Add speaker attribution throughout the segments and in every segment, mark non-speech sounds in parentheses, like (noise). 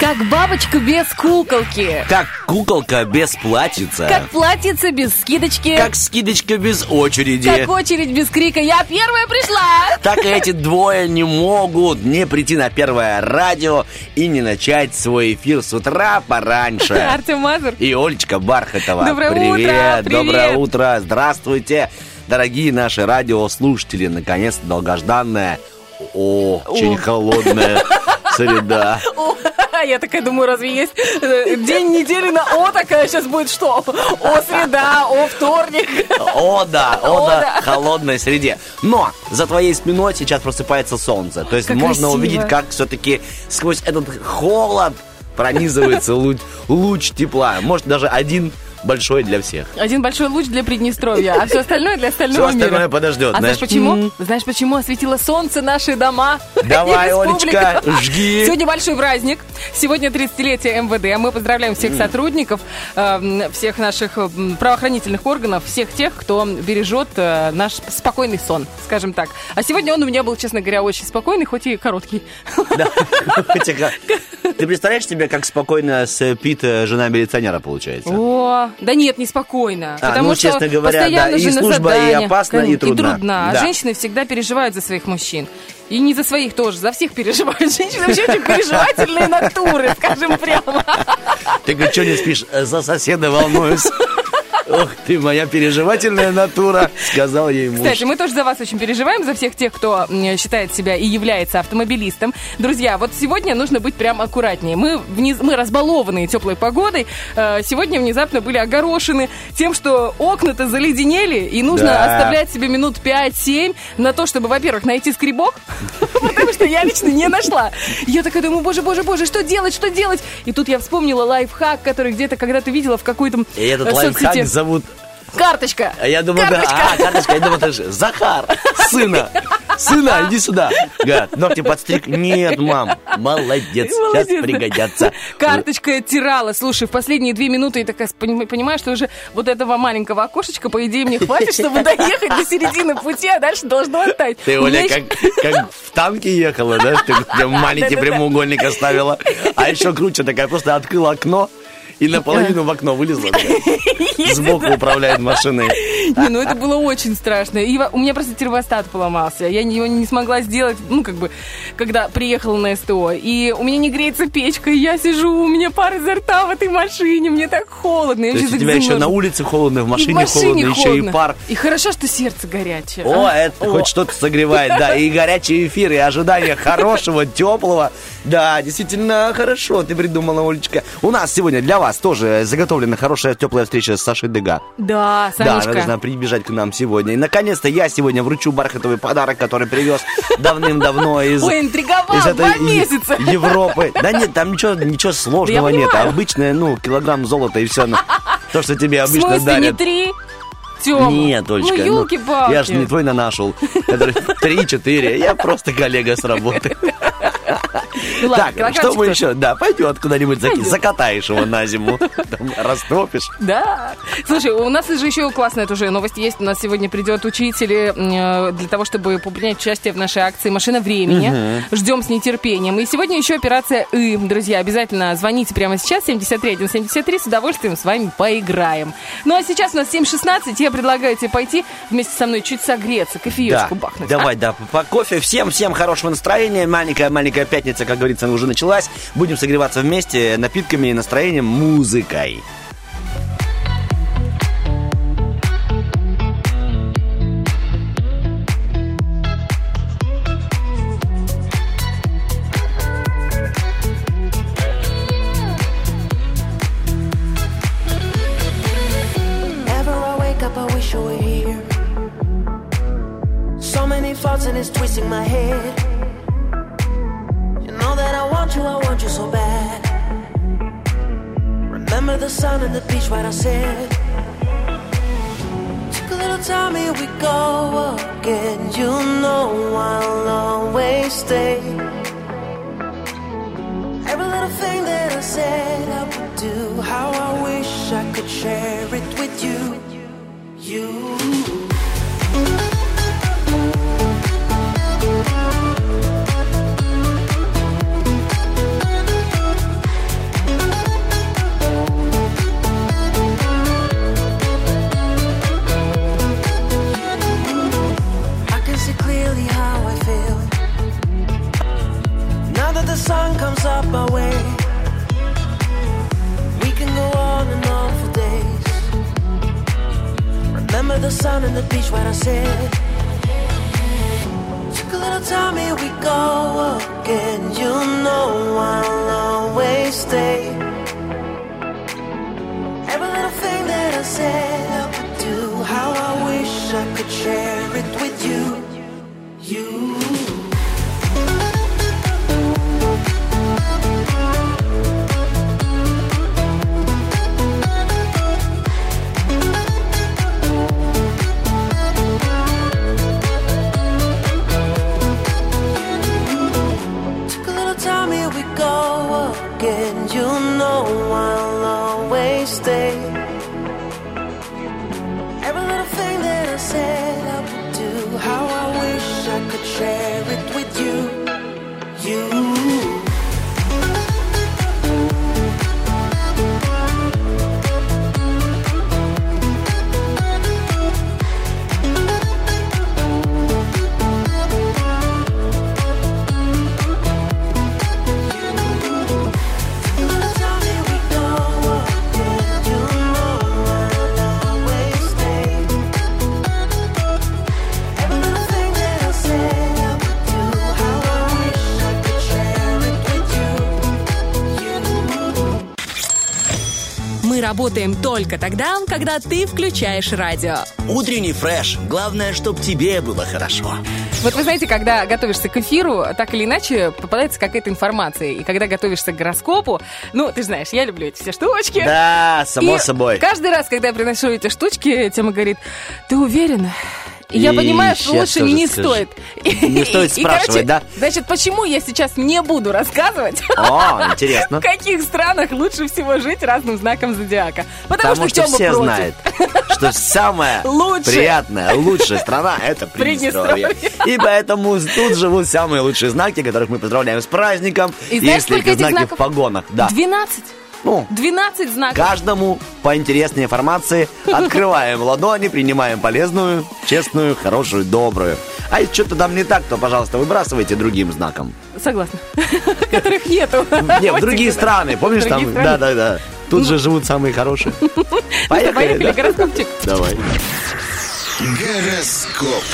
Speaker 1: Как бабочка без куколки.
Speaker 2: Как куколка без платьица.
Speaker 1: Как платьице без скидочки.
Speaker 2: Как скидочка без очереди.
Speaker 1: Как очередь без крика «Я первая пришла!»
Speaker 2: Так и эти двое не могут не прийти на первое радио и не начать свой эфир с утра пораньше. (laughs)
Speaker 1: Артем Мазур.
Speaker 2: И Олечка Бархатова.
Speaker 1: Доброе
Speaker 2: привет,
Speaker 1: утро, привет.
Speaker 2: Доброе утро. Здравствуйте, дорогие наши радиослушатели. Наконец-то долгожданная, очень холодная (laughs) среда.
Speaker 1: О, (laughs) Я такая думаю, разве есть э, день недели на О такая сейчас будет что? О, среда, о, вторник.
Speaker 2: О, да, (laughs) о,
Speaker 1: О,
Speaker 2: да,
Speaker 1: да.
Speaker 2: холодной среде. Но за твоей спиной сейчас просыпается солнце. То есть
Speaker 1: Как
Speaker 2: можно
Speaker 1: красиво.
Speaker 2: увидеть, как все-таки сквозь этот холод пронизывается луч, луч тепла. Может, даже один большой для всех.
Speaker 1: Один большой луч для Приднестровья, а все остальное для
Speaker 2: Все
Speaker 1: остального
Speaker 2: остальное
Speaker 1: мира.
Speaker 2: подождет.
Speaker 1: А знаешь
Speaker 2: знаешь.
Speaker 1: почему? Знаешь почему осветило солнце наши дома? (laughs)
Speaker 2: Давай, Олечка, жги.
Speaker 1: Сегодня большой праздник. Сегодня 30-летие МВД. Мы поздравляем всех сотрудников, э, м, всех наших правоохранительных органов, всех тех, кто бережет э, наш спокойный сон, скажем так. А сегодня он у меня был, честно говоря, очень спокойный, хоть и короткий.
Speaker 2: Да. (laughs) Ты представляешь себе, как спокойно спит жена милиционера, получается?
Speaker 1: О, да нет, неспокойно.
Speaker 2: А,
Speaker 1: потому
Speaker 2: ну,
Speaker 1: что
Speaker 2: честно говоря,
Speaker 1: постоянно
Speaker 2: да, и
Speaker 1: же на
Speaker 2: служба, и
Speaker 1: заданиях.
Speaker 2: опасна, и
Speaker 1: Конечно,
Speaker 2: трудна. Да.
Speaker 1: Женщины всегда переживают за своих мужчин. И не за своих тоже, за всех переживают. (laughs) Женщины вообще очень переживательные натуры, скажем прямо.
Speaker 2: Ты говоришь, что не спишь? «Э, За соседа волнуюсь. Ох ты, моя переживательная натура, сказал ей муж.
Speaker 1: Кстати, мы тоже за вас очень переживаем, за всех тех, кто считает себя и является автомобилистом. Друзья, вот сегодня нужно быть прям аккуратнее. Мы, вниз, мы разбалованные теплой погодой, э, сегодня внезапно были огорошены тем, что окна-то заледенели, и нужно
Speaker 2: Да.
Speaker 1: оставлять себе минут 5-7 на то, чтобы, во-первых, найти скребок, (laughs) потому что я лично не нашла. Я такая думаю, боже, боже, боже, что делать, что делать? И тут я вспомнила лайфхак, который где-то когда-то видела в какой-то
Speaker 2: И этот
Speaker 1: э,
Speaker 2: лайфхак
Speaker 1: соцсети.
Speaker 2: Зовут...
Speaker 1: Карточка.
Speaker 2: А я думал, да,
Speaker 1: Карточка.
Speaker 2: а, карточка, я думал, это же Захар, сына. Сына, иди сюда. Говорят, ногти подстриг. Нет, мам, молодец, сейчас
Speaker 1: Молодец, да.
Speaker 2: пригодятся.
Speaker 1: Карточка оттирала. Слушай, в последние две минуты я такая поним- понимаю, что уже вот этого маленького окошечка, по идее, мне хватит, чтобы доехать до середины пути, а дальше должно оттать.
Speaker 2: Ты, Оля, как, как в танке ехала, да? Ты маленький прямоугольник оставила. А еще круче такая, просто открыла окно и наполовину в окно вылезла. Сбоку управляет машиной.
Speaker 1: Не, ну это было очень страшно. И у меня просто термостат поломался. Я его не смогла сделать, ну, как бы, когда приехала на СТО. И у меня не греется печка, и я сижу, у меня пар изо рта в этой машине, мне так холодно. Я
Speaker 2: То есть у тебя еще на улице холодно, в машине, холодно, еще и пар.
Speaker 1: И хорошо, что сердце горячее.
Speaker 2: О,
Speaker 1: а?
Speaker 2: это
Speaker 1: О.
Speaker 2: хоть что-то согревает, да, и горячий эфир, и ожидание хорошего, теплого. Да, действительно хорошо ты придумала, Олечка. У нас сегодня для вас тоже заготовлена хорошая теплая встреча с Сашей Дега.
Speaker 1: Да,
Speaker 2: Да, она должна прибежать к нам сегодня. И наконец-то я сегодня вручу бархатовый подарок, который привез давным-давно (laughs) из,
Speaker 1: Ой, интриговал,
Speaker 2: из этой
Speaker 1: месяца. (laughs)
Speaker 2: Европы. Да нет, там ничего, ничего сложного
Speaker 1: Да
Speaker 2: нет. Обычное, ну, килограмм золота и все. То, что тебе
Speaker 1: В
Speaker 2: обычно
Speaker 1: смысле, не
Speaker 2: дарят.
Speaker 1: три? Тёма.
Speaker 2: Нет, Олечка,
Speaker 1: Ну,
Speaker 2: ну,
Speaker 1: елки-палки.
Speaker 2: я же не твой нанашел, который три-четыре. Я просто коллега с работы. (laughs)
Speaker 1: Ну
Speaker 2: Так, что мы еще? Да, пойдет куда-нибудь, закатаешь его на зиму, растопишь.
Speaker 1: Да. Слушай, у нас же еще классная тоже новость есть. У нас сегодня придет учитель э, для того, чтобы принять участие в нашей акции «Машина времени». Ждем с нетерпением. И сегодня еще операция «И». Друзья, обязательно звоните прямо сейчас, 73 173, с удовольствием с вами поиграем. Ну а сейчас у нас 7.16, я предлагаю тебе пойти вместе со мной чуть согреться, кофеечку бахнуть. а?
Speaker 2: давай, да, по кофе. Всем, всем хорошего настроения. Маленькая-маленькая пятница, как говорится, уже началась. Будем согреваться вместе напитками, настроением, музыкой.
Speaker 3: Thoughts and it's twisting my head want you, I want you so bad. Remember the sun and the beach, right? I said. Took a little time, here we go again. You know I'll always stay. Every little thing that I said I would do, how I wish I could share it with you. You. The sun comes up my way, we can go on and on for days. Remember the sun and the beach, what I said. Took a little time, here we go again. You know I'll always stay. Every little thing that I said I would do, how I wish I could share it with you. You.
Speaker 1: Работаем только тогда, когда ты включаешь радио.
Speaker 2: Утренний фреш. Главное, чтобы тебе было хорошо.
Speaker 1: Вот вы знаете, когда готовишься к эфиру, так или иначе попадается какая-то информация. И когда готовишься к гороскопу, ну, ты знаешь, я люблю эти все штучки.
Speaker 2: Да, само
Speaker 1: И
Speaker 2: собой.
Speaker 1: каждый раз, когда я приношу эти штучки, Тема говорит, ты уверена? Я
Speaker 2: И
Speaker 1: понимаю, что лучше не
Speaker 2: скажу.
Speaker 1: стоит.
Speaker 2: Не стоит (laughs)
Speaker 1: И,
Speaker 2: спрашивать,
Speaker 1: короче,
Speaker 2: да?
Speaker 1: Значит, почему я сейчас не буду рассказывать,
Speaker 2: О, интересно. (laughs)
Speaker 1: в каких странах лучше всего жить разным знаком зодиака? Потому,
Speaker 2: Потому что все
Speaker 1: против.
Speaker 2: знают, что самая (laughs) приятная, лучшая страна – это Приднестровье.
Speaker 1: Приднестровье.
Speaker 2: И поэтому тут живут самые лучшие знаки, которых мы поздравляем с праздником.
Speaker 1: И знаешь,
Speaker 2: Если
Speaker 1: сколько
Speaker 2: эти знаки
Speaker 1: знаков?
Speaker 2: в погонах. Да.
Speaker 1: 12.
Speaker 2: Ну,
Speaker 1: 12 знаков.
Speaker 2: каждому по интересной информации открываем ладони, принимаем полезную, честную, хорошую, добрую. А если что-то там не так, то, пожалуйста, выбрасывайте другим знаком.
Speaker 1: Согласна. (laughs) Которых нету.
Speaker 2: Не, в другие страны, помнишь там?
Speaker 1: страны. Ну.
Speaker 2: Да-да-да. Тут же живут самые хорошие.
Speaker 1: Ну Поехали,
Speaker 2: да?
Speaker 1: гороскопчик.
Speaker 2: Давай.
Speaker 4: Гороскоп.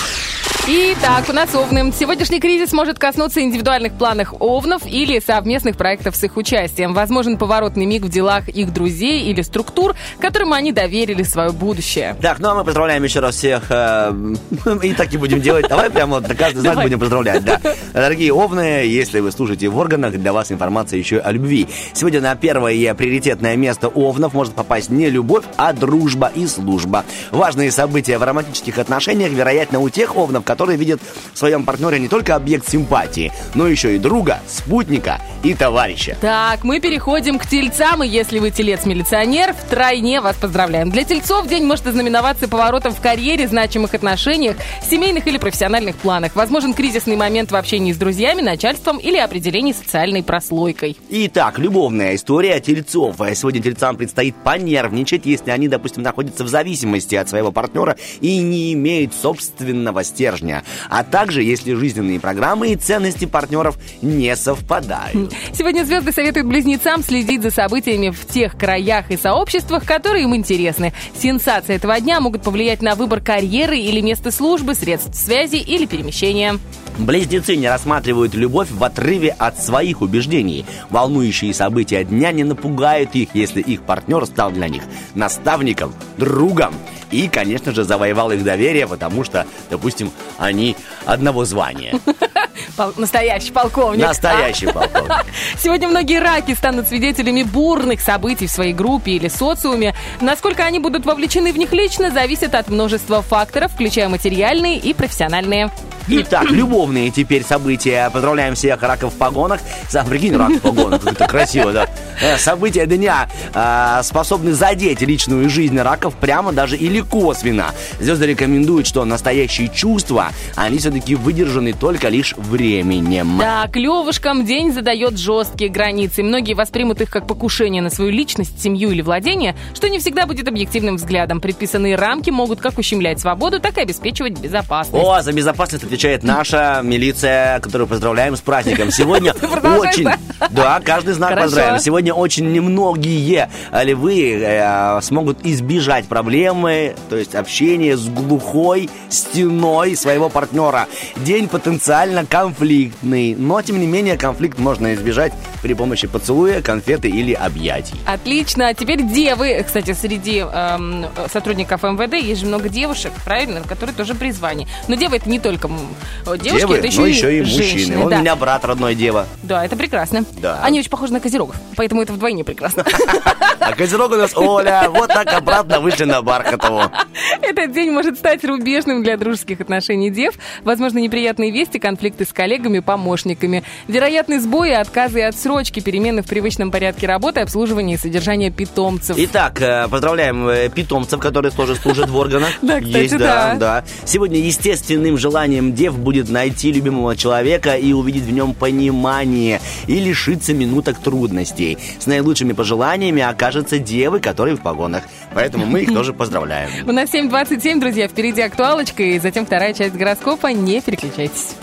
Speaker 1: Итак, у нас овны. Сегодняшний кризис может коснуться индивидуальных планов овнов или совместных проектов с их участием. Возможен поворотный миг в делах их друзей или структур, которым они доверили свое будущее.
Speaker 2: Так, ну а мы поздравляем еще раз всех. э, (laughs) И так и будем делать. Давай прямо каждый знак будем поздравлять. Да. Дорогие овны, если вы служите в органах, для вас информация еще о любви. Сегодня на первое приоритетное место овнов может попасть не любовь, а дружба и служба. Важные события в романтических отношениях, вероятно, у тех овнов, которые видят в своем партнере не только объект симпатии, но еще и друга, спутника и товарища.
Speaker 1: Так, мы переходим к тельцам, и если вы телец-милиционер, втройне вас поздравляем. Для тельцов день может ознаменоваться поворотом в карьере, значимых отношениях, семейных или профессиональных планах. Возможен кризисный момент в общении с друзьями, начальством или определении социальной прослойкой.
Speaker 2: Итак, любовная история тельцов. Сегодня тельцам предстоит понервничать, если они, допустим, находятся в зависимости от своего партнера и не имеют собственного стержня. А также, если жизненные программы и ценности партнеров не совпадают.
Speaker 1: Сегодня звезды советуют близнецам следить за событиями в тех краях и сообществах, которые им интересны. Сенсации этого дня могут повлиять на выбор карьеры или места службы, средств связи или перемещения.
Speaker 2: Близнецы не рассматривают любовь в отрыве от своих убеждений. Волнующие события дня не напугают их, если их партнер стал для них наставником, другом и, конечно же, завоевал их доверие, потому что, допустим, они одного звания. (laughs)
Speaker 1: Пол- Настоящий полковник.
Speaker 2: Настоящий полковник. (laughs)
Speaker 1: Сегодня многие раки станут свидетелями бурных событий в своей группе или социуме. Насколько они будут вовлечены в них лично, зависит от множества факторов, включая материальные и профессиональные.
Speaker 2: Итак, любовные теперь события. Поздравляем всех раков в погонах. Сам прикинь, рак в погонах. Как это красиво, да? Э, События дня э, способны задеть личную жизнь раков прямо даже или косвенно. Звезды рекомендуют, что настоящие чувства, они все-таки выдержаны только лишь временем.
Speaker 1: Да, клевушкам день задает жесткие границы. Многие воспримут их как покушение на свою личность, семью или владение, что не всегда будет объективным взглядом. Предписанные рамки могут как ущемлять свободу, так и обеспечивать безопасность.
Speaker 2: О, за безопасность отвечает наша милиция, которую поздравляем с праздником. Сегодня (laughs) очень...
Speaker 1: да?
Speaker 2: Каждый знак
Speaker 1: Хорошо.
Speaker 2: поздравим. Сегодня очень немногие львы э, смогут избежать проблемы, то есть общения с глухой стеной своего партнера. День потенциально конфликтный, но тем не менее конфликт можно избежать при помощи поцелуя, конфеты или объятий.
Speaker 1: Отлично. А Теперь девы. Кстати, среди эм, сотрудников МВД есть же много девушек, правильно, которые тоже призвание. Но девы это не только девушки,
Speaker 2: Девы,
Speaker 1: это еще,
Speaker 2: но
Speaker 1: и
Speaker 2: еще и
Speaker 1: женщины.
Speaker 2: мужчины. Он
Speaker 1: да.
Speaker 2: у меня брат родной дева.
Speaker 1: да, это прекрасно.
Speaker 2: Да.
Speaker 1: Они очень похожи на козерогов, поэтому это вдвойне прекрасно. (laughs)
Speaker 2: А козерог у нас Оля. Вот так обратно вышли на Бархатову.
Speaker 1: Этот день может стать рубежным для дружеских отношений дев. Возможно, неприятные вести, конфликты с коллегами, помощниками. Вероятны сбои, отказы и отсрочки, перемены в привычном порядке работы, обслуживания и содержания питомцев.
Speaker 2: Итак, э, поздравляем э, питомцев, которые тоже служат в органах. (laughs)
Speaker 1: Да, кстати,
Speaker 2: Есть, да,
Speaker 1: да.
Speaker 2: Сегодня естественным желанием дев будет найти любимого человека и увидеть в нем понимание и лишиться минуток трудностей. С наилучшими пожеланиями окажутся девы, которые в погонах. Поэтому мы их тоже поздравляем. (laughs)
Speaker 1: У нас 7.27, друзья, впереди актуалочка и затем вторая часть гороскопа. Не переключайтесь.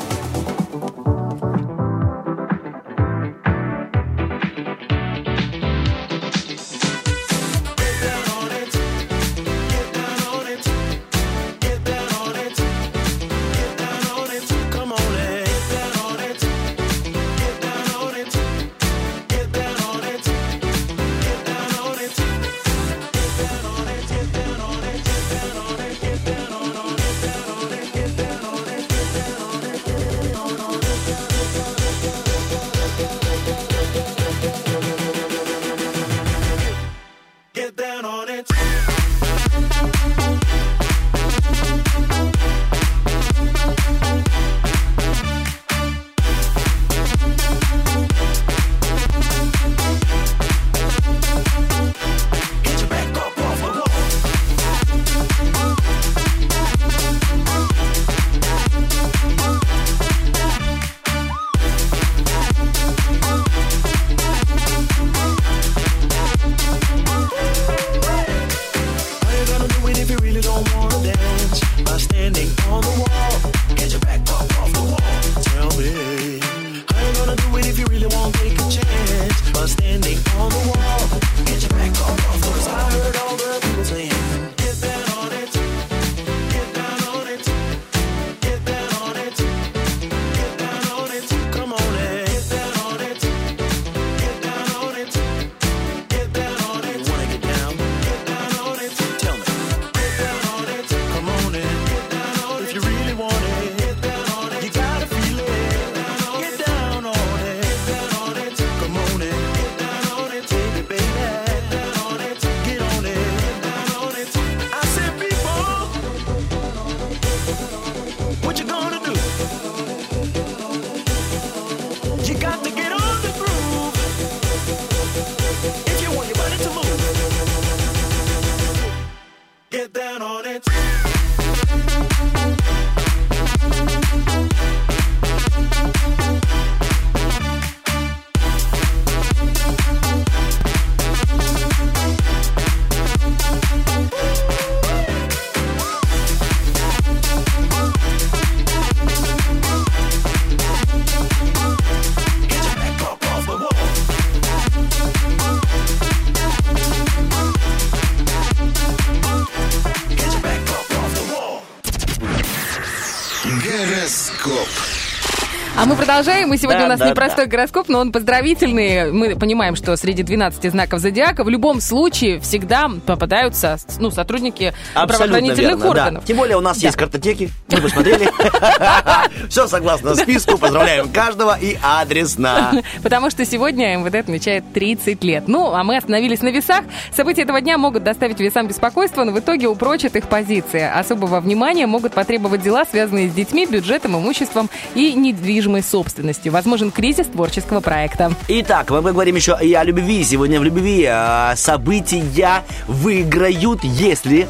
Speaker 1: А мы продолжаем, и сегодня
Speaker 2: Да,
Speaker 1: у нас
Speaker 2: да,
Speaker 1: непростой гороскоп, но он поздравительный. Мы понимаем, что среди 12 знаков зодиака в любом случае всегда попадаются ну, сотрудники
Speaker 2: Абсолютно
Speaker 1: правоохранительных
Speaker 2: верно,
Speaker 1: органов.
Speaker 2: да. Тем более у нас есть картотеки, мы посмотрели. (laughs) Все согласно списку, поздравляем каждого и адресно.
Speaker 1: Потому что сегодня МВД отмечает 30 лет. Ну, а мы остановились на весах. События этого дня могут доставить весам беспокойство, но в итоге упрочат их позиции. Особого внимания могут потребовать дела, связанные с детьми, бюджетом, имуществом и недвижимой собственностью. Возможен кризис творческого проекта.
Speaker 2: Итак, мы поговорим еще и о любви. Сегодня в любви а, события выиграют, если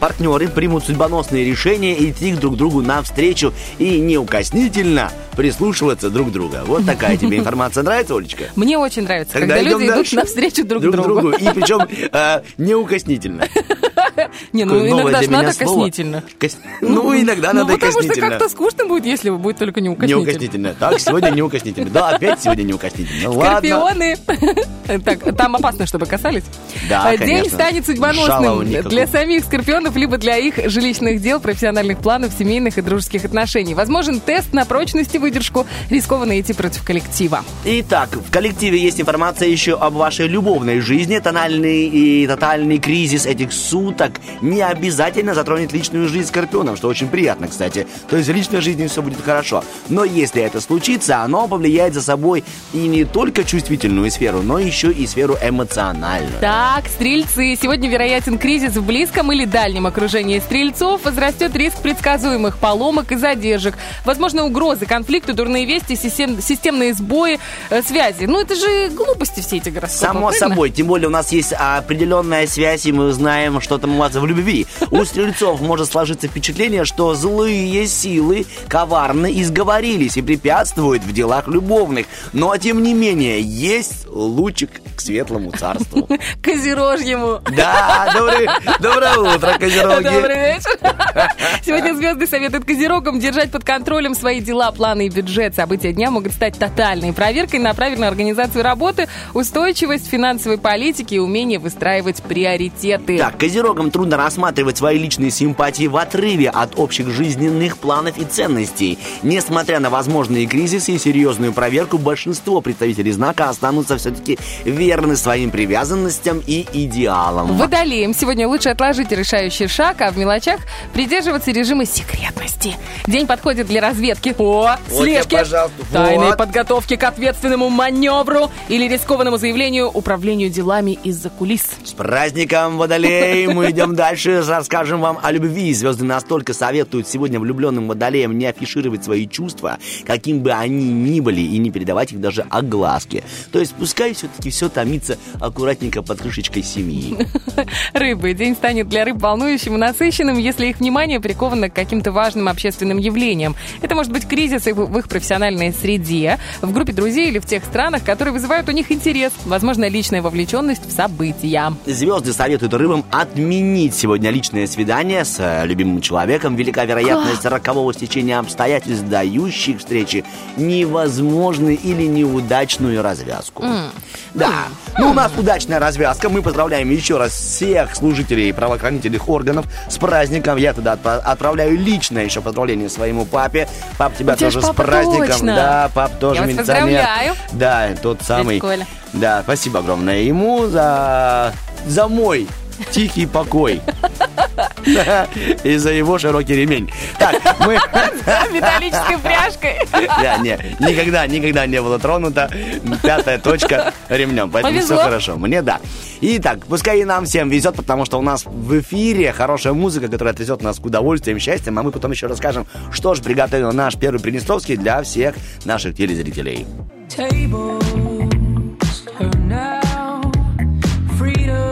Speaker 2: партнеры примут судьбоносные решения идти друг другу навстречу. И неукоснительно прислушиваться друг к другу. Вот такая тебе информация нравится, Олечка?
Speaker 1: Мне очень нравится, когда
Speaker 2: идем
Speaker 1: люди идут навстречу друг, другу.
Speaker 2: И причем э, неукоснительно. (laughs)
Speaker 1: Не, ну иногда же надо коснительно.
Speaker 2: Кос- Ну, иногда
Speaker 1: Ну,
Speaker 2: надо и
Speaker 1: потому что
Speaker 2: коснительно.
Speaker 1: как-то скучно будет, если будет только неукоснительно.
Speaker 2: Неукоснительно. Так, сегодня неукоснительно. Да, опять сегодня неукоснительно. Ладно.
Speaker 1: Скорпионы. (laughs) Так, там опасно, чтобы касались.
Speaker 2: Да,
Speaker 1: День
Speaker 2: конечно.
Speaker 1: станет судьбоносным для самих скорпионов, либо для их жилищных дел, профессиональных планов, семейных и дружеских отношений. Возможен тест на прочность выдержку. Рискованно идти против коллектива.
Speaker 2: Итак, в коллективе есть информация еще об вашей любовной жизни. Тональный и тотальный кризис этих суток не обязательно затронет личную жизнь скорпионов, что очень приятно, кстати. То есть в личной жизни все будет хорошо. Но если это случится, оно повлияет за собой и не только чувствительную сферу, но еще и сферу эмоциональную.
Speaker 1: Так, стрельцы. Сегодня вероятен кризис в близком или дальнем окружении стрельцов. Возрастет риск предсказуемых поломок и задержек. Возможно, угрозы, конфликты, дурные вести, систем- системные сбои э, связи. Ну, это же глупости все эти гороскопы.
Speaker 2: Само
Speaker 1: правильно?
Speaker 2: собой, тем более у нас есть определенная связь, и мы знаем, что там у вас в любви. У стрельцов может сложиться впечатление, что злые силы коварно изговорились и препятствуют в делах любовных. Но, тем не менее, есть лучик к светлому царству. (laughs)
Speaker 1: Козерожьему.
Speaker 2: Да, добрый- доброе утро, козероги.
Speaker 1: Добрый вечер. (laughs) Сегодня звезды советуют козерогам держать под контролем свои дела, планы и бюджет. События дня могут стать тотальной проверкой на правильную организацию работы, устойчивость финансовой политики и умение выстраивать приоритеты.
Speaker 2: Так, козерогам трудно рассматривать свои личные симпатии в отрыве от общих жизненных планов и ценностей. Несмотря на возможные кризисы и серьезную проверку, большинство представителей знака останутся все-таки верны своим привязанностям и идеалам.
Speaker 1: Водолеем сегодня лучше отложить решающий шаг, а в мелочах придерживаться режима секретности. День подходит для разведки. О, слежки, тайной
Speaker 2: вот.
Speaker 1: подготовки к ответственному маневру или рискованному заявлению управлению делами из-за кулис.
Speaker 2: С праздником, Водолей! Мы идем дальше, расскажем вам о любви. Звезды настолько советуют сегодня влюбленным Водолеям не афишировать свои чувства, каким бы они ни были, и не передавать их даже огласке. То есть пускай все-таки все томится аккуратненько под крышечкой семьи. (laughs)
Speaker 1: Рыбы. День станет для рыб волнующим и насыщенным, если их внимание приковано к каким-то важным общественным явлениям. Это может быть кризис в в их профессиональной среде, в группе друзей или в тех странах, которые вызывают у них интерес, возможно, личная вовлеченность в события.
Speaker 2: Звезды советуют рыбам отменить сегодня личное свидание с э, любимым человеком. Велика вероятность рокового стечения обстоятельств, дающих встрече невозможную или неудачную развязку. Да. Ну, у нас удачная развязка. Мы поздравляем еще раз всех служителей правоохранительных органов с праздником. Я туда отпра- отправляю лично еще поздравление своему папе. Пап, тебя тоже с
Speaker 1: папа
Speaker 2: праздником.
Speaker 1: точно.
Speaker 2: Да, пап тоже
Speaker 1: Я
Speaker 2: милиционер.
Speaker 1: поздравляю.
Speaker 2: Да, тот самый.
Speaker 1: Коля.
Speaker 2: Да, спасибо огромное ему за, за мой тихий покой. (laughs) И за его широкий ремень. Так, мы...
Speaker 1: Металлической пряжкой.
Speaker 2: Да, не, никогда, никогда не было тронуто. Пятая точка ремнем. Поэтому
Speaker 1: Повезло.
Speaker 2: все хорошо. Мне да. Итак, пускай и нам всем везет, потому что у нас в эфире хорошая музыка, которая отвезет нас к удовольствиям, счастьям, а мы потом еще расскажем, что же приготовил наш первый Приднестровский для всех наших телезрителей.
Speaker 3: tables turn now. Freedom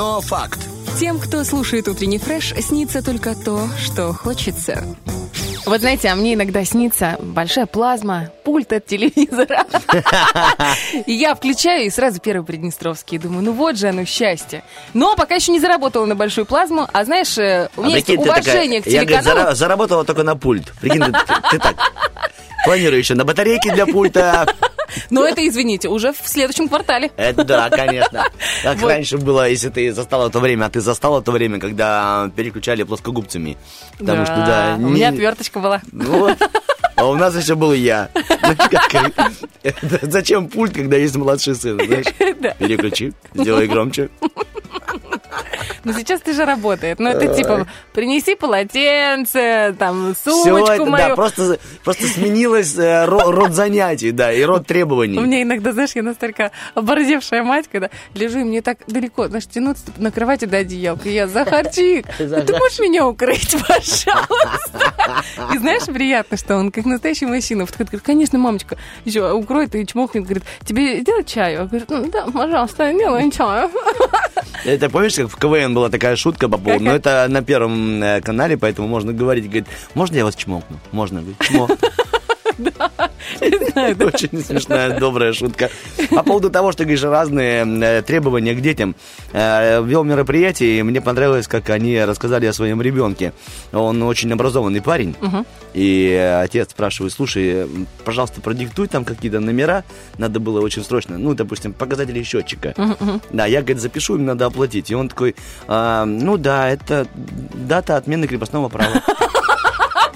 Speaker 2: но факт.
Speaker 1: Тем, кто слушает утренний фреш, снится только то, что хочется. Вот знаете, а мне иногда снится большая плазма, пульт от телевизора. И я включаю, и сразу первый Приднестровский. Думаю, ну вот же оно счастье. Но пока еще не заработала на большую плазму. А знаешь, э, у меня
Speaker 2: А
Speaker 1: есть уважение
Speaker 2: такая, я,
Speaker 1: к телеканалу.
Speaker 2: зара- заработала только на пульт. Прикинь, ты так. Планирую еще на батарейки для пульта.
Speaker 1: Но это, извините, уже в следующем квартале.
Speaker 2: Это да, конечно. (laughs) Как
Speaker 1: Вот.
Speaker 2: раньше было, если ты застала то время, а ты застала то время, когда переключали плоскогубцами. Потому что, да...
Speaker 1: у меня
Speaker 2: не-
Speaker 1: отверточка была.
Speaker 2: Ну вот. А у нас еще был я. (laughs) (laughs) Это Зачем пульт, когда есть младший сын, знаешь?
Speaker 1: Да.
Speaker 2: Переключи, сделай громче.
Speaker 1: Но сейчас ты же работает. Ну, это типа, принеси полотенце, там, сумочку
Speaker 2: это,
Speaker 1: мою.
Speaker 2: да, просто, просто сменилось э, ро- род занятий, да, и род требований.
Speaker 1: У меня иногда, знаешь, я настолько оборзевшая мать, когда лежу, и мне так далеко, знаешь, тянуться на кровати до одеялка. И я, Захарчик, (laughs) ты можешь меня укрыть, (laughs) пожалуйста? И знаешь, приятно, что он как настоящий мужчина. Говорит, конечно, мамочка, еще укроет и чмокнет, говорит, тебе сделать чаю? Я говорю, ну да, пожалуйста, делай чаю. (laughs)
Speaker 2: Это помнишь, как в КВН была такая шутка по поводу, но
Speaker 1: Какая?
Speaker 2: это на первом э, канале, поэтому можно говорить, говорит, можно я вас чмокну? Можно, говорит, чмок. (laughs)
Speaker 1: Не знаю, да.
Speaker 2: Очень смешная, добрая шутка. По поводу того, что, говоришь, разные э, требования к детям. Э, Вел мероприятие, и мне понравилось, как они рассказали о своем ребенке. Он очень образованный парень. И отец спрашивает, слушай, пожалуйста, продиктуй там какие-то номера. Надо было очень срочно. Ну, допустим, показатели счетчика. Да, я, говорит, запишу, им надо оплатить. И он такой, «А, ну да, это дата отмены крепостного права. (laughs)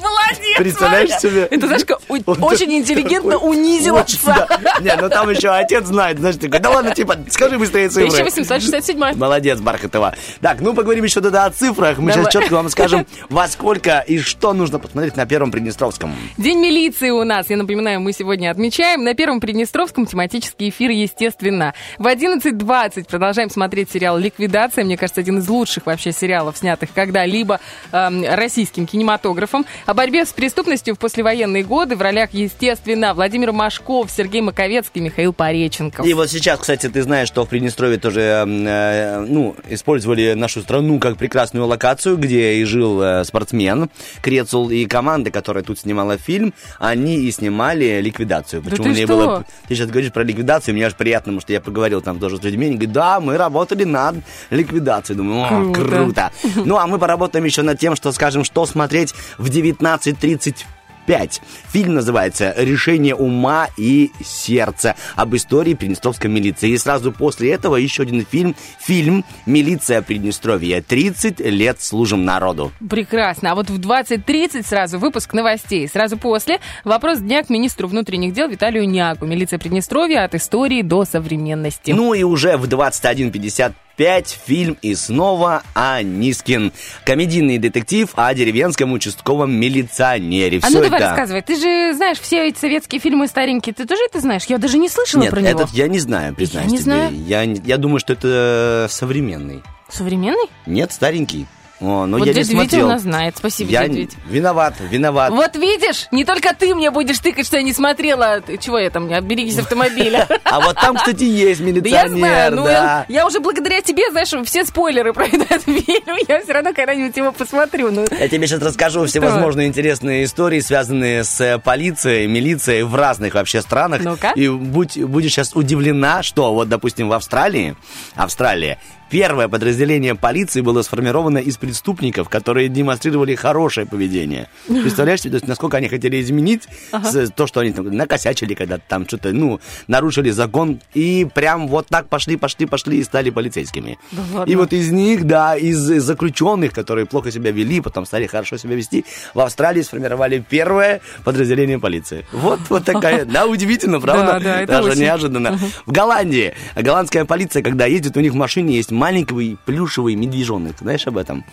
Speaker 1: Молодец,
Speaker 2: Представляешь себе?
Speaker 1: Это, знаешь, как у-
Speaker 2: Вот
Speaker 1: очень
Speaker 2: такой-
Speaker 1: интеллигентно унизил
Speaker 2: Очень,
Speaker 1: отца.
Speaker 2: да. Не, ну там еще отец знает, знаешь, такой, да ладно, типа, скажи быстрее цифры.
Speaker 1: 1867
Speaker 2: Молодец, Бархатова. Так, ну поговорим еще тогда о цифрах. Мы
Speaker 1: Давай.
Speaker 2: сейчас четко вам скажем, (laughs) во сколько и что нужно посмотреть на Первом Приднестровском.
Speaker 1: День милиции у нас, я напоминаю, мы сегодня отмечаем. На Первом Приднестровском тематический эфир, естественно. В 11.20 продолжаем смотреть сериал «Ликвидация». Мне кажется, один из лучших вообще сериалов, снятых когда-либо эм, российским кинематографом. О борьбе с преступностью в послевоенные годы в ролях, естественно, Владимир Машков, Сергей Маковецкий, Михаил Пореченков.
Speaker 2: И вот сейчас, кстати, ты знаешь, что в Приднестровье тоже, э, ну, использовали нашу страну как прекрасную локацию, где и жил э, спортсмен Крецул, и команда, которая тут снимала фильм, они и снимали ликвидацию.
Speaker 1: Да
Speaker 2: Почему
Speaker 1: ты
Speaker 2: мне
Speaker 1: что?
Speaker 2: было... Ты сейчас говоришь про ликвидацию, мне аж приятно, потому что я поговорил там тоже с людьми, они говорят, да, мы работали над ликвидацией. Думаю, о,
Speaker 1: Круто.
Speaker 2: круто. Ну, а мы поработаем еще над тем, что скажем, что смотреть в 19.30 5. Фильм называется «Решение ума и сердца» об истории Приднестровской милиции. И сразу после этого еще один фильм, фильм «Милиция Приднестровья. 30 лет служим народу».
Speaker 1: Прекрасно. А вот в 20.30 сразу выпуск новостей. Сразу после вопрос дня к министру внутренних дел Виталию Няку. Милиция Приднестровья от истории до современности.
Speaker 2: Ну и уже в 21.55 фильм и снова Анискин. Комедийный детектив о деревенском участковом милиционере.
Speaker 1: а
Speaker 2: Всё
Speaker 1: ну давай
Speaker 2: это...
Speaker 1: рассказывай. Ты же знаешь все эти советские фильмы старенькие. Ты тоже это знаешь? Я даже не слышала
Speaker 2: Нет,
Speaker 1: про него.
Speaker 2: этот я не знаю, признаюсь
Speaker 1: не
Speaker 2: тебе.
Speaker 1: знаю.
Speaker 2: Я, я думаю, что это современный.
Speaker 1: Современный?
Speaker 2: Нет, старенький. О, но
Speaker 1: вот
Speaker 2: я не
Speaker 1: дядя Витя
Speaker 2: смотрел.
Speaker 1: у нас знает. Спасибо,
Speaker 2: я
Speaker 1: дядя
Speaker 2: не-
Speaker 1: Витя.
Speaker 2: виноват, виноват.
Speaker 1: Вот видишь, не только ты мне будешь тыкать, что я не смотрела. Ты Чего я там, берегись автомобиля. (laughs)
Speaker 2: А вот там, кстати, есть
Speaker 1: Да я
Speaker 2: милиционер,
Speaker 1: знаю, ну
Speaker 2: да.
Speaker 1: я, я уже благодаря тебе, знаешь, все спойлеры про этот (laughs) фильм, я все равно когда-нибудь его посмотрю. Ну,
Speaker 2: Я тебе сейчас расскажу всевозможные интересные истории, связанные с э, полицией, милицией в разных вообще странах.
Speaker 1: Ну-ка.
Speaker 2: И будь, будешь сейчас удивлена, что вот, допустим, в Австралии, Австралия, первое подразделение полиции было сформировано из преступников, которые демонстрировали хорошее поведение. (laughs) Представляешь себе, то есть, насколько они хотели изменить с- то, что они там накосячили, когда там что-то, ну, нарушили закон, и прям вот так пошли, пошли, пошли и стали полицейскими.
Speaker 1: Да ладно?
Speaker 2: И вот из них, да, из заключенных, которые плохо себя вели, потом стали хорошо себя вести, в Австралии сформировали первое подразделение полиции. Вот, вот такая, (laughs) да, удивительно, правда?
Speaker 1: Да, да, это
Speaker 2: Даже
Speaker 1: очень.
Speaker 2: неожиданно. В Голландии голландская полиция, когда ездит, у них в машине есть маленький плюшевый медвежонок. Знаешь об этом?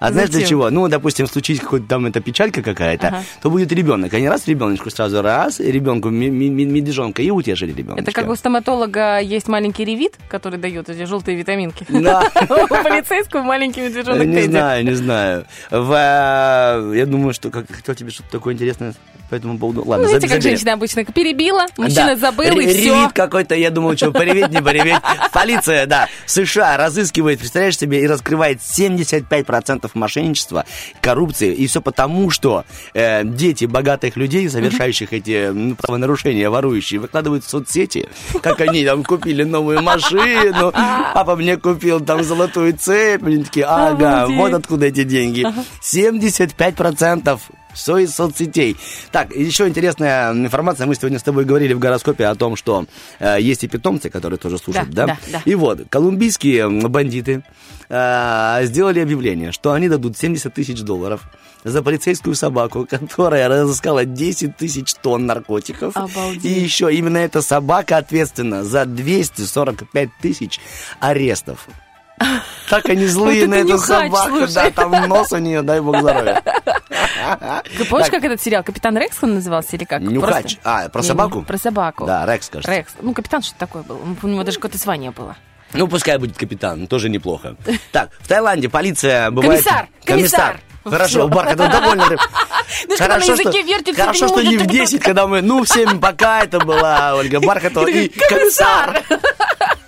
Speaker 2: А знаешь для чего? Ну, допустим, случись какой-то там эта печалька какая-то,
Speaker 1: Ага.
Speaker 2: то будет ребенок. Они раз ребеночку сразу раз, ребенку медвежонка и утешили ребенка.
Speaker 1: это как у стоматолога есть маленький ревит, который дает эти желтые витаминки.
Speaker 2: Да. (laughs)
Speaker 1: У полицейского маленький медвежонок
Speaker 2: Не знаю, не знаю. Э, я думаю, что хотел тебе что-то такое интересное по этому поводу. Ладно,
Speaker 1: Ну, знаете,
Speaker 2: заб-
Speaker 1: как женщина обычно перебила, мужчина
Speaker 2: Да.
Speaker 1: забыл,
Speaker 2: Ре-
Speaker 1: и все.
Speaker 2: Ревит какой-то, я думал, что пореветь, не пореветь. Полиция, да, США разыскивает, представляешь себе, и раскрывает 75% мошенничества, коррупции. И все потому, что э, дети богатых людей, совершающих эти ну, правонарушения, ворующие, выкладывают в соцсети, как они там купили новую машину, папа мне купил там золотую цепь. Они такие, ага, вот откуда эти деньги. 75% все из соцсетей. Так, еще интересная информация. Мы сегодня с тобой говорили в гороскопе о том, что э, есть и питомцы, которые тоже слушают,
Speaker 1: Да,
Speaker 2: да?
Speaker 1: да, да.
Speaker 2: И вот, колумбийские бандиты э, сделали объявление, что они дадут 70 тысяч долларов за полицейскую собаку, которая разыскала 10 тысяч тонн наркотиков.
Speaker 1: Обалдеть.
Speaker 2: И еще именно эта собака ответственна за 245 тысяч арестов. Так они злые
Speaker 1: Вот
Speaker 2: на эту собаку.
Speaker 1: слушай.
Speaker 2: Да, там нос у нее, дай бог здоровья.
Speaker 1: Ты помнишь,
Speaker 2: Так.
Speaker 1: как этот сериал «Капитан Рекс» он назывался или как?
Speaker 2: Нюхач.
Speaker 1: Просто-
Speaker 2: А, про
Speaker 1: Не,
Speaker 2: собаку?
Speaker 1: не, Про собаку.
Speaker 2: Да, Рекс, кажется.
Speaker 1: Рекс. Ну, капитан что-то такое был. У него даже какое-то звание было.
Speaker 2: Ну, пускай будет капитан, тоже неплохо. Так, в Таиланде полиция бывает...
Speaker 1: Комиссар, комиссар.
Speaker 2: Хорошо,
Speaker 1: Всё.
Speaker 2: Бархатов довольно.
Speaker 1: Знаешь, (laughs) когда на языке вертится,
Speaker 2: Хорошо,
Speaker 1: ты
Speaker 2: что
Speaker 1: не
Speaker 2: в
Speaker 1: можешь.
Speaker 2: 10, когда мы... Ну, в 7 пока это была Ольга Бархатова и комиссар.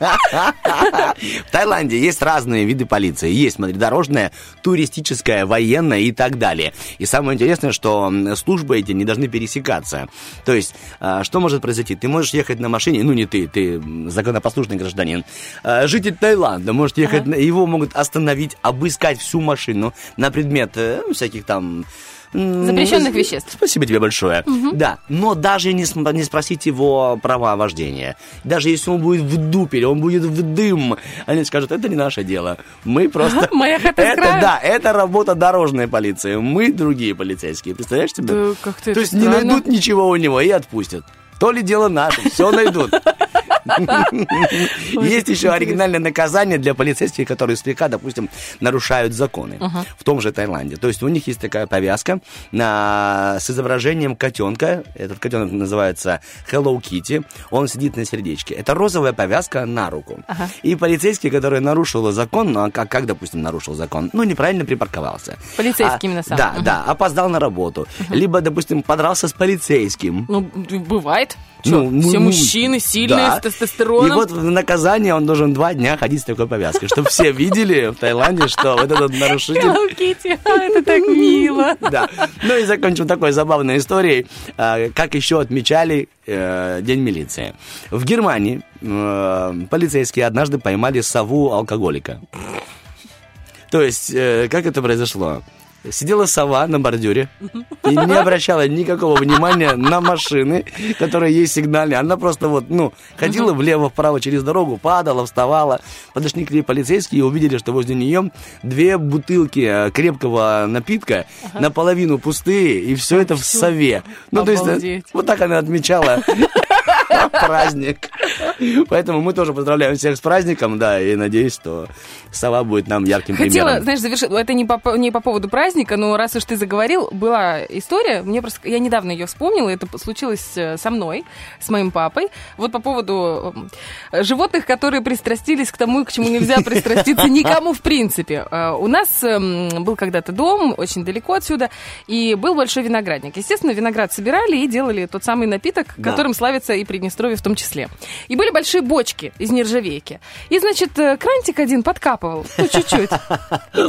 Speaker 2: В Таиланде есть разные виды полиции. Есть, смотри, дорожная, туристическая, военная и так далее. И самое интересное, что службы эти не должны пересекаться. То есть, а, что может произойти? Ты можешь ехать на машине, ну не ты, ты законопослушный гражданин. А, Житель Таиланда может ехать, его могут остановить, обыскать всю машину на предмет э, всяких там...
Speaker 1: Запрещенных веществ.
Speaker 2: Спасибо тебе большое. Да, но даже не, не спросить его права вождения, даже если он будет в дупеле, он будет в дым, они скажут, это не наше дело. Мы (laughs) просто...
Speaker 1: Хата с
Speaker 2: Это, да, это работа дорожной полиции. Мы другие полицейские. Представляешь себе?
Speaker 1: Да, как-то
Speaker 2: То есть не найдут ничего у него и отпустят. То ли дело наше, все найдут. (laughs) (laughs) Есть еще оригинальное наказание для полицейских, которые слегка, допустим, нарушают законы в том же Таиланде. То есть у них есть такая повязка на- с изображением котенка. Этот котенок называется Hello Kitty. Он сидит на сердечке. Это розовая повязка на руку. И полицейский, который нарушил закон, ну а как, допустим, нарушил закон? Ну, неправильно припарковался.
Speaker 1: Полицейский
Speaker 2: А,
Speaker 1: именно сам.
Speaker 2: Да, да, опоздал на работу. Либо, допустим, подрался с полицейским.
Speaker 1: Ну, бывает. Чё,
Speaker 2: Ну,
Speaker 1: все
Speaker 2: ну,
Speaker 1: мужчины сильные,
Speaker 2: да.
Speaker 1: Тестостероном.
Speaker 2: И вот в наказание он должен два дня ходить с такой повязкой, чтобы все видели в Таиланде, что вот этот нарушитель...
Speaker 1: Hello Kitty, а, это так мило.
Speaker 2: Да. Ну и закончим такой забавной историей, а, как еще отмечали э, День милиции. В Германии э, полицейские однажды поймали сову алкоголика. То есть, э, как это произошло? Сидела сова на бордюре и не обращала никакого внимания на машины, которые ей сигнали. Она просто вот, ну, ходила влево-вправо через дорогу, падала, вставала. Подошли к ней полицейские и увидели, что возле нее две бутылки э, крепкого напитка, наполовину пустые, и все это в сове. Ну, то есть, э, вот так она отмечала (laughs) праздник. Поэтому мы тоже поздравляем всех с праздником, да, и надеюсь, что сова будет нам ярким
Speaker 1: Хотела,
Speaker 2: примером.
Speaker 1: знаешь, завершить. Это не по, не по поводу праздника, но раз уж ты заговорил, была история. Мне просто я недавно ее вспомнила. Это случилось э, со мной, с моим папой. Вот по поводу э, животных, которые пристрастились к тому, к чему нельзя пристраститься (laughs) никому в принципе. Э, У нас эм, был когда-то дом очень далеко отсюда, и был большой виноградник. Естественно, виноград собирали и делали тот самый напиток,
Speaker 2: Да.
Speaker 1: которым славится и Приднестровье в том числе. И были большие бочки из нержавейки. И, значит, э, крантик один подкапывал, ну, чуть-чуть.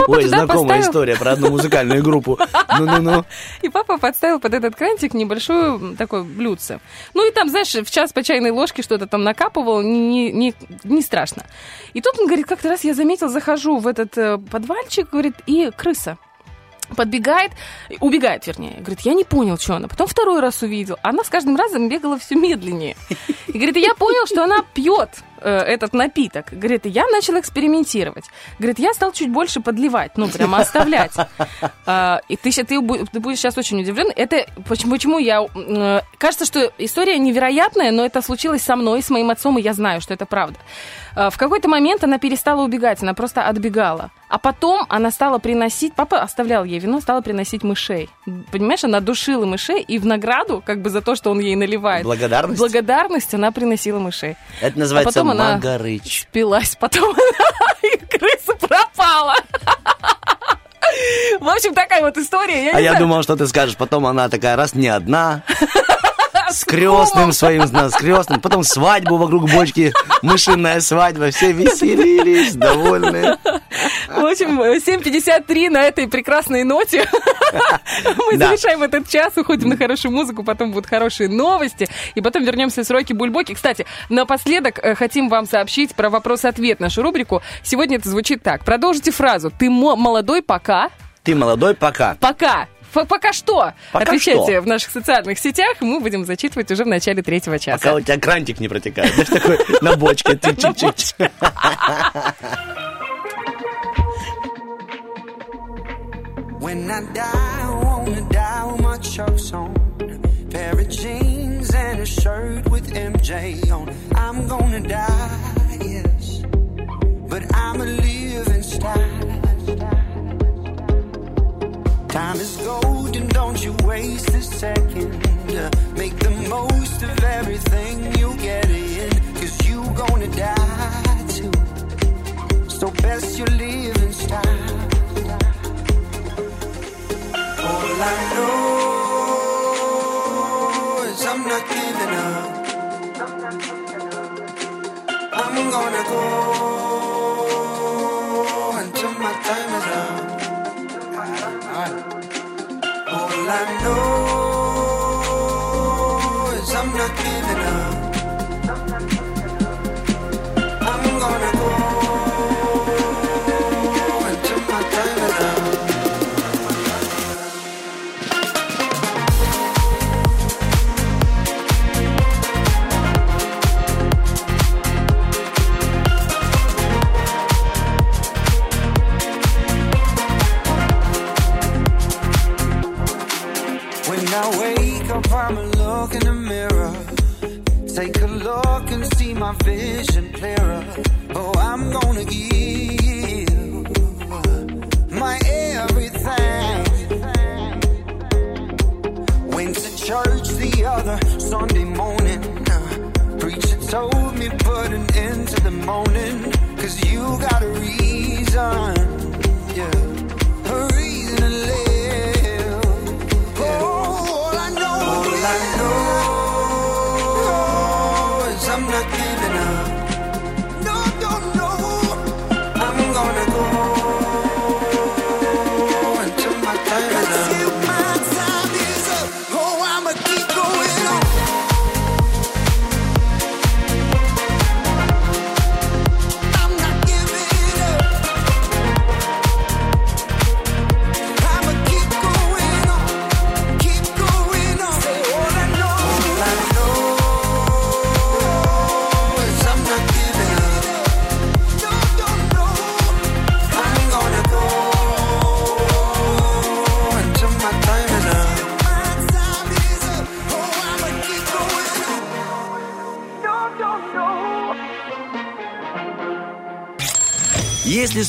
Speaker 2: Ой, знакомая
Speaker 1: поставил-
Speaker 2: история про одну музыкальную группу. Ну-ну-ну. (laughs)
Speaker 1: И папа подставил под этот крантик небольшое м, такое блюдце. Ну и там, знаешь, в час по чайной ложке что-то там накапывал, не, не, не страшно. И тут он говорит, как-то раз я заметил, захожу в этот э, подвальчик, говорит, и крыса. Подбегает, убегает, вернее. Говорит, я не понял, что она. Потом второй раз увидел. Она с каждым разом бегала все медленнее. И говорит, я понял, что она пьет э, этот напиток. Говорит, я начал экспериментировать. Говорит, я стал чуть больше подливать, ну, прямо оставлять. А, И ты, ты ты будешь сейчас очень удивлен. Это почему, почему я... э, Кажется, что история невероятная, но это случилось со мной, с моим отцом, и я знаю, что это правда. А, В какой-то момент она перестала убегать, она просто отбегала. А потом она стала приносить... Папа оставлял ей вино, стала приносить мышей. Понимаешь, она душила мышей, и в награду, как бы за то, что он ей наливает...
Speaker 2: Благодарность?
Speaker 1: Благодарность она приносила мышей.
Speaker 2: Это называется
Speaker 1: потом она-
Speaker 2: Магарыч.
Speaker 1: Спилась, потом (laughs) и крыса пропала. В общем, такая вот история. Я
Speaker 2: А я думал, что ты скажешь, потом она такая, раз не одна, с крестным своим, с крестным, потом свадьбу вокруг бочки, мышиная свадьба, все веселились, довольные.
Speaker 1: В общем, 7.53 на этой прекрасной ноте мы
Speaker 2: Да.
Speaker 1: завершаем этот час, уходим на хорошую музыку, потом будут хорошие новости, и потом вернемся с Рокки Бульбоки. Кстати, напоследок э, хотим вам сообщить про вопрос-ответ, нашу рубрику. Сегодня это звучит так. Продолжите фразу. Ты мо- молодой пока...
Speaker 2: Ты молодой пока.
Speaker 1: Пока. Пока что?
Speaker 2: Пока
Speaker 1: Отвечайте
Speaker 2: что.
Speaker 1: в наших социальных сетях, мы будем зачитывать уже в начале третьего часа.
Speaker 2: Пока у тебя крантик не протекает. Знаешь, такой (laughs) на бочке. (laughs)
Speaker 4: When I die, I wanna die with my chucks on. Pair of jeans and a shirt with MJ on. I'm gonna die, yes. But I'm a living Time is gold and don't you waste a second. Make the most of everything you get in. Cause you gonna die too. So best you live in style. All I know is I'm not giving up. I'm gonna go until my time is up. I know is I'm not giving my vision clearer. Oh, I'm gonna give my everything. Went to church the other Sunday morning. Preacher told me put an end to the moaning. Cause you got a reason. Yeah.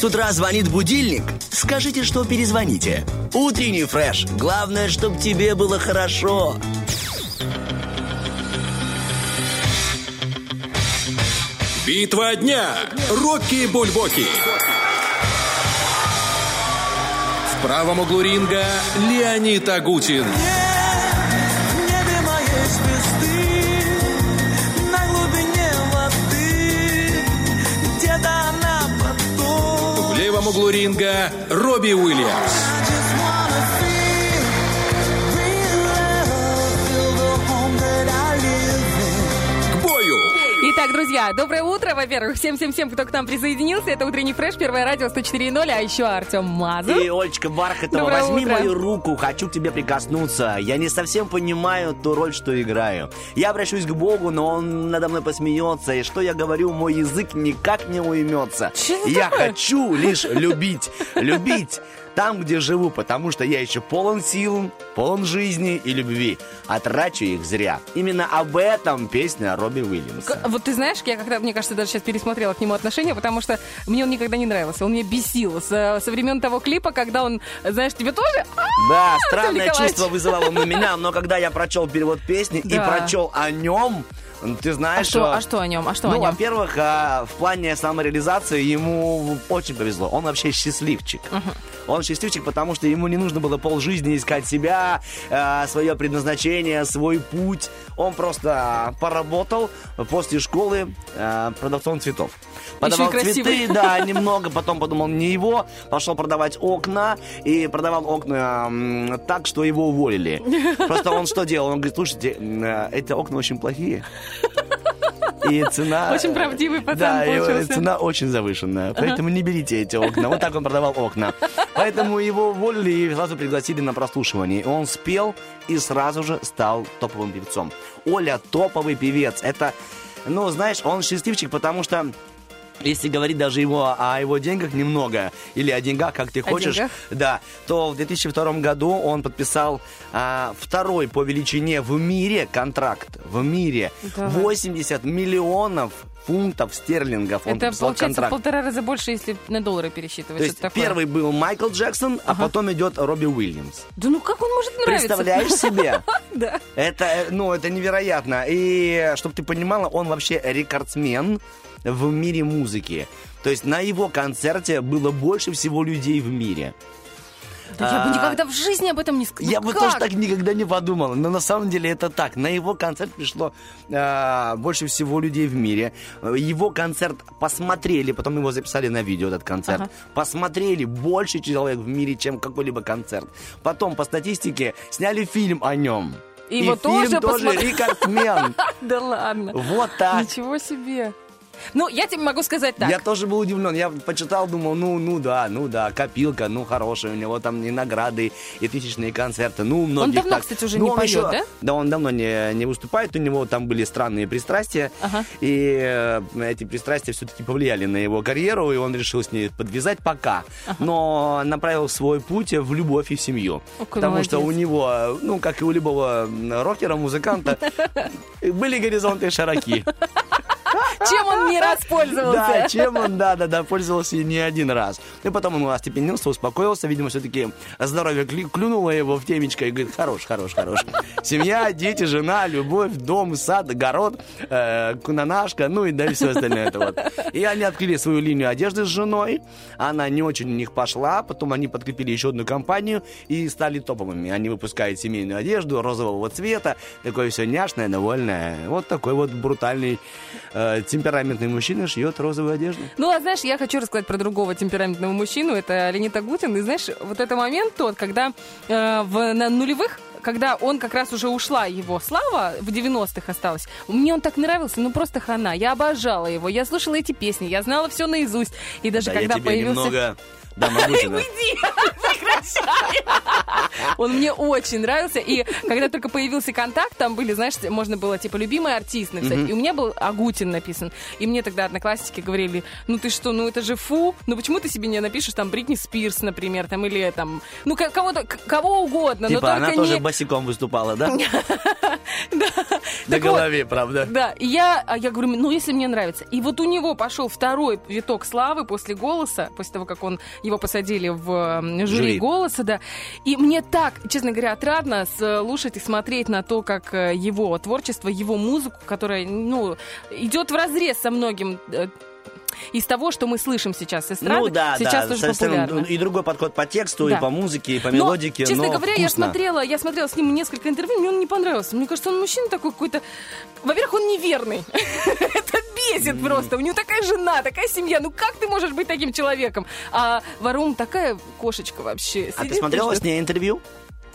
Speaker 2: С утра звонит будильник, скажите, что перезвоните. Утренний фреш. Главное, чтобы тебе было хорошо.
Speaker 5: Битва дня. Рокки Бульбоки. В правом углу ринга Леонид Агутин.
Speaker 6: В
Speaker 5: углу ринга Робби Уильямс. К бою.
Speaker 1: Итак, друзья, доброе утро, во-первых, всем-всем-всем, кто к нам присоединился. Это утренний фреш, первое радио 104.0, а еще Артем Мазур.
Speaker 2: И, Олечка Бархатова,
Speaker 1: Доброе
Speaker 2: возьми
Speaker 1: утро.
Speaker 2: мою руку, хочу к тебе прикоснуться. Я не совсем понимаю ту роль, что играю. Я обращусь к Богу, но он надо мной посмеется. И что я говорю, мой язык никак не уймется.
Speaker 1: Это
Speaker 2: Я
Speaker 1: такое?
Speaker 2: хочу лишь любить, любить там, где живу, потому что я еще полон сил, полон жизни и любви. А трачу их зря. Именно об этом песня Робби Уильямса.
Speaker 1: Вот ты знаешь, я когда, мне кажется, даже сейчас пересмотрела к нему отношения, потому что мне он никогда не нравился. Он мне бесил со, со времен того клипа, когда он, знаешь, тебе тоже... А,
Speaker 2: Да, странное чувство вызывало он у меня, но когда я прочел перевод песни и прочел о нем, ты знаешь...
Speaker 1: А что, а что о нем? А что
Speaker 2: ну,
Speaker 1: о нем?
Speaker 2: во-первых, а, в плане самореализации ему очень повезло. Он вообще счастливчик. Он счастливчик, потому что ему не нужно было полжизни искать себя, а, свое предназначение, свой путь. Он просто поработал после школы а, продавцом цветов.
Speaker 1: Красивый.
Speaker 2: цветы, (laughs) да, немного, потом подумал, не его, пошел продавать окна, и продавал окна так, что его уволили. Просто он что делал? Он говорит, слушайте, э, эти окна очень плохие. И цена...
Speaker 1: Очень правдивый пацан
Speaker 2: да,
Speaker 1: получился.
Speaker 2: цена очень завышенная, поэтому не берите эти окна. Вот так он продавал окна. Поэтому его уволили и сразу пригласили на прослушивание. И он спел и сразу же стал топовым певцом. Оля топовый певец. Это, ну, знаешь, он счастливчик, потому что если говорить даже его о его деньгах немного, или о деньгах, как ты хочешь, да, то в 2002 году он подписал а, второй по величине в мире контракт. В мире.
Speaker 1: Давай.
Speaker 2: 80 миллионов фунтов стерлингов он
Speaker 1: Это
Speaker 2: подписал
Speaker 1: получается в
Speaker 2: контракт.
Speaker 1: полтора раза больше, если на доллары пересчитывать.
Speaker 2: То есть
Speaker 1: такое.
Speaker 2: первый был Майкл Джексон, а потом идет Робби Уильямс.
Speaker 1: Да ну как он может нравиться?
Speaker 2: Представляешь себе? (laughs)
Speaker 1: Да.
Speaker 2: Это, э, ну, это невероятно. И, чтобы ты понимала, он вообще рекордсмен в мире музыки. То есть на его концерте было больше всего людей в мире.
Speaker 1: Да я бы
Speaker 2: А,
Speaker 1: никогда в жизни об этом не сказала.
Speaker 2: Я бы тоже так никогда не подумал, но на самом деле это так. На его концерт пришло а, больше всего людей в мире. Его концерт посмотрели, потом его записали на видео, этот концерт.
Speaker 1: Ага.
Speaker 2: Посмотрели больше человек в мире, чем какой-либо концерт. Потом, по статистике, сняли фильм о нем.
Speaker 1: И
Speaker 2: И
Speaker 1: его
Speaker 2: фильм
Speaker 1: тоже
Speaker 2: тоже
Speaker 1: посмотрели.
Speaker 2: рекордсмен. (laughs)
Speaker 1: Да ладно.
Speaker 2: Вот так.
Speaker 1: Ничего себе. Ну, я тебе могу сказать так.
Speaker 2: Я тоже был удивлен. Я почитал, думал, ну, ну да, ну да, копилка, ну хорошая, у него там и награды, и тысячные концерты. Ну, многих
Speaker 1: давно,
Speaker 2: так.
Speaker 1: кстати, уже
Speaker 2: Ну,
Speaker 1: не
Speaker 2: он
Speaker 1: поет,
Speaker 2: еще-
Speaker 1: да?
Speaker 2: Да, он давно не, не выступает, у него там были странные пристрастия,
Speaker 1: Ага.
Speaker 2: и э, эти пристрастия все-таки повлияли на его карьеру, и он решил с ней подвязать пока, но направил свой путь в любовь и в семью.
Speaker 1: Какой
Speaker 2: потому что у
Speaker 1: молодец.
Speaker 2: него, ну, как и у любого рокера, музыканта, (laughs) были горизонты широки. (laughs)
Speaker 1: Чем он не распользовался?
Speaker 2: Да, чем он, да, да, да, пользовался и не один раз. И потом он остепенился, успокоился, видимо, все-таки здоровье клюнуло его в темечко и говорит, хорош, хорош, хорош. Семья, дети, жена, любовь, дом, сад, огород, э, кунанашка, ну и да, и все остальное это вот. И они открыли свою линию одежды с женой, она не очень у них пошла, потом они подкрепили еще одну компанию и стали топовыми. Они выпускают семейную одежду розового цвета, такое все няшное, довольное. Вот такой вот брутальный э, темпераментный мужчина шьет розовую одежду.
Speaker 1: Ну, а знаешь, я хочу рассказать про другого темпераментного мужчину. Это Леонид Агутин. И знаешь, вот это момент тот, когда э, в, на нулевых когда он как раз уже ушла его слава, в 90-х осталась, мне он так нравился, ну просто хана. Я обожала его, я слушала эти песни, я знала все наизусть. И даже
Speaker 2: Да,
Speaker 1: когда
Speaker 2: я тебе
Speaker 1: появился...
Speaker 2: немного... Да, могу тебя.
Speaker 1: Уйди! (laughs) Он мне очень нравился. И когда только появился контакт, там были, знаешь, можно было, типа, любимый артист написать. И у меня был Агутин написан. И мне тогда одноклассники говорили, ну ты что, ну это же фу. Ну почему ты себе не напишешь там Бритни Спирс, например, там, или там, ну кого-то, кого угодно, но
Speaker 7: Типа она тоже
Speaker 1: не...
Speaker 7: босиком выступала, да? (laughs)
Speaker 1: Да. (laughs)
Speaker 7: На голове, правда.
Speaker 1: Да, и я, а я говорю, ну, если мне нравится. И вот у него пошел второй виток славы после «Голоса», после того, как он, его посадили в жюри,
Speaker 7: Жюри.
Speaker 1: «Голоса», да. И мне так, честно говоря, отрадно слушать и смотреть на то, как э, его творчество, его музыку, которая, ну, идет в разрез со многим э, из того, что мы слышим сейчас с эстрады,
Speaker 7: Ну да,
Speaker 1: сейчас
Speaker 7: да, совсем
Speaker 1: популярно.
Speaker 7: и другой подход по тексту,
Speaker 1: Да.
Speaker 7: и по музыке, и по
Speaker 1: Но,
Speaker 7: мелодике,
Speaker 1: честно
Speaker 7: но
Speaker 1: говоря, я
Speaker 7: вкусно.
Speaker 1: смотрела, я смотрела с ним несколько интервью, мне он не понравился. Мне кажется, он мужчина такой какой-то... Во-первых, он неверный. (laughs) Это бесит просто. У него такая жена, такая семья. Ну как ты можешь быть таким человеком? А Варум такая кошечка вообще.
Speaker 7: А ты смотрела с ней интервью?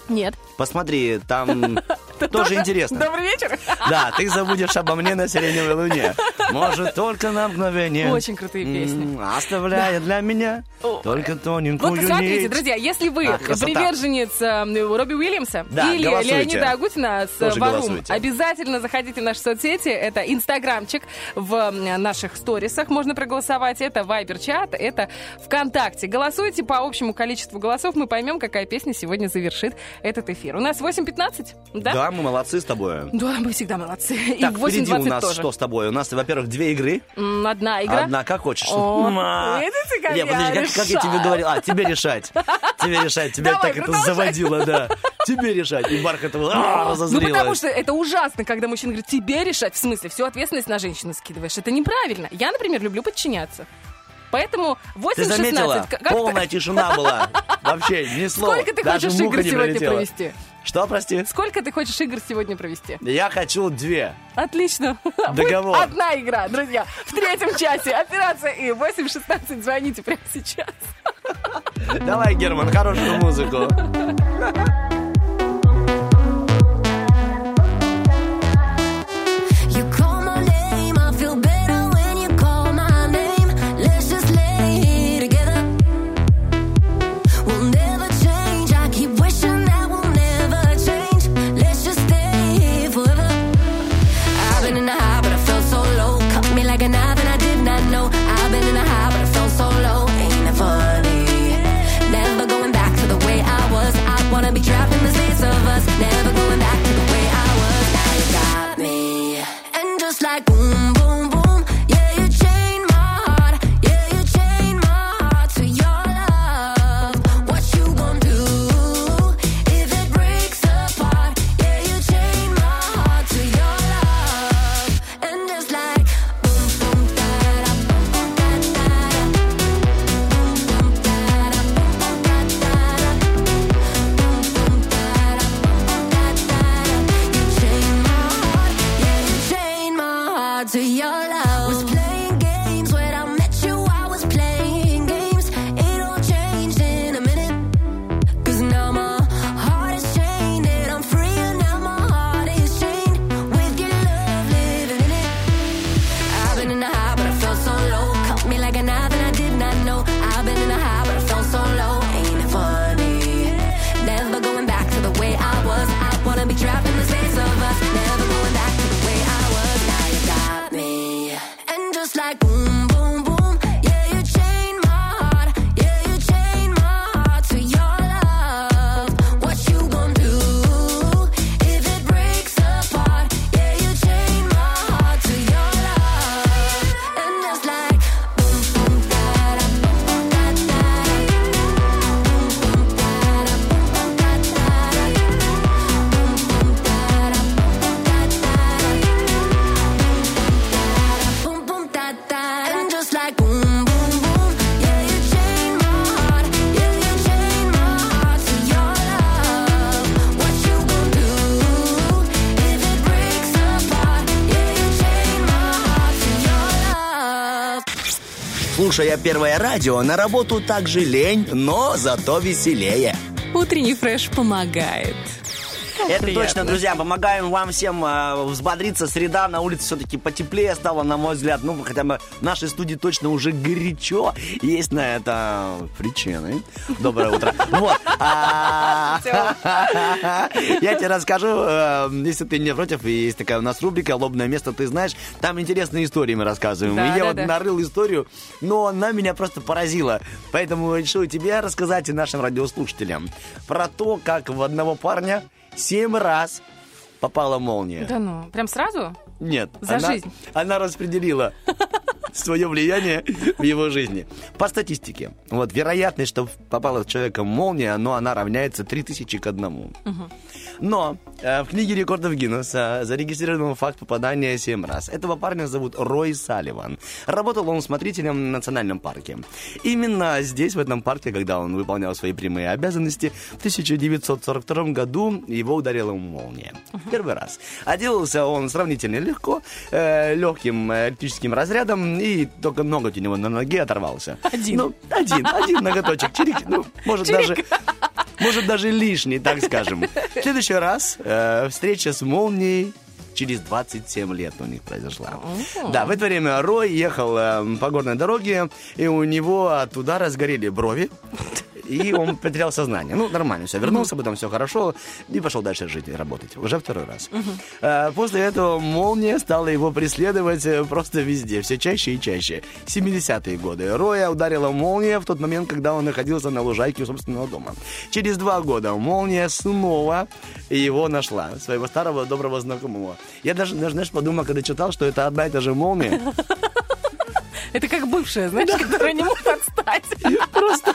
Speaker 1: Нет.
Speaker 7: Посмотри, там (laughs) тоже интересно.
Speaker 1: Добрый вечер.
Speaker 7: Да, ты забудешь обо мне на сиреневой луне. Может, только на мгновение.
Speaker 1: Очень крутые песни.
Speaker 7: Оставляя для меня только тоненькую
Speaker 1: Вот смотрите, друзья, если вы
Speaker 7: А,
Speaker 1: приверженец э, Робби Уильямса или. Леонида Агутина с Варум, обязательно заходите в наши соцсети. Это инстаграмчик в наших сторисах можно проголосовать. Это Вайбер-чат, это ВКонтакте. Голосуйте по общему количеству голосов. Мы поймем, какая песня сегодня завершит этот эфир. У нас 8.15, да?
Speaker 7: Да, мы молодцы с тобой.
Speaker 1: Да, мы всегда молодцы.
Speaker 7: Так,
Speaker 1: И
Speaker 7: впереди
Speaker 1: 8.20
Speaker 7: у нас
Speaker 1: тоже.
Speaker 7: что с тобой? У нас, во-первых, две игры.
Speaker 1: Одна игра.
Speaker 7: Одна, как хочешь.
Speaker 1: О,
Speaker 7: Ма.
Speaker 1: видите, как
Speaker 7: Не,
Speaker 1: я
Speaker 7: подожди, как, как я тебе говорил? А, тебе решать. Тебе решать. Тебя
Speaker 1: Давай,
Speaker 7: так это
Speaker 1: продолжай.
Speaker 7: заводило, да. Тебе решать. И Бархатова а,
Speaker 1: Ну,
Speaker 7: разозлилась.
Speaker 1: потому что это ужасно, когда мужчина говорит, тебе решать, в смысле, всю ответственность на женщину скидываешь. Это неправильно. Я, например, люблю подчиняться. Поэтому 8-16...
Speaker 7: Ты заметила?
Speaker 1: как-
Speaker 7: Полная
Speaker 1: ты-
Speaker 7: тишина была. Вообще, ни слова.
Speaker 1: Сколько ты
Speaker 7: Даже
Speaker 1: хочешь игр сегодня провести?
Speaker 7: Что, прости?
Speaker 1: Сколько ты хочешь игр сегодня провести?
Speaker 7: Я хочу две.
Speaker 1: Отлично.
Speaker 7: Договор.
Speaker 1: Будет одна игра, друзья. В третьем часе. Операция И. 8.16. Звоните прямо сейчас.
Speaker 7: Давай, Герман, хорошую музыку. Слушая первое радио, на работу также лень, но зато веселее.
Speaker 1: Утренний фреш помогает.
Speaker 2: Это
Speaker 1: Приятно.
Speaker 2: точно, друзья. Помогаем вам всем э, взбодриться. Среда на улице все-таки потеплее стало, на мой взгляд. Ну, хотя бы в нашей студии точно уже горячо. Есть на это причины. Доброе утро. Вот. А, Я тебе расскажу, э, если ты не против, есть такая у нас рубрика «Лобное место, ты знаешь». Там интересные истории мы рассказываем. И я вот нарыл историю, но она меня просто поразила. Поэтому решил тебе рассказать и нашим радиослушателям про то, как в одного парня семь раз попала молния.
Speaker 1: Да ну, прям сразу?
Speaker 2: Нет.
Speaker 1: За
Speaker 2: она,
Speaker 1: жизнь.
Speaker 2: Она распределила (laughs) (laughs) свое влияние в его жизни. По статистике, вот вероятность, что попала в человека молния, но она равняется 3000 к одному. Но э, в книге рекордов Гиннесса зарегистрирован факт попадания 7 раз. Этого парня зовут Рой Салливан. Работал он смотрителем в национальном парке. Именно здесь, в этом парке, когда он выполнял свои прямые обязанности, в 1942 году его ударила молния. Первый раз. Отделался он сравнительно легко, э, легким э, электрическим разрядом, и только ноготь у него на ноге оторвался.
Speaker 1: Один.
Speaker 2: Ну, один, один ноготочек. Чирик, ну, может даже... Может, даже лишний, так скажем. В следующий раз э, встреча с молнией через 27 лет у них произошла. Да, в это время Рой ехал э, по горной дороге, и у него от удара сгорели брови. И он потерял сознание. Ну, нормально все. Вернулся, потом все хорошо. И пошел дальше жить и работать. Уже второй раз. Э, После этого молния стала его преследовать э, просто везде. Все чаще и чаще. 70-е годы. Роя ударила молния в тот момент, когда он находился на лужайке у собственного дома. Через два года молния снова его нашла. Своего старого доброго знакомого. Я даже, даже знаешь, подумал, когда читал, что это одна и та же молния.
Speaker 1: Это как бывшая, знаешь, которая не может отстать.
Speaker 2: Просто,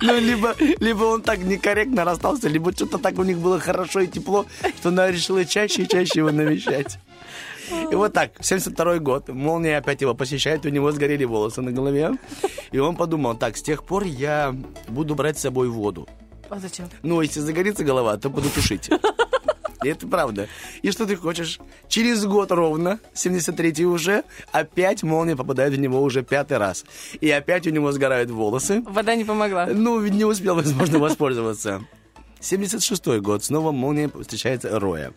Speaker 2: ну, либо, либо он так некорректно расстался, либо что-то так у них было хорошо и тепло, что она решила чаще и чаще его навещать. И вот так, 72 год, молния опять его посещает, у него сгорели волосы на голове. И он подумал, так, с тех пор я буду брать с собой воду.
Speaker 1: А зачем?
Speaker 2: Ну, если загорится голова, то буду тушить. Это правда. И что ты хочешь? Через год ровно, 73-й уже, опять молния попадает в него уже пятый раз. И опять у него сгорают волосы.
Speaker 1: Вода не помогла.
Speaker 2: Ну, ведь не успел, возможно, воспользоваться. 76-й год, снова молния встречается Роя.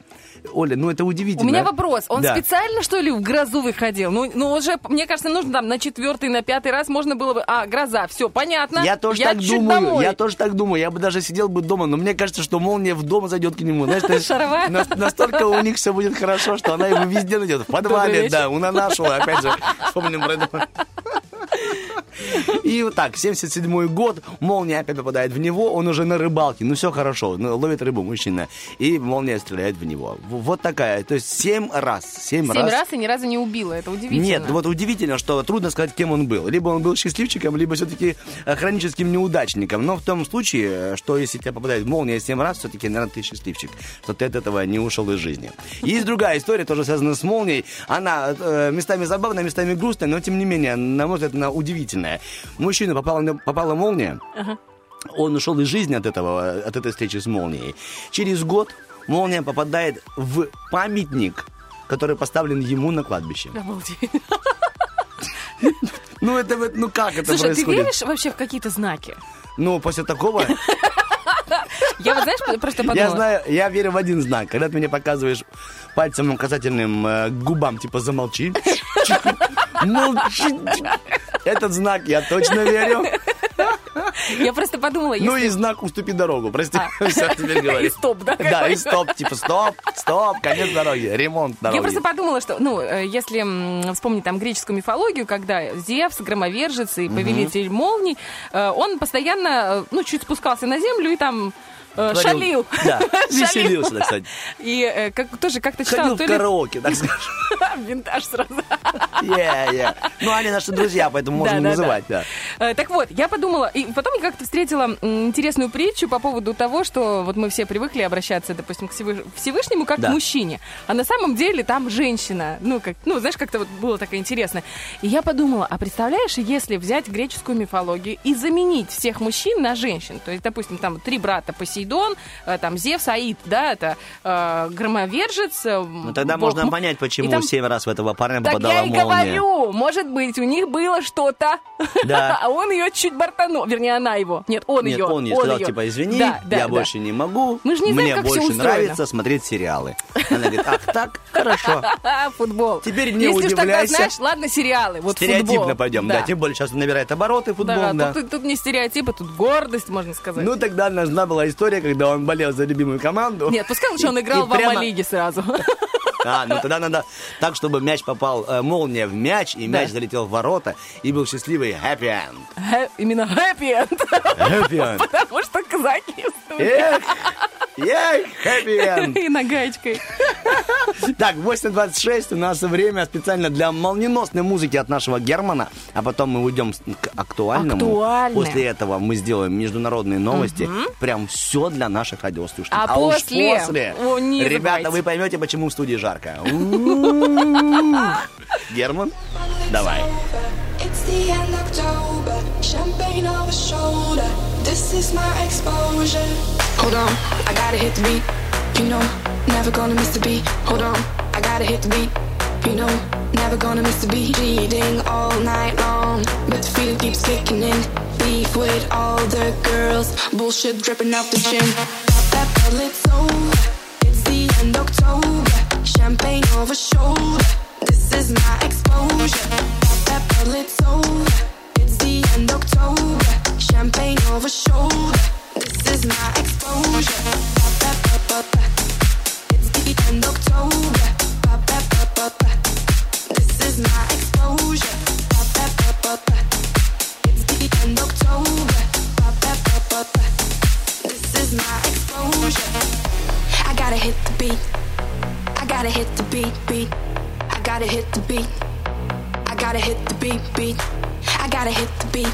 Speaker 2: Оля, ну это
Speaker 1: У
Speaker 2: удивительно.
Speaker 1: меня вопрос. Он
Speaker 2: Да.
Speaker 1: специально, что ли, в грозу выходил? Ну, ну, уже, мне кажется, нужно там на четвертый, на пятый раз можно было бы... А, гроза, все, понятно.
Speaker 2: Я тоже так
Speaker 1: чуть
Speaker 2: думаю,
Speaker 1: домой.
Speaker 2: я тоже так думаю. Я бы даже сидел бы дома, но мне кажется, что молния в дом зайдет к нему. Знаешь, есть настолько у них все будет хорошо, что она его везде найдет. В подвале, да, у нашего, опять же, вспомним про это. И вот так, 77 год, молния опять попадает в него, он уже на рыбалке, ну все хорошо, ну, ловит рыбу мужчина, и молния стреляет в него. Вот такая, то есть 7 раз, 7,
Speaker 1: Семь раз и ни разу не убила, это удивительно.
Speaker 2: нет, вот удивительно, что трудно сказать, кем он был. Либо он был счастливчиком, либо все-таки э, хроническим неудачником. Но в том случае, э, что если тебе попадает молния 7 раз, все-таки, наверное, ты счастливчик, что ты от этого не ушел из жизни. Есть другая история, тоже связанная с молнией. Она э, местами забавная, местами грустная, но тем не менее, на мой взгляд, она удивительная. Мужчина попала, попала молния, он ушел из жизни от этого, от этой встречи с молнией. Через год молния попадает в памятник, который поставлен ему на кладбище.
Speaker 1: Обалдеть.
Speaker 2: Ну, это вот, ну как это
Speaker 1: Слушай, а ты
Speaker 2: происходит?
Speaker 1: веришь вообще в какие-то знаки?
Speaker 2: Ну, после такого,
Speaker 1: Я вот, знаешь, просто подумала.
Speaker 2: я знаю, я верю в один знак. Когда ты мне показываешь пальцем указательным э, губам, типа замолчи. Молчи. Этот знак я точно верю.
Speaker 1: Я просто подумала,
Speaker 2: Ну
Speaker 1: если...
Speaker 2: и знак уступи дорогу, прости.
Speaker 1: А. (laughs) И стоп, да,
Speaker 2: Да, и стоп, типа стоп, стоп, конец дороги, ремонт
Speaker 1: Я
Speaker 2: дороги.
Speaker 1: просто подумала, что, ну, э, если вспомнить там греческую мифологию, когда Зевс, громовержец и повелитель молний, э, он постоянно, э, ну, чуть спускался на землю и там
Speaker 2: Творил.
Speaker 1: шалил.
Speaker 2: Да, (laughs) веселился, так сказать.
Speaker 1: И э, как, тоже как-то читала,
Speaker 2: Ходил в караоке, так (laughs) скажем.
Speaker 1: Винтаж сразу.
Speaker 2: Yeah, yeah. Ну, они наши друзья, поэтому
Speaker 1: да,
Speaker 2: называть,
Speaker 1: да. Э, Так вот, я подумала, и потом я как-то встретила интересную притчу по поводу того, что вот мы все привыкли обращаться, допустим, к Всевыш- Всевышнему как к мужчине, а на самом деле там женщина, ну, как, ну, знаешь, как-то вот было такое интересно. И я подумала, а представляешь, если взять греческую мифологию и заменить всех мужчин на женщин, то есть, допустим, там три брата Посейдон, э, там Зевс, Аид, да, это э, громовержец. э,
Speaker 2: Ну, тогда
Speaker 1: бог
Speaker 2: можно понять, почему
Speaker 1: там-
Speaker 2: семь раз в этого парня
Speaker 1: так
Speaker 2: попадала
Speaker 1: я и
Speaker 2: молния.
Speaker 1: говорю, может быть, у них было что-то
Speaker 2: Да. (laughs)
Speaker 1: а он ее чуть бортанул. Вернее, она его. Нет, он
Speaker 2: Нет,
Speaker 1: ее.
Speaker 2: он ей сказал,
Speaker 1: её.
Speaker 2: типа, извини,
Speaker 1: Да, да,
Speaker 2: я
Speaker 1: да.
Speaker 2: больше не могу.
Speaker 1: Мы ж не знаем,
Speaker 2: Мне
Speaker 1: как всё
Speaker 2: больше
Speaker 1: устроено».
Speaker 2: нравится смотреть сериалы. Она говорит, ах так, хорошо. (laughs)
Speaker 1: Футбол.
Speaker 2: Теперь не
Speaker 1: Если
Speaker 2: удивляйся.
Speaker 1: знаешь, ладно, сериалы. Вот
Speaker 2: Стереотипно
Speaker 1: футбол.
Speaker 2: пойдем, да. Тем более сейчас набирает обороты футбол,
Speaker 1: Да,
Speaker 2: да.
Speaker 1: Тут, тут не стереотипы, тут гордость, можно сказать.
Speaker 2: Ну, тогда нужна была история, когда он болел за любимую команду.
Speaker 1: Нет, пускай лучше он играл в
Speaker 2: прямо-
Speaker 1: Ама-лиге сразу. (laughs)
Speaker 2: А, ну тогда надо так, чтобы мяч попал, э, молния в мяч, и мяч залетел в ворота, и был счастливый happy end.
Speaker 1: Хэ- Именно happy end.
Speaker 2: Happy end.
Speaker 1: Потому что казаки в студии.
Speaker 2: Эх, эх, happy end.
Speaker 1: И нагаечкой.
Speaker 2: Так, 8.26 у нас время специально для молниеносной музыки от нашего Германа, а потом мы уйдем к актуальному.
Speaker 1: Актуальное.
Speaker 2: После этого мы сделаем международные новости. Прям все для наших радиослушателей.
Speaker 1: А
Speaker 2: уж
Speaker 1: после?
Speaker 2: после,
Speaker 1: О,
Speaker 2: ребята,
Speaker 1: забывайте.
Speaker 2: вы поймете, почему в студии жарко. У-у-у. Герман, давай.
Speaker 8: It's the end of October, champagne over shoulder. This is my exposure. Hold on, I gotta hit the beat. You know, never gonna miss the beat. Hold on, I gotta hit the beat. You know, never gonna miss the beat. Cheating all night long, but the feeling keeps kicking in. Beef with all the girls, bullshit dripping out the chin. Pop that bottle, it's over. It's the end of October, champagne over shoulder. This is my exposure. Pop that bottle, it's over. It's the end October, champagne over shoulder. This is my exposure. Pop that, pop. It's the end October. Pop that, pop. This is my exposure. Pop that, pop. It's the end October. Pop that, pop. This is my exposure. I gotta hit the beat. Gotta hit the beat, beat. I gotta hit the beat. I gotta hit the beat, beat. I gotta hit the beat.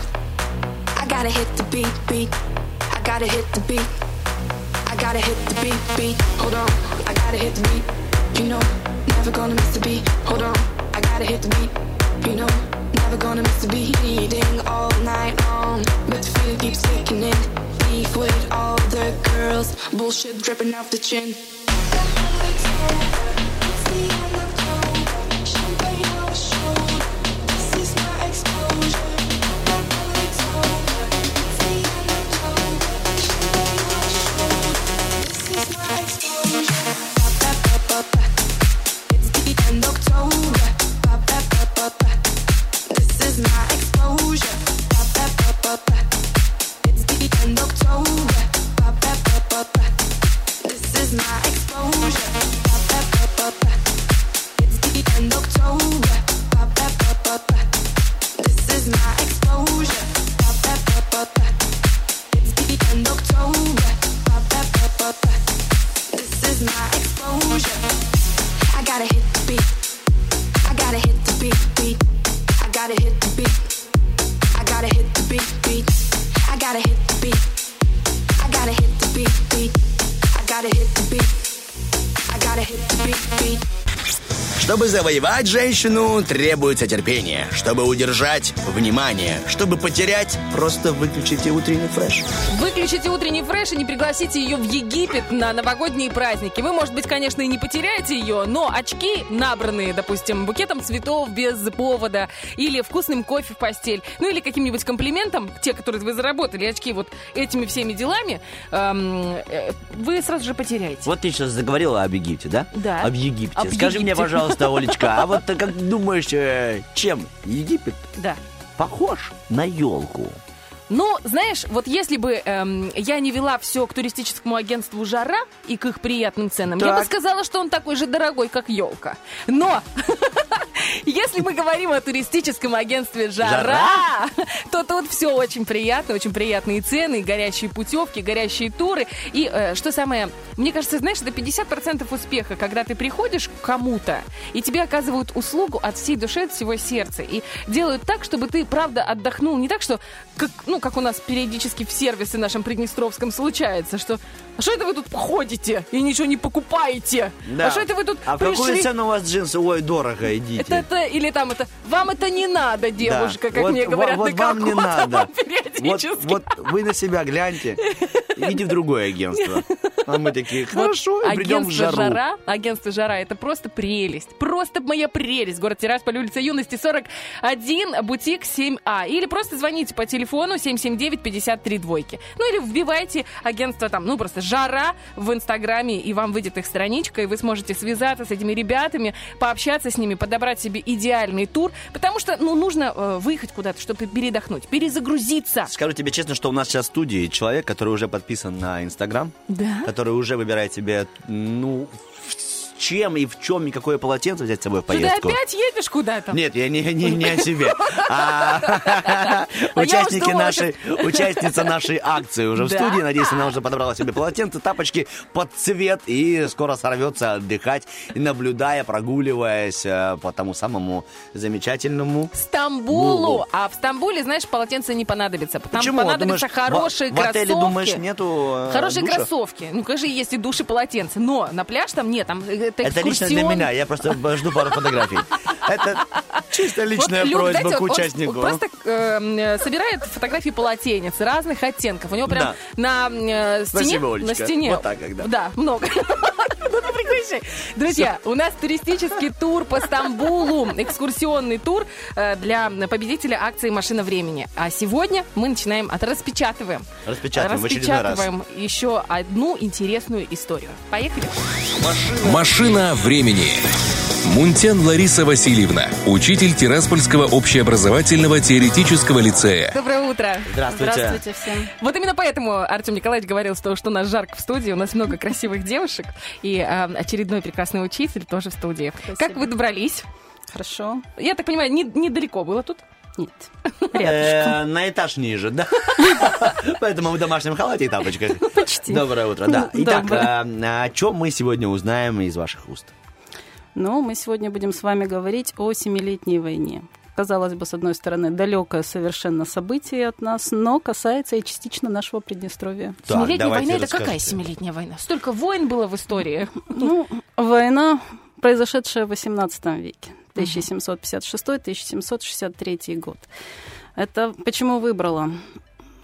Speaker 8: I gotta hit the beat, beat. I gotta hit the beat. I gotta hit the beat, beat. Hold on, I gotta hit the beat. You know, never gonna miss the beat. Hold on, I gotta hit the beat. You know, never gonna miss the beat. Eating all night long, but the feeling keeps kicking in. Beef with all the girls, bullshit dripping off the chin. Thank you.
Speaker 2: Чтобы завоевать женщину, требуется терпение. Чтобы удержать – внимание. Чтобы потерять – просто выключите утренний фреш.
Speaker 1: Выключите утренний фреш и не пригласите ее в Египет на новогодние праздники. Вы, может быть, конечно, и не потеряете ее, но очки, набранные, допустим, букетом цветов без повода, или вкусным кофе в постель, ну или каким-нибудь комплиментом, те, которые вы заработали, очки вот этими всеми делами, эм, э, вы сразу же потеряете.
Speaker 2: Вот ты сейчас заговорила об Египте, да?
Speaker 1: Да.
Speaker 2: Об Египте.
Speaker 1: Об
Speaker 2: Скажи мне,
Speaker 1: Египте.
Speaker 2: Пожалуйста, Олечка, а вот ты как думаешь, э, чем Египет
Speaker 1: Да.
Speaker 2: похож на елку?
Speaker 1: Ну, знаешь, вот если бы эм, я не вела все к туристическому агентству «Жара» и к их приятным ценам, я бы
Speaker 2: Так.
Speaker 1: сказала, что он такой же дорогой, как елка. Но (laughs) если мы говорим о туристическом агентстве «Жара», то тут все очень приятно, очень приятные цены, горящие путевки, горящие туры. И э, что самое, мне кажется, знаешь, это 50% успеха, когда ты приходишь к кому-то, и тебе оказывают услугу от всей души, от всего сердца. И делают так, чтобы ты, правда, отдохнул. Не так, что, как, ну, как у нас периодически в сервисе нашем Приднестровском случается, что «А что это вы тут ходите и ничего не покупаете? А что это вы тут
Speaker 2: А в какую
Speaker 1: пришли?»
Speaker 2: цену у вас джинсы? Ой, дорого, идите.
Speaker 1: Это, это, или там это, вам это не надо, девушка, как
Speaker 2: Вот-
Speaker 1: мне
Speaker 2: во-
Speaker 1: говорят
Speaker 2: вот
Speaker 1: на
Speaker 2: вам не надо. (laughs) Вот, вот вы на себя гляньте. Идите в другое агентство. (laughs) А мы такие, хорошо, и придем в
Speaker 1: Агентство
Speaker 2: жару.
Speaker 1: «Жара», агентство «Жара» — это просто прелесть. Просто моя прелесть. Город Тирасполь, улица Юности, 41, бутик 7А. Или просто звоните по телефону 779-53 двойки. Ну или вбивайте агентство там, ну просто «Жара» в Инстаграме, и вам выйдет их страничка, и вы сможете связаться с этими ребятами, пообщаться с ними, подобрать себе идеальный тур, потому что, ну, нужно э, выехать куда-то, чтобы передохнуть, перезагрузиться.
Speaker 2: Скажу тебе честно, что у нас сейчас в студии человек, который уже подписан на Инстаграм,
Speaker 1: Да?
Speaker 2: Который уже выбирает себе, ну, чем и в чем и какое полотенце взять с собой в
Speaker 1: Что ты
Speaker 2: поездку.
Speaker 1: опять едешь куда-то?
Speaker 2: Нет, я не, не, не о себе. (laughs) А (laughs)
Speaker 1: А
Speaker 2: участники нашей, участница нашей акции уже в студии. Надеюсь, она уже подобрала себе полотенце, тапочки под цвет и скоро сорвется отдыхать, наблюдая, прогуливаясь э, по тому самому замечательному.
Speaker 1: Стамбулу.
Speaker 2: Булу.
Speaker 1: А в Стамбуле, знаешь, полотенце не понадобится. Там
Speaker 2: Почему?
Speaker 1: понадобятся хорошие
Speaker 2: в, в отеле,
Speaker 1: кроссовки.
Speaker 2: думаешь, нету э,
Speaker 1: Хорошие кроссовки. Ну, конечно, есть и души полотенца. Но на пляж там нет, там это
Speaker 2: Это лично для меня, я просто жду пару фотографий. Это чисто личная
Speaker 1: Вот Люк,
Speaker 2: просьба
Speaker 1: знаете,
Speaker 2: к
Speaker 1: вот он
Speaker 2: участнику.
Speaker 1: просто э, собирает фотографии полотенец разных оттенков. У него прям на э, стене...
Speaker 2: Спасибо.
Speaker 1: На стене.
Speaker 2: Вот так когда.
Speaker 1: Да, много. (laughs) Ну, ты прекращай. Друзья, у нас туристический тур по Стамбулу, экскурсионный тур э, для победителя акции «Машина времени». А сегодня мы начинаем, от распечатываем.
Speaker 2: Распечатываем в очередной раз.
Speaker 1: Распечатываем еще одну интересную историю. Поехали.
Speaker 5: Машина времени. Мунтян Лариса Васильевна, учитель Тираспольского общеобразовательного теоретического лицея.
Speaker 1: Доброе утро.
Speaker 2: Здравствуйте.
Speaker 9: всем.
Speaker 1: Вот именно поэтому Артем Николаевич говорил, что, что у нас жарко в студии, у нас много красивых девушек, и э, очередной прекрасный учитель тоже в студии. Как вы добрались?
Speaker 9: Хорошо.
Speaker 1: Я так понимаю, не- недалеко было тут?
Speaker 9: Нет.
Speaker 2: Э, На этаж ниже, да. (laughs) Поэтому в домашнем халате и тапочках.
Speaker 9: Почти.
Speaker 2: Доброе утро, да. Итак,
Speaker 9: Доброе.
Speaker 2: э, о чем мы сегодня узнаем из ваших уст?
Speaker 9: Ну, мы сегодня будем с вами говорить о Семилетней войне. Казалось бы, с одной стороны, далекое совершенно событие от нас, но касается и частично нашего Приднестровья.
Speaker 2: Так,
Speaker 1: Семилетняя война это какая
Speaker 2: расскажите.
Speaker 1: семилетняя война? Столько войн было в истории.
Speaker 9: Ну, война, произошедшая в XVIII веке, 1756-1763 год. Это почему выбрала?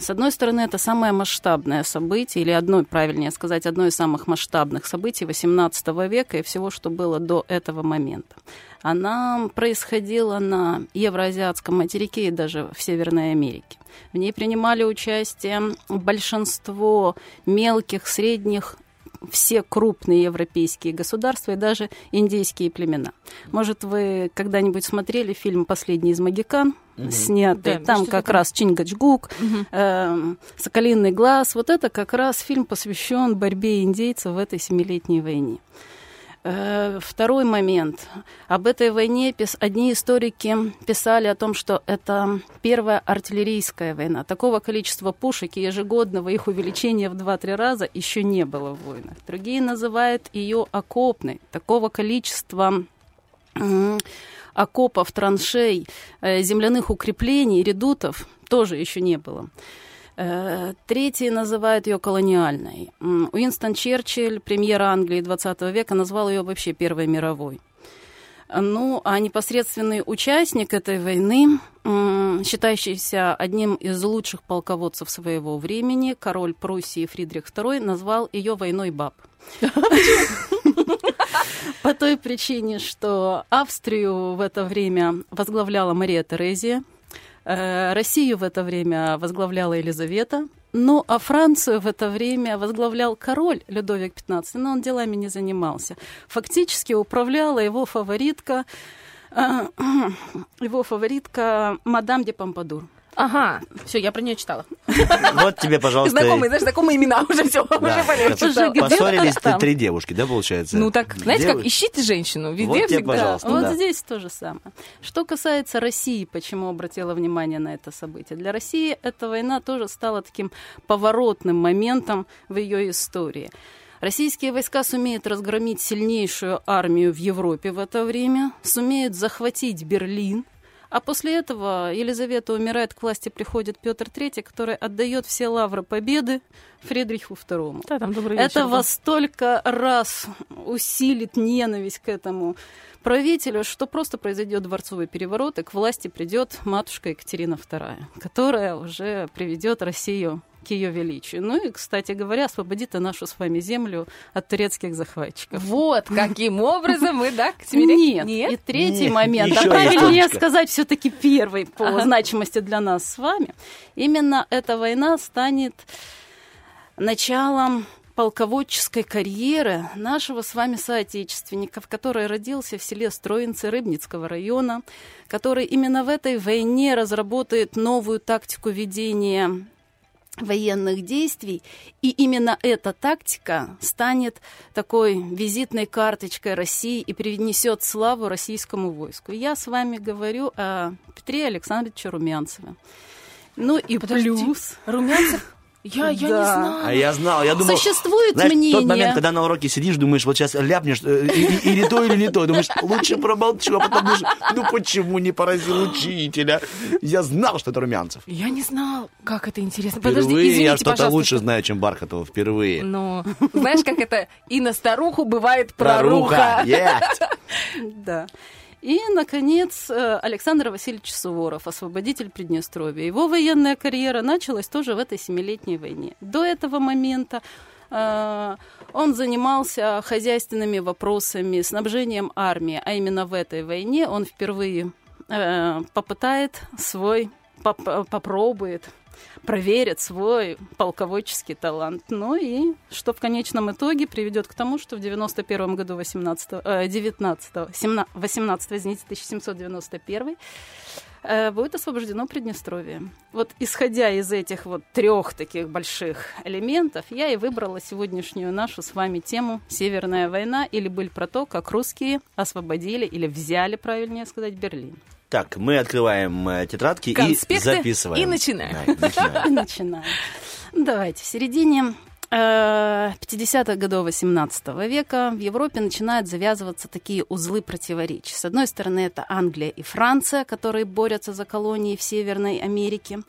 Speaker 9: С одной стороны, это самое масштабное событие, или одно, правильнее сказать, одно из самых масштабных событий XVIII века и всего, что было до этого момента. Она происходила на Евроазиатском материке и даже в Северной Америке. В ней принимали участие большинство мелких, средних все крупные европейские государства и даже индейские племена. Может, вы когда-нибудь смотрели фильм «Последний из Магикан», снятый,
Speaker 1: Да,
Speaker 9: там как
Speaker 1: там.
Speaker 9: раз Чингачгук, эм, «Соколиный глаз». Вот это как раз фильм посвящен борьбе индейцев в этой семилетней войне. Э, Второй момент. Об этой войне одни историки писали о том, что это первая артиллерийская война. Такого количества пушек и ежегодного их увеличения в 2-3 раза еще не было в войнах. Другие называют ее окопной. Такого количества окопов, траншей, э, земляных укреплений, редутов тоже еще не было. Э, Третьи называют ее колониальной. Уинстон Черчилль, премьер Англии 20 века, назвал ее вообще Первой мировой. Ну, а непосредственный участник этой войны, считающийся одним из лучших полководцев своего времени, король Пруссии Фридрих II, назвал ее войной баб. (laughs) По той причине, что Австрию в это время возглавляла Мария Терезия, Россию в это время возглавляла Елизавета, ну, а Францию в это время возглавлял король Людовик XV, но он делами не занимался. Фактически управляла его фаворитка, э, (clears throat) его фаворитка мадам де Помпадур.
Speaker 1: Ага, все, я про нее читала.
Speaker 2: Вот тебе, пожалуйста.
Speaker 1: Знакомые, знаешь, знакомые имена уже все,
Speaker 2: Да,
Speaker 1: уже
Speaker 2: Поссорились
Speaker 9: там.
Speaker 2: три девушки, да, получается?
Speaker 1: Ну так, знаете, как ищите женщину, везде
Speaker 2: Вот
Speaker 1: всегда.
Speaker 2: пожалуйста.
Speaker 9: Вот
Speaker 2: да.
Speaker 9: здесь то же самое. Что касается России, почему обратила внимание на это событие? Для России эта война тоже стала таким поворотным моментом в ее истории. Российские войска сумеют разгромить сильнейшую армию в Европе в это время, сумеют захватить Берлин, а после этого Елизавета умирает, к власти приходит Петр III, который отдает все лавры победы Фридриху II.
Speaker 1: Да, там добрый вечер
Speaker 9: Это
Speaker 1: был.
Speaker 9: во столько раз усилит ненависть к этому правителю, что просто произойдет дворцовый переворот, и к власти придет матушка Екатерина II, которая уже приведет Россию к ее величию. Ну и, кстати говоря, освободит и нашу с вами землю от турецких захватчиков.
Speaker 1: Вот каким образом мы, да, к Семире-
Speaker 9: Нет. И третий
Speaker 2: Нет,
Speaker 9: момент, а правильнее сказать все-таки первый по
Speaker 1: Ага.
Speaker 9: значимости для нас с вами. Именно эта война станет началом полководческой карьеры нашего с вами соотечественника, который родился в селе Строинцы Рыбницкого района, который именно в этой войне разработает новую тактику ведения военных действий, и именно эта тактика станет такой визитной карточкой России и принесет славу российскому войску. Я с вами говорю о Петре Александровиче Румянцеве. Ну и
Speaker 1: Подожди.
Speaker 9: плюс...
Speaker 1: Румянцев? Я, я не
Speaker 9: Да.
Speaker 1: знала.
Speaker 2: А я знал, я думал...
Speaker 9: Существует
Speaker 2: Знаешь,
Speaker 9: мнение...
Speaker 2: тот момент, когда на уроке сидишь, думаешь, вот сейчас ляпнешь, э, и- или то, или не то. Думаешь, лучше промолчу, а потом думаешь, ну почему не поразил учителя? Я знал, что это Румянцев.
Speaker 1: Я не знал, как это интересно.
Speaker 2: Впервые
Speaker 1: Подожди, извините,
Speaker 2: я что-то лучше знаю, чем Бархатова. Впервые.
Speaker 1: Ну, знаешь, как это и на старуху бывает проруха.
Speaker 2: Есть.
Speaker 9: Да. И, наконец, э, Александр Васильевич Суворов, освободитель Приднестровья. Его военная карьера началась тоже в этой семилетней войне. До этого момента э, он занимался хозяйственными вопросами, снабжением армии, а именно в этой войне он впервые э, попытает свой, поп- попробует проверит свой полководческий талант. Ну и что в конечном итоге приведет к тому, что в 91 году 18, э, 19, 17, 18, извините, 1791 э, будет освобождено Приднестровье. Вот исходя из этих вот трех таких больших элементов, я и выбрала сегодняшнюю нашу с вами тему «Северная война» или «Быль про то, как русские освободили или взяли, правильнее сказать, Берлин».
Speaker 2: Так, мы открываем э, тетрадки и
Speaker 1: Конспекты
Speaker 2: записываем.
Speaker 1: и начинаем.
Speaker 2: Да, начинаем.
Speaker 9: И начинаем. Давайте, в середине э, 50-х годов 18 века в Европе начинают завязываться такие узлы противоречий. С одной стороны, это Англия и Франция, которые борются за колонии в Северной Америке.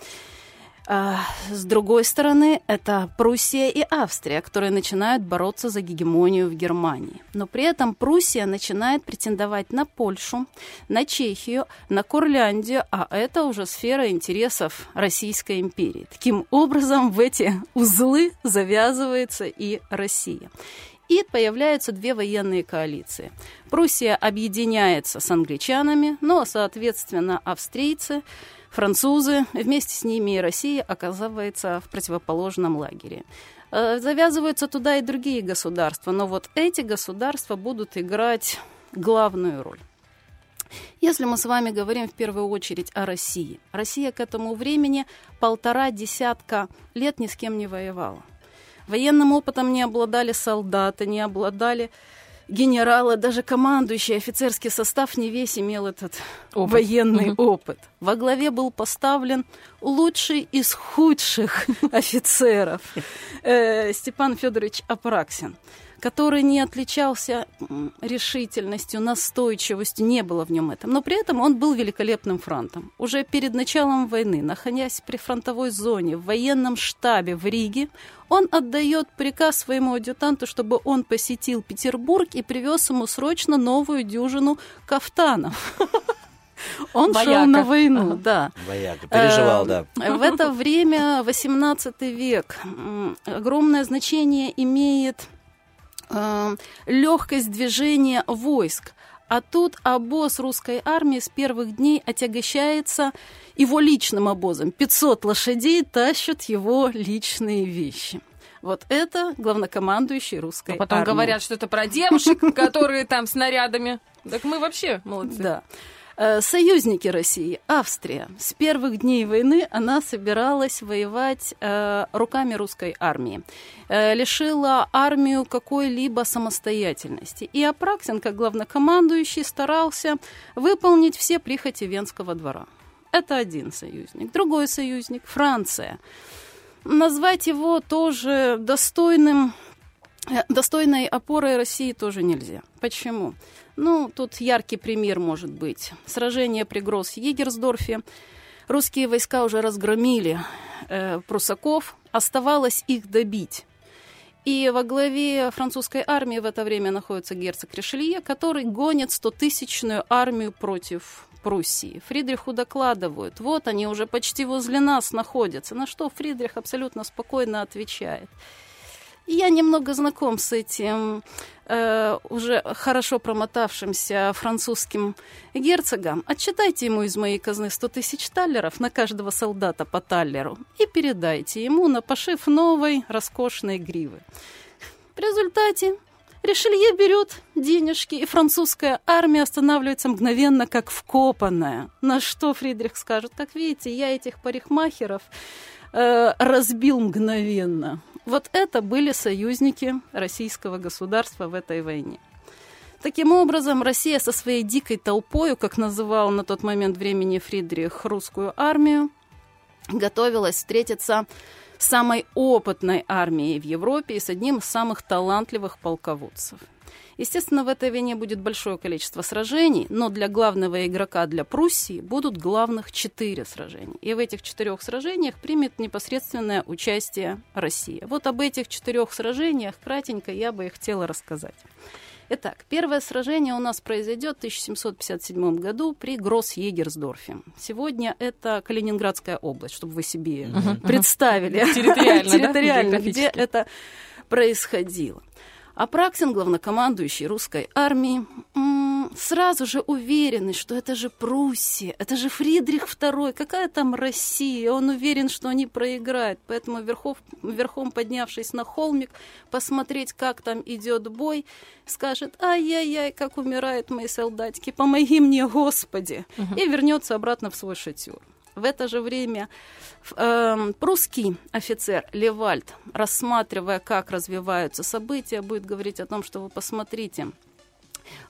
Speaker 9: А, С другой стороны, это Пруссия и Австрия, которые начинают бороться за гегемонию в Германии. Но при этом Пруссия начинает претендовать на Польшу, на Чехию, на Курляндию, а это уже сфера интересов Российской империи. Таким образом, в эти узлы завязывается и Россия. И появляются две военные коалиции. Пруссия объединяется с англичанами, а, соответственно, австрийцы французы, вместе с ними и Россия оказывается в противоположном лагере. Э, Завязываются туда и другие государства, но вот эти государства будут играть главную роль. Если мы с вами говорим в первую очередь о России, Россия к этому времени полтора десятка лет ни с кем не воевала. Военным опытом не обладали солдаты, не обладали генералы, даже командующий офицерский состав не весь имел этот
Speaker 1: Опыт.
Speaker 9: военный
Speaker 1: Мгм.
Speaker 9: опыт. Во главе был поставлен лучший из худших (laughs) офицеров э, Степан Федорович Апраксин который не отличался решительностью, настойчивостью, не было в нем этом. Но при этом он был великолепным фронтом. Уже перед началом войны, находясь при фронтовой зоне, в военном штабе в Риге, он отдает приказ своему адъютанту, чтобы он посетил Петербург и привез ему срочно новую дюжину кафтанов. (laughs) Он шел
Speaker 1: Вояка.
Speaker 9: на войну,
Speaker 1: Ага.
Speaker 9: да.
Speaker 2: Вояка, переживал,
Speaker 9: Э,
Speaker 2: да.
Speaker 9: В это время, 18 век, огромное значение имеет легкость движения войск. А тут обоз русской армии с первых дней отягощается его личным обозом. 500 лошадей тащат его личные вещи. Вот это главнокомандующий русской
Speaker 1: А потом
Speaker 9: армии.
Speaker 1: говорят что-то про девушек, (laughs) которые там снарядами. Так мы вообще молодцы.
Speaker 9: Да. Э, Союзники России, Австрия. С первых дней войны она собиралась воевать э, руками русской армии. Э, лишила армию какой-либо самостоятельности. И Апраксин, как главнокомандующий, старался выполнить все прихоти Венского двора. Это один союзник. Другой союзник – Франция. Назвать его тоже достойным Э, Достойной опорой России тоже нельзя. Почему? Ну, тут яркий пример может быть. Сражение при Гросс-Егерсдорфе. Русские войска уже разгромили э, прусаков, оставалось их добить. И во главе французской армии в это время находится герцог Ришелье, который гонит 100-тысячную армию против Пруссии. Фридриху докладывают, вот они уже почти возле нас находятся. На что Фридрих абсолютно спокойно отвечает. Я немного знаком с этим э, уже хорошо промотавшимся французским герцогом. Отчитайте ему из моей казны 100 тысяч таллеров на каждого солдата по таллеру и передайте ему на пошив новой роскошной гривы. В результате Ришелье берет денежки, и французская армия останавливается мгновенно, как вкопанная. На что Фридрих скажет, как видите, я этих парикмахеров э, разбил мгновенно. Вот это были союзники российского государства в этой войне. Таким образом, Россия со своей дикой толпою, как называл на тот момент времени Фридрих русскую армию, готовилась встретиться с самой опытной армией в Европе и с одним из самых талантливых полководцев. Естественно, в этой войне будет большое количество сражений, но для главного игрока, для Пруссии, будут главных четыре сражения. И в этих четырех сражениях примет непосредственное участие Россия. Вот об этих четырех сражениях кратенько я бы и хотела рассказать. Итак, первое сражение у нас произойдет в 1757 году при Гросс-Егерсдорфе. Сегодня это Калининградская область, чтобы вы себе представили
Speaker 1: Территориально, да,
Speaker 9: территориально, где
Speaker 1: географически.
Speaker 9: это происходило. Апраксин, главнокомандующий русской армии, м, сразу же уверенный, что это же Пруссия, это же Фридрих II, какая там Россия, он уверен, что они проиграют, поэтому верхов, верхом поднявшись на холмик, посмотреть, как там идет бой, скажет, ай-яй-яй, как умирают мои солдатики, помоги мне, Господи, и вернется обратно в свой шатер. В это же время. Эм, прусский офицер Левальд, рассматривая, как развиваются события, будет говорить о том, что вы посмотрите,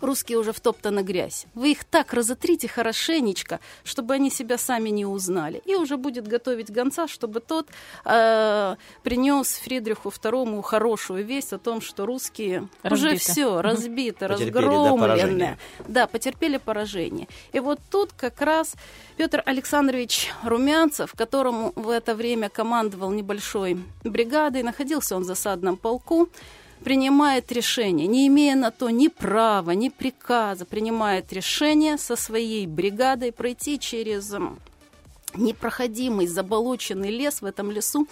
Speaker 9: русские уже втоптаны грязь. Вы их так разотрите хорошенечко, чтобы они себя сами не узнали. И уже будет готовить гонца, чтобы тот э, принес Фридриху II хорошую весть о том, что русские уже
Speaker 1: Разбиты.
Speaker 9: все разбиты,
Speaker 2: Потерпели, да,
Speaker 9: разгромлены.
Speaker 2: поражение.
Speaker 9: Да, потерпели поражение. И вот тут как раз Петр Александрович Румянцев, которому в это время командовал небольшой бригадой, находился он в засадном полку, принимает решение, не имея на то ни права, ни приказа, принимает решение со своей бригадой пройти через непроходимый заболоченный лес в этом лесу.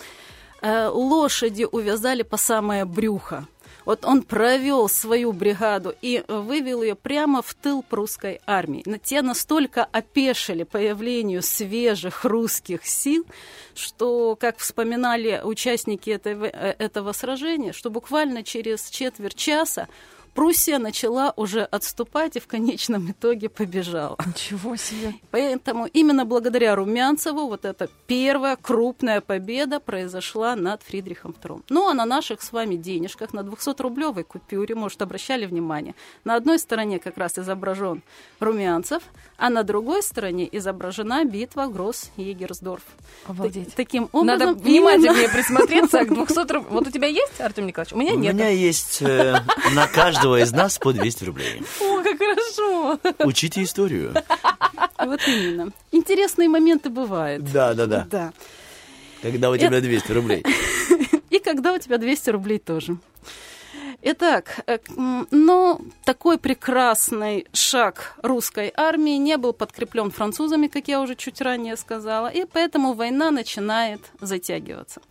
Speaker 9: Э, лошади увязали по самое брюхо. Вот он провел свою бригаду и вывел ее прямо в тыл прусской армии. Но те настолько опешили появлению свежих русских сил, что, как вспоминали участники этого, э, этого сражения, что буквально через четверть часа Пруссия начала уже отступать и в конечном итоге побежала.
Speaker 1: Ничего себе.
Speaker 9: Поэтому именно благодаря Румянцеву вот эта первая крупная победа произошла над Фридрихом II. Ну а на наших с вами денежках, на 200-рублевой купюре, может, обращали внимание, на одной стороне как раз изображен Румянцев, а на другой стороне изображена битва Гросс-Егерсдорф.
Speaker 1: Обалдеть.
Speaker 9: Таким образом,
Speaker 1: Надо
Speaker 9: именно-
Speaker 1: внимательнее присмотреться к 200 рублей. Вот у тебя есть, Артем Николаевич? У меня
Speaker 2: У
Speaker 1: нет.
Speaker 2: меня есть э, на каждого из нас по 200 рублей.
Speaker 1: О, как хорошо.
Speaker 2: Учите историю.
Speaker 9: Вот именно. Интересные моменты бывают.
Speaker 2: Да, да, да.
Speaker 9: Да.
Speaker 2: Когда у тебя 200 рублей.
Speaker 9: И когда у тебя 200 рублей тоже. Итак, э, но такой прекрасный шаг русской армии не был подкреплен французами, как я уже чуть ранее сказала, и поэтому война начинает затягиваться.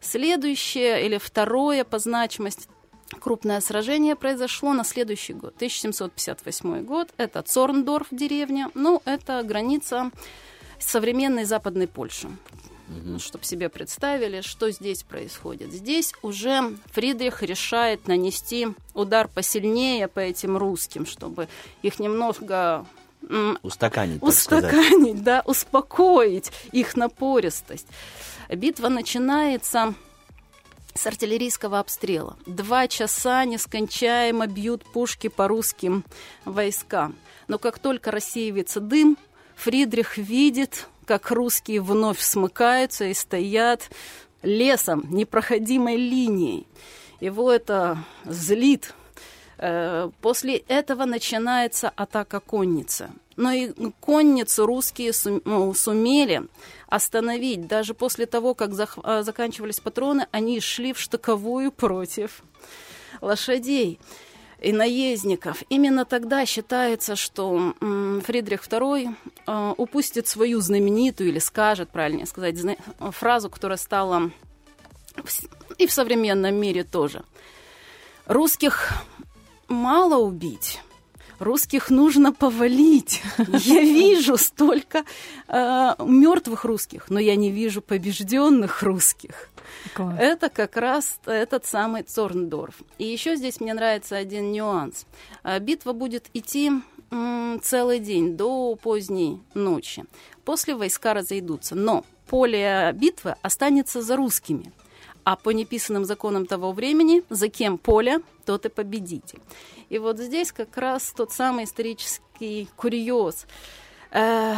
Speaker 9: Следующее или второе по значимости крупное сражение произошло на следующий год, 1758 год. Это Цорндорф деревня, ну, это граница современной Западной Польши. Чтобы себе представили, что здесь происходит. Здесь уже Фридрих решает нанести удар посильнее по этим русским, чтобы их немного
Speaker 2: Устаканить,
Speaker 9: устаканить, да, успокоить их напористость. Битва начинается с артиллерийского обстрела. Два часа нескончаемо бьют пушки по русским войскам. Но как только рассеивается дым, Фридрих видит, как русские вновь смыкаются и стоят лесом, непроходимой линией. Его это злит. Э, После этого начинается атака конницы. Но и конницу русские ну, сумели остановить. Даже после того, как а, заканчивались патроны, они шли в штыковую против лошадей. и наездников. Именно тогда считается, что Фридрих II э, упустит свою знаменитую, или скажет, правильнее сказать, фразу, которая стала и в современном мире тоже. Русских мало убить. Русских нужно повалить. (laughs) Я вижу столько мертвых русских, но я не вижу побежденных русских.
Speaker 1: Класс.
Speaker 9: Это как раз этот самый Цорндорф. И еще здесь мне нравится один нюанс. А, Битва будет идти целый день до поздней ночи. После войска разойдутся, но поле битвы останется за русскими. А по неписанным законам того времени, за кем поле, тот и победитель. И вот здесь как раз тот самый исторический курьез. Э,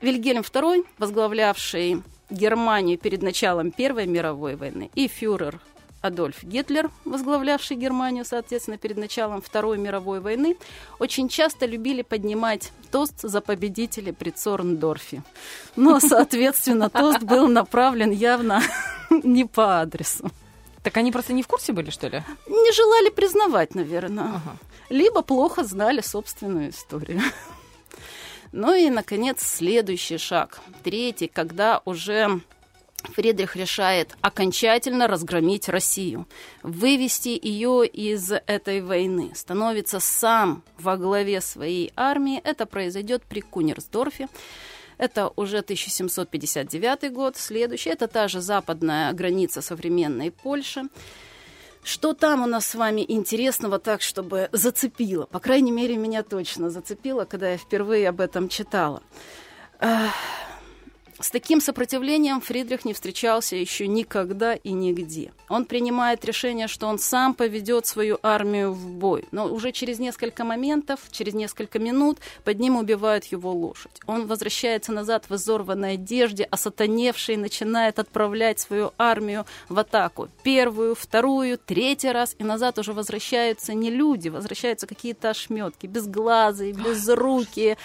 Speaker 9: Вильгельм II, возглавлявший Германию перед началом Первой мировой войны, и фюрер Адольф Гитлер, возглавлявший Германию, соответственно, перед началом Второй мировой войны, очень часто любили поднимать тост за победителей при Цорндорфе. Но, (laughs) соответственно, тост был направлен явно (laughs) не по адресу.
Speaker 1: Так они просто не в курсе были, что ли?
Speaker 9: Не желали признавать, наверное.
Speaker 1: Ага.
Speaker 9: Либо плохо знали собственную историю. (laughs) Ну и, наконец, следующий шаг. Третий, когда уже Фридрих решает окончательно разгромить Россию, вывести ее из этой войны, становится сам во главе своей армии. Это произойдет при Кунерсдорфе. Это уже 1759 год. Следующий это та же западная граница современной Польши. Что там у нас с вами интересного так, чтобы зацепило? По крайней мере, меня точно зацепило, когда я впервые об этом читала. С таким сопротивлением Фридрих не встречался еще никогда и нигде. Он принимает решение, что он сам поведет свою армию в бой. Но уже через несколько моментов, через несколько минут под ним убивают его лошадь. Он возвращается назад в изорванной одежде, осатаневший, начинает отправлять свою армию в атаку. Первую, вторую, третий раз. И назад уже возвращаются не люди, возвращаются какие-то ошметки, безглазые, безрукие.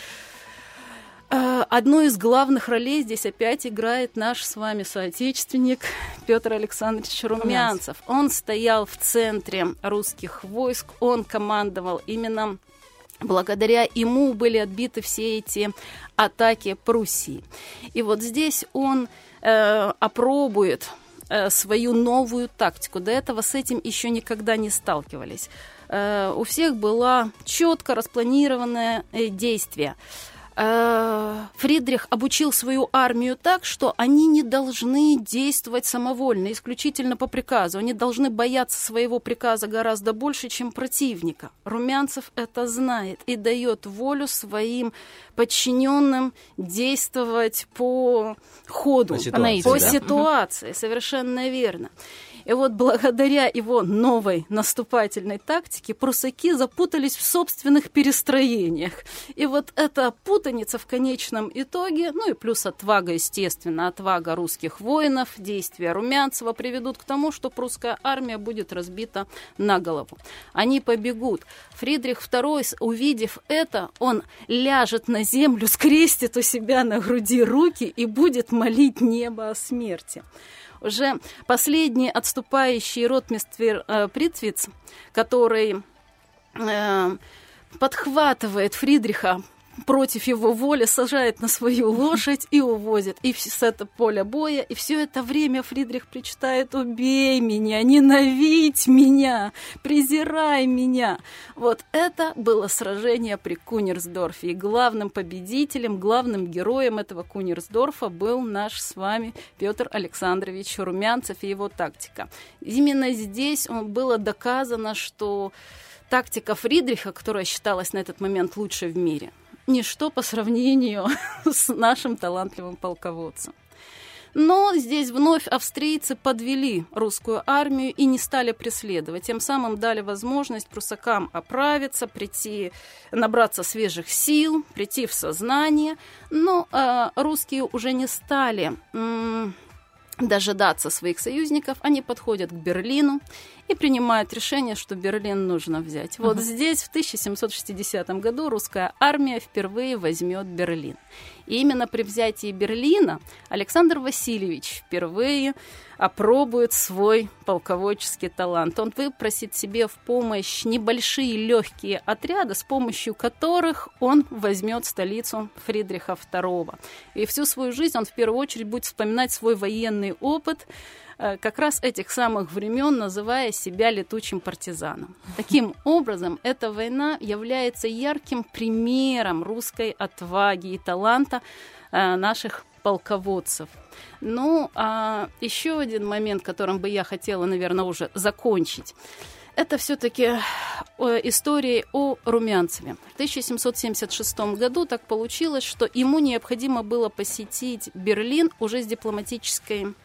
Speaker 9: Э, Одну из главных ролей здесь опять играет наш с вами соотечественник Петр Александрович Румянцев. Он стоял в центре русских войск, он командовал именно Благодаря ему были отбиты все эти атаки Пруссии. И вот здесь он э, опробует э, свою новую тактику. До этого с этим еще никогда не сталкивались. Э, у всех было четко распланированное э, действие. Э, Фридрих обучил свою армию так, что они не должны действовать самовольно, исключительно по приказу. Они должны бояться своего приказа гораздо больше, чем противника. Румянцев это знает и дает волю своим подчиненным действовать по ходу,
Speaker 2: По ситуации,
Speaker 9: по
Speaker 2: да.
Speaker 9: ситуации, совершенно верно. И вот благодаря его новой наступательной тактике прусаки запутались в собственных перестроениях. И вот эта путаница в конечном итоге, ну и плюс отвага, естественно, отвага русских воинов, действия Румянцева приведут к тому, что прусская армия будет разбита на голову. Они побегут. Фридрих II, увидев это, он ляжет на землю, скрестит у себя на груди руки и будет молить небо о смерти уже последний отступающий ротмистр э, Притвиц, который э, подхватывает Фридриха против его воли, сажает на свою (laughs) лошадь и увозит. И с этого поля боя. И все это время Фридрих причитает «Убей меня, ненавидь меня, презирай меня». Вот это было сражение при Кунерсдорфе. И главным победителем, главным героем этого Кунерсдорфа был наш с вами Петр Александрович Румянцев и его тактика. Именно здесь он- было доказано, что тактика Фридриха, которая считалась на этот момент лучшей в мире, ничто по сравнению (laughs) с нашим талантливым полководцем. Но здесь вновь австрийцы подвели русскую армию и не стали преследовать. Тем самым дали возможность прусакам оправиться, прийти, набраться свежих сил, прийти в сознание. Но э, русские уже не стали дожидаться своих союзников, они подходят к Берлину и принимают решение, что Берлин нужно взять. Вот здесь в 1760 году русская армия впервые возьмет Берлин. И именно при взятии Берлина Александр Васильевич впервые опробует свой полководческий талант. Он выпросит себе в помощь небольшие легкие отряды, с помощью которых он возьмет столицу Фридриха II. И всю свою жизнь он в первую очередь будет вспоминать свой военный опыт, как раз этих самых времен, называя себя летучим партизаном. Таким образом, эта война является ярким примером русской отваги и таланта э, наших полководцев. Ну, а еще один момент, которым бы я хотела, наверное, уже закончить. Это все-таки история о Румянцеве. В 1776 году так получилось, что ему необходимо было посетить Берлин уже с дипломатической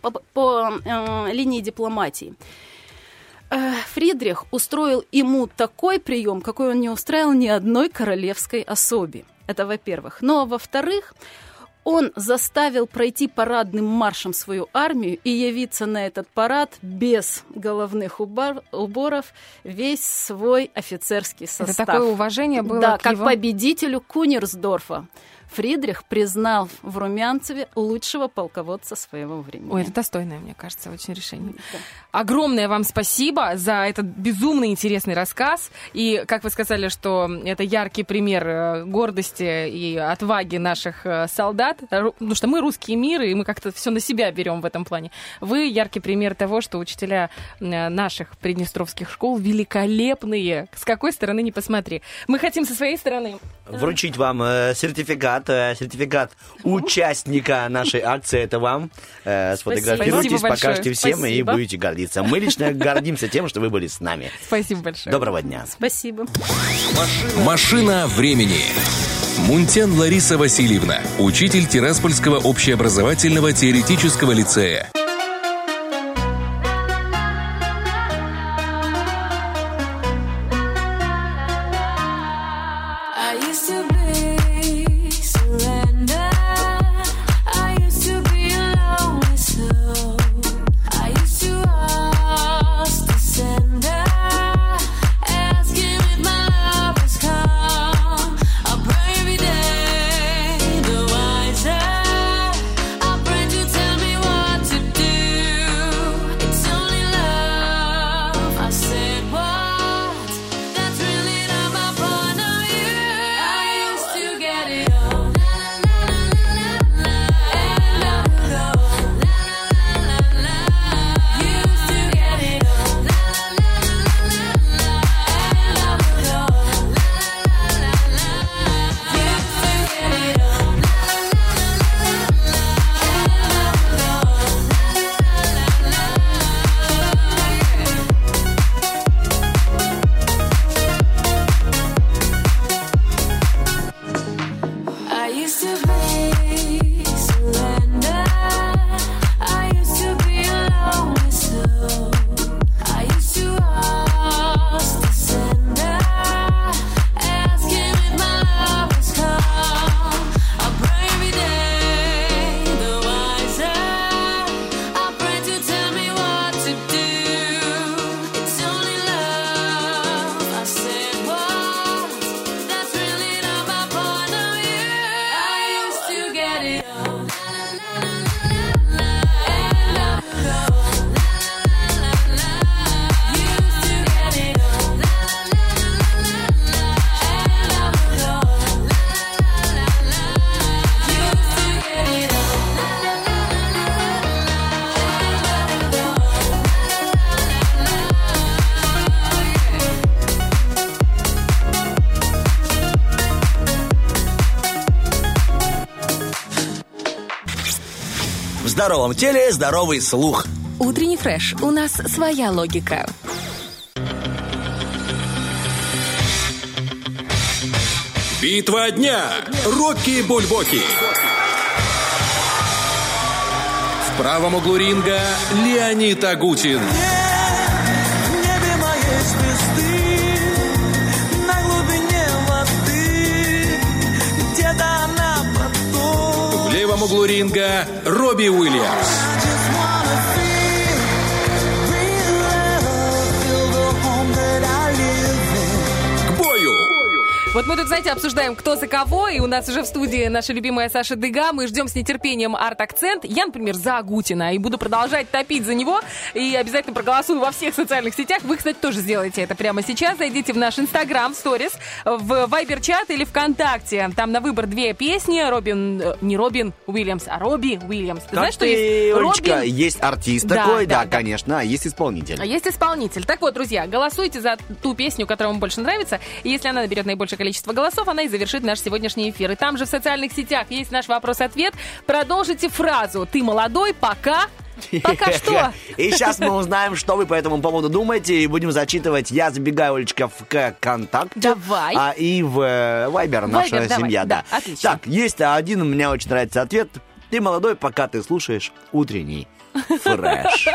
Speaker 9: по, по э, линии дипломатии. Э, Фридрих устроил ему такой прием, какой он не устраивал ни одной королевской особе. Это во-первых. Ну а во-вторых, он заставил пройти парадным маршем свою армию и явиться на этот парад без головных убор, уборов весь свой офицерский состав.
Speaker 1: Это такое уважение было
Speaker 9: Да,
Speaker 1: к
Speaker 9: как
Speaker 1: его-
Speaker 9: победителю Кунерсдорфа. Фридрих признал в Румянцеве лучшего полководца своего времени.
Speaker 1: Ой, это достойное, мне кажется, очень решение. Огромное вам спасибо за этот безумно интересный рассказ. И, как вы сказали, что это яркий пример э, гордости и отваги наших э, солдат, потому что мы русские миры, и мы как-то все на себя берем в этом плане. Вы яркий пример того, что учителя э, наших приднестровских школ великолепные. С какой стороны не посмотри. Мы хотим со своей стороны
Speaker 2: Вручить вам э, сертификат, э, сертификат участника нашей акции. Это вам. Э, сфотографируйтесь, покажете всем
Speaker 1: Спасибо.
Speaker 2: и будете гордиться. Мы лично гордимся тем, что вы были с нами.
Speaker 1: Спасибо большое.
Speaker 2: Доброго дня.
Speaker 9: Спасибо.
Speaker 5: Машина времени. Мунтян Лариса Васильевна, учитель Тираспольского общеобразовательного теоретического лицея.
Speaker 2: Здоровом теле здоровый слух.
Speaker 10: Утренний фреш. У нас своя логика.
Speaker 5: Битва дня. Рокки Бульбоки. В правом углу ринга Леонид Агутин.
Speaker 6: В
Speaker 5: углу ринга Робби Уильямс.
Speaker 1: Мы тут, знаете, обсуждаем, кто за кого, и у нас уже в студии наша любимая Саша Дега. Мы ждем с нетерпением арт-акцент. Я, например, за Агутина, и буду продолжать топить за него, и обязательно проголосую во всех социальных сетях. Вы, кстати, тоже сделайте это прямо сейчас. Зайдите в наш Инстаграм, сторис, в Вайбер-чат или ВКонтакте. Там на выбор две песни. Робин, э, не Робин Уильямс, а Робби Уильямс. Ты знаешь, что есть
Speaker 2: Олечка,
Speaker 1: Робин
Speaker 2: есть артист
Speaker 1: Да,
Speaker 2: такой,
Speaker 1: да,
Speaker 2: да,
Speaker 1: да.
Speaker 2: конечно, а есть исполнитель.
Speaker 1: а есть исполнитель. Так вот, друзья, голосуйте за ту песню, которая вам больше нравится. И если она наберет наибольшее количество голосов, она и завершит наш сегодняшний эфир. И там же в социальных сетях есть наш вопрос-ответ. Продолжите фразу «Ты молодой, пока...» Пока (laughs) что.
Speaker 2: И сейчас мы узнаем, что вы по этому поводу думаете, и будем зачитывать. Я забегаю, Олечка, в контакт.
Speaker 1: Давай.
Speaker 2: А, и в э, Вайбер, наша
Speaker 1: давай.
Speaker 2: семья, да.
Speaker 1: Да, отлично.
Speaker 2: Так, есть один, меня очень нравится ответ. Ты молодой, пока ты слушаешь утренний фреш.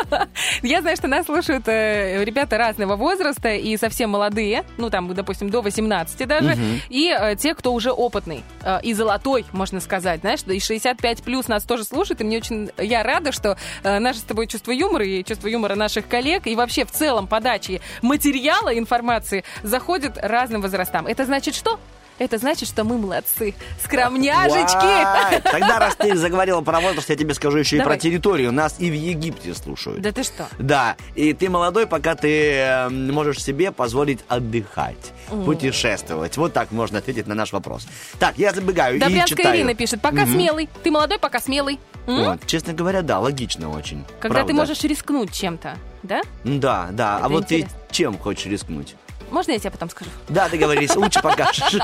Speaker 1: Я знаю, что нас слушают э, ребята разного возраста и совсем молодые, ну там, допустим, до 18 даже, и э, те, кто уже опытный э, и золотой, можно сказать, знаешь, и 65 плюс нас тоже слушают, и мне очень, я рада, что э, наше с тобой чувство юмора и чувство юмора наших коллег и вообще в целом подачи материала, информации заходит разным возрастам. Это значит что? Это значит, что мы молодцы. Скромняжечки!
Speaker 2: Тогда, раз ты заговорила про возраст, я тебе скажу еще и про территорию. Нас и в Египте слушают.
Speaker 1: Да ты что?
Speaker 2: Да, и ты молодой, пока ты э, можешь себе позволить отдыхать, путешествовать. Вот так можно ответить на наш вопрос. Так, я забегаю и читаю.
Speaker 1: Ирина пишет, пока смелый. Ты молодой, пока смелый.
Speaker 2: Вот, честно говоря, да, логично очень.
Speaker 1: Когда ты можешь рискнуть чем-то, да?
Speaker 2: Да, да. А вот ты чем хочешь рискнуть?
Speaker 1: Можно я тебе потом скажу?
Speaker 2: Да, договорились, лучше покажешь.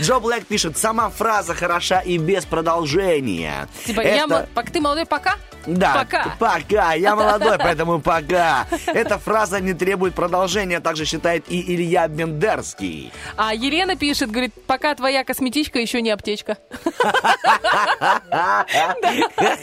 Speaker 2: Джо Блэк пишет, сама фраза хороша и без продолжения.
Speaker 1: Типа, я, ты молодой пока?
Speaker 2: Да,
Speaker 1: Пока.
Speaker 2: Пока. Я молодой, поэтому пока. Эта фраза не требует продолжения, также считает и Илья Бендерский.
Speaker 1: А Елена пишет, говорит, пока твоя косметичка еще не аптечка.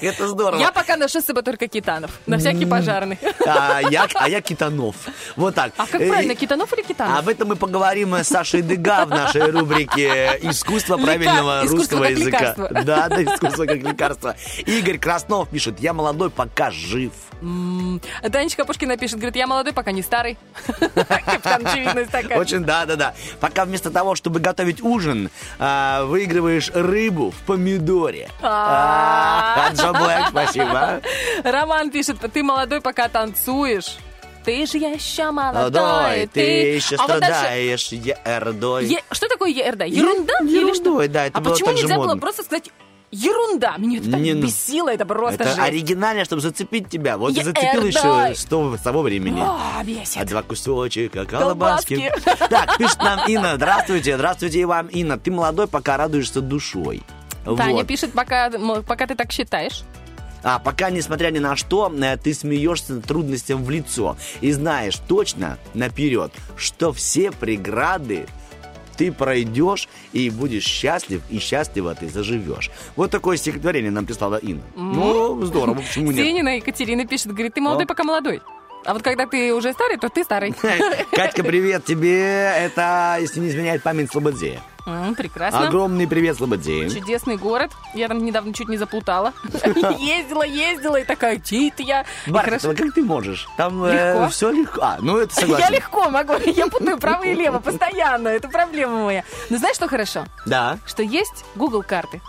Speaker 2: Это здорово.
Speaker 1: Я пока ношу с собой только китанов. На всякий пожарный.
Speaker 2: А я, а я Китанов. Вот так.
Speaker 1: А как правильно, китанов или китанов?
Speaker 2: Об этом мы поговорим с Сашей Дега в нашей рубрике «Искусство правильного русского языка». (laughs) Да, да, искусство как лекарство. Игорь Краснов пишет, я молодой, пока жив.
Speaker 1: Танечка Пушкина пишет, говорит, я молодой, пока не старый. (laughs) Капитан очевидность такая.
Speaker 2: Очень, да, да, да. Пока вместо того, чтобы готовить ужин, а, выигрываешь рыбу в помидоре.
Speaker 1: А.
Speaker 2: А, Джо Блэк, спасибо. (laughs)
Speaker 1: Роман пишет, ты молодой, пока танцуешь. Ты же еще молодой.
Speaker 2: Молодой, ты еще
Speaker 1: А вот дальше-
Speaker 2: страдаешь ердой.
Speaker 1: Е- Что такое ерда? Ерунда?
Speaker 2: Е-
Speaker 1: Или что?
Speaker 2: ерундой, да, это
Speaker 1: а
Speaker 2: было
Speaker 1: почему
Speaker 2: так же
Speaker 1: нельзя было
Speaker 2: модно.
Speaker 1: просто сказать ерунда? Меня это так
Speaker 2: Не, ну,
Speaker 1: бесило, это просто
Speaker 2: Это
Speaker 1: жесть.
Speaker 2: оригинально, чтобы зацепить тебя. Вот
Speaker 1: Ердой.
Speaker 2: зацепил еще с того, с того времени.
Speaker 1: А, бесит.
Speaker 2: А два кусочка колбаски.
Speaker 1: Колбаски.
Speaker 2: Так, пишет нам Инна. Здравствуйте, здравствуйте и вам, Инна. Ты молодой, пока радуешься душой.
Speaker 1: Таня
Speaker 2: Вот.
Speaker 1: пишет, пока, пока ты так считаешь.
Speaker 2: А пока, несмотря ни на что, э, ты смеешься трудностям в лицо и знаешь точно наперед, что все преграды ты пройдешь и будешь счастлив, и счастливо ты заживешь. Вот такое стихотворение нам прислала Инна. Ну, здорово, почему нет?
Speaker 1: Сенина Екатерина пишет, говорит, ты молодой,
Speaker 2: О.
Speaker 1: пока молодой. А вот когда ты уже старый, то ты старый. (laughs)
Speaker 2: Катька, привет тебе. Это, если не изменяет память, Слободзея.
Speaker 1: М, Прекрасно.
Speaker 2: Огромный привет, Слободзея.
Speaker 1: Чудесный город. Я там недавно чуть не заплутала. (laughs) Ездила, ездила и такая, где это я?
Speaker 2: Бархатова,
Speaker 1: хорошо-
Speaker 2: как ты можешь? Там
Speaker 1: Легко.
Speaker 2: все легко. А, ну это (laughs)
Speaker 1: Я
Speaker 2: согласен.
Speaker 1: легко могу, я путаю право и лево постоянно, это проблема моя. Но знаешь, что хорошо?
Speaker 2: Да.
Speaker 1: Что есть Google карты.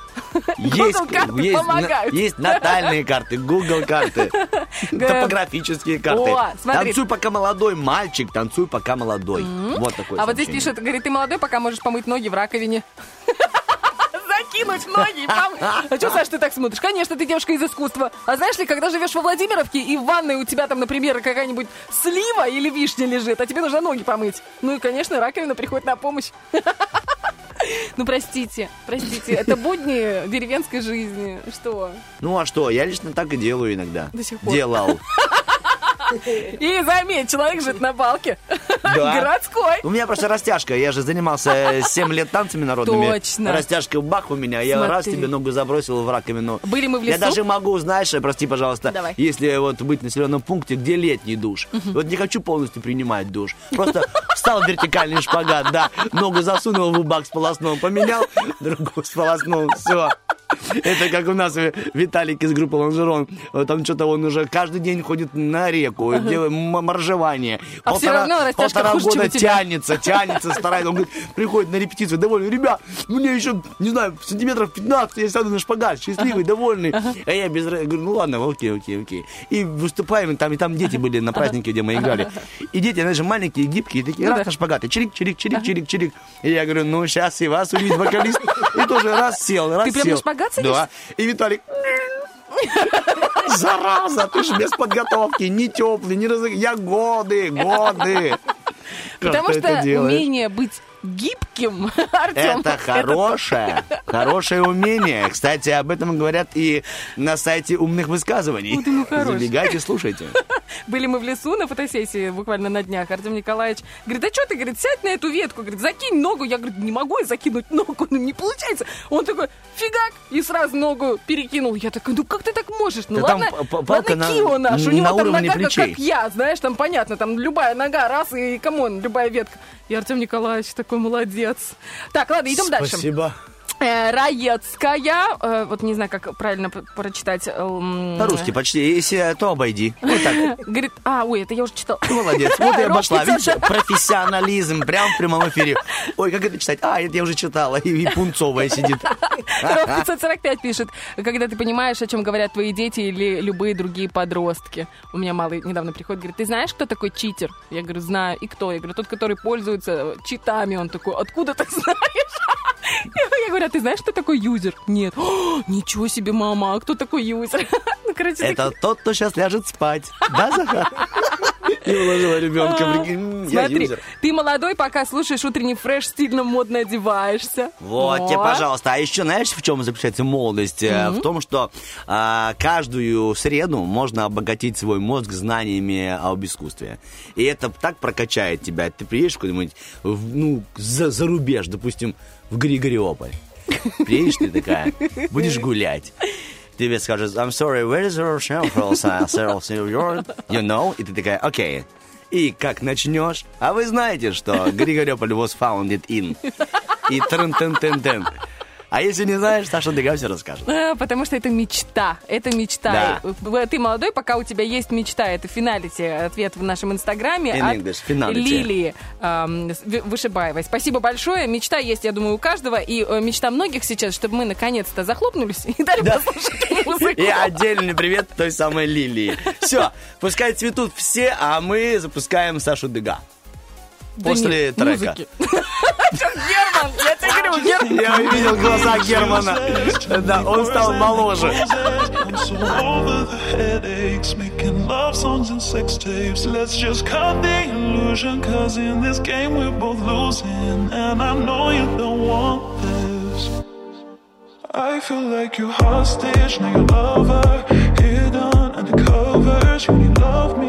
Speaker 2: Есть, (laughs)
Speaker 1: Google карты
Speaker 2: есть,
Speaker 1: помогают.
Speaker 2: на- есть натальные карты, Google карты, топографические карты.
Speaker 1: О, смотри.
Speaker 2: Танцуй пока молодой, мальчик, танцуй пока молодой. Вот такой.
Speaker 1: А вот здесь пишет, говорит, ты молодой, пока можешь помыть ноги в раковине. (laughs) Закинуть ноги помыть. А что, Саш, ты так смотришь? Конечно, ты девушка из искусства. А знаешь ли, когда живешь во Владимировке, и в ванной у тебя там, например, какая-нибудь слива или вишня лежит, а тебе нужно ноги помыть. Ну и, конечно, раковина приходит на помощь. (laughs) Ну, простите, простите, это будни деревенской жизни. Что?
Speaker 2: Ну а что, я лично так и делаю иногда.
Speaker 1: До сих пор.
Speaker 2: Делал.
Speaker 1: И заметь, человек живет на балке.
Speaker 2: Да.
Speaker 1: Городской.
Speaker 2: У меня просто растяжка. Я же занимался 7 лет танцами народными.
Speaker 1: Точно.
Speaker 2: Растяжка бах у меня. Я
Speaker 1: Смотри.
Speaker 2: раз тебе ногу забросил в раковину.
Speaker 1: Были мы в
Speaker 2: Я
Speaker 1: лесу?
Speaker 2: даже могу, знаешь, прости, пожалуйста,
Speaker 1: Давай.
Speaker 2: если вот быть в населенном пункте, где летний душ. Вот не хочу полностью принимать душ. Просто встал в вертикальный шпагат, да, ногу засунул в бак, сполоснул, поменял, другую сполоснул, все. Это как у нас э, Виталик из группы Лонжерон. Там что-то он уже каждый день ходит на реку, делает м- моржевание.
Speaker 1: А всё равно растяжка
Speaker 2: полтора
Speaker 1: хуже,
Speaker 2: года тянется, тянется, старается. Он говорит, приходит на репетицию, довольный. Ребят, мне еще, не знаю, сантиметров 15, я сяду на шпагат, счастливый, довольный. А я без... говорю, ну ладно, окей, окей, окей. И выступаем, там, и там дети были на празднике, где мы играли. И дети, они же маленькие, гибкие, такие,
Speaker 1: Ну
Speaker 2: раз на шпагат, и чирик, чирик, чирик, чирик, чирик. И я говорю, ну сейчас и вас увидит вокалист. И тоже раз сел, раз
Speaker 1: Ты прям
Speaker 2: сел.
Speaker 1: на шпагат сидишь?
Speaker 2: Да. И Виталик... (laughs) Зараза, ты ж без подготовки, не теплый, не разог... Я годы, годы.
Speaker 1: Потому что умение быть гибким, (laughs) Артем.
Speaker 2: Это хорошее, хорошее умение. Кстати, об этом говорят и на сайте умных высказываний.
Speaker 1: Вот хорошее.
Speaker 2: Забегайте, слушайте. (laughs)
Speaker 1: Были мы в лесу на фотосессии буквально на днях. Артем Николаевич говорит, а что ты, говорит, сядь на эту ветку, говорит, закинь ногу. Я, говорю, не могу я закинуть ногу, ну не получается. Он такой, фигак, и сразу ногу перекинул. Я такой, ну как ты так можешь? Ну
Speaker 2: Да там
Speaker 1: ладно,
Speaker 2: палка
Speaker 1: ладно,
Speaker 2: на-
Speaker 1: Кио наш, у
Speaker 2: на
Speaker 1: него там
Speaker 2: уровне
Speaker 1: нога
Speaker 2: плечей.
Speaker 1: как я, знаешь, там понятно, там любая нога, раз, и камон, любая ветка. И Артем Николаевич такой молодец. Так, ладно, идем дальше.
Speaker 2: Спасибо.
Speaker 1: Э, Раецкая, э, вот не знаю, как правильно прочитать. эм,
Speaker 2: По-русски почти. Если то обойди. Вот так.
Speaker 1: Говорит, а, ой, это я уже читал.
Speaker 2: Молодец. Вот и обошла. Видите,
Speaker 1: 500.
Speaker 2: профессионализм. Прям в прямом эфире. Ой, как это читать? А, это я уже читала. И, Пунцовая сидит.
Speaker 1: Ром 545 пишет, когда ты понимаешь, о чем говорят твои дети или любые другие подростки. У меня малый недавно приходит, говорит, ты знаешь, кто такой читер? Я говорю, знаю. И кто? Я говорю, тот, который пользуется читами. Он такой, откуда ты знаешь? (laughs) Я говорю, ты знаешь, кто такой юзер? Нет. «О, (gasps) ничего себе, мама, а кто такой юзер? (laughs) Ну, короче,
Speaker 2: Это тот, кто сейчас ляжет спать. Да, Захар? И уложила ребенка. прикинь, м, Я
Speaker 1: Смотри,
Speaker 2: юзер.
Speaker 1: ты молодой, пока слушаешь утренний фреш, стильно, модно одеваешься.
Speaker 2: Вот тебе,
Speaker 1: О.
Speaker 2: пожалуйста. А еще знаешь, в чем заключается молодость? Э, В том, что а, каждую среду можно обогатить свой мозг знаниями об искусстве. И это так прокачает тебя. Ты приедешь куда-нибудь, в, ну, за, за рубеж, допустим, в Григориополь. Приедешь ты такая, будешь гулять. Тебе скажут, I'm sorry, where is your shelf, You know? И ты такая, окей. И как начнешь, а вы знаете, что Григориополь was founded in. И трын тын тын тын А если не знаешь, Саша Дега все расскажет.
Speaker 1: А, Потому что это мечта. Это мечта. Э, Ты молодой, пока у тебя есть мечта. Это финалити. Ответ в нашем инстаграме
Speaker 2: In
Speaker 1: от
Speaker 2: English, finality.
Speaker 1: Лилии эм, Вышибаевой. Спасибо большое. Мечта есть, я думаю, у каждого. И э, мечта многих сейчас, чтобы мы наконец-то захлопнулись (laughs) и дали послушать музыку.
Speaker 2: И отдельный привет той самой Лилии. Все, пускай цветут все, а мы запускаем Сашу Дега.
Speaker 1: Да
Speaker 2: После
Speaker 1: нет,
Speaker 2: трека.
Speaker 1: Герман, я тебе говорю, Герман.
Speaker 2: Я увидел глаза Германа. Да, он стал моложе.
Speaker 11: I'm so over the headaches, making love songs and sex tapes. Let's just cut the illusion, cause in this game we're both losing. And I know you don't want this. I feel like you're hostage, now your lover. Hidden under covers, you only love me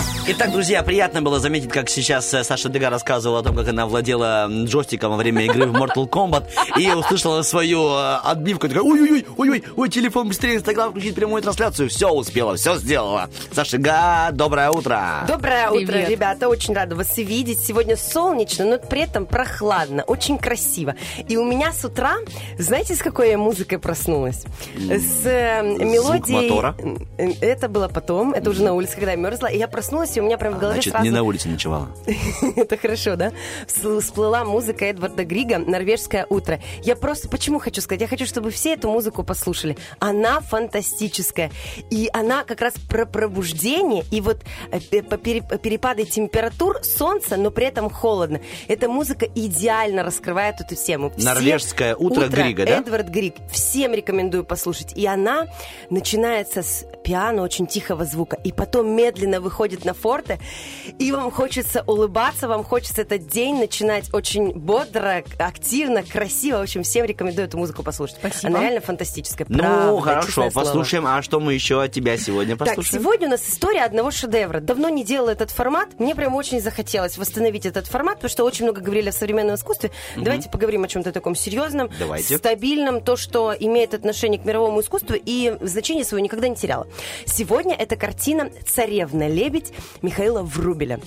Speaker 2: Итак, друзья, приятно было заметить, как сейчас э, Саша Дега рассказывала о том, как она владела джойстиком во время игры в Mortal Kombat и услышала свою э, отбивку. Такая, ой-ой-ой, ой-ой, ой, телефон быстрее, Инстаграм, включить прямую трансляцию. Все успела, все сделала. Саша Га, доброе утро.
Speaker 12: Доброе утро,
Speaker 1: Привет.
Speaker 12: ребята. Очень рада вас видеть. Сегодня солнечно, но при этом прохладно. Очень красиво. И у меня с утра, знаете, с какой я музыкой проснулась? С э, мелодией...
Speaker 2: мотора?
Speaker 12: Э, Это было потом. Это уже на улице, когда я мерзла. И я проснулась и у меня прям в голове
Speaker 2: Значит,
Speaker 12: сразу...
Speaker 2: не на улице ночевала. (laughs)
Speaker 12: Это хорошо, да? Всплыла музыка Эдварда Грига «Норвежское утро». Я просто почему хочу сказать? Я хочу, чтобы все эту музыку послушали. Она фантастическая. И она как раз про пробуждение и вот э, перепады температур солнца, но при этом холодно. Эта музыка идеально раскрывает эту тему. Все-
Speaker 2: «Норвежское утро» Грига, да?
Speaker 12: Эдвард Григ. Всем рекомендую послушать. И она начинается с пиано очень тихого звука, и потом медленно выходит на форте, и вам хочется улыбаться, вам хочется этот день начинать очень бодро, активно, красиво. В общем, всем рекомендую эту музыку послушать.
Speaker 1: Спасибо.
Speaker 12: Она реально фантастическая.
Speaker 2: Ну,
Speaker 12: правда,
Speaker 2: хорошо,
Speaker 12: честное слово.
Speaker 2: послушаем. А что мы еще от тебя сегодня
Speaker 12: Так,
Speaker 2: послушаем?
Speaker 12: сегодня у нас история одного шедевра. Давно не делала этот формат. Мне прям очень захотелось восстановить этот формат, потому что очень много говорили о современном искусстве. Давайте поговорим о чем-то таком серьезном,
Speaker 2: Давайте.
Speaker 12: стабильном, то, что имеет отношение к мировому искусству и значение свое никогда не теряло. Сегодня это картина «Царевна-лебедь» Михаила Врубеля.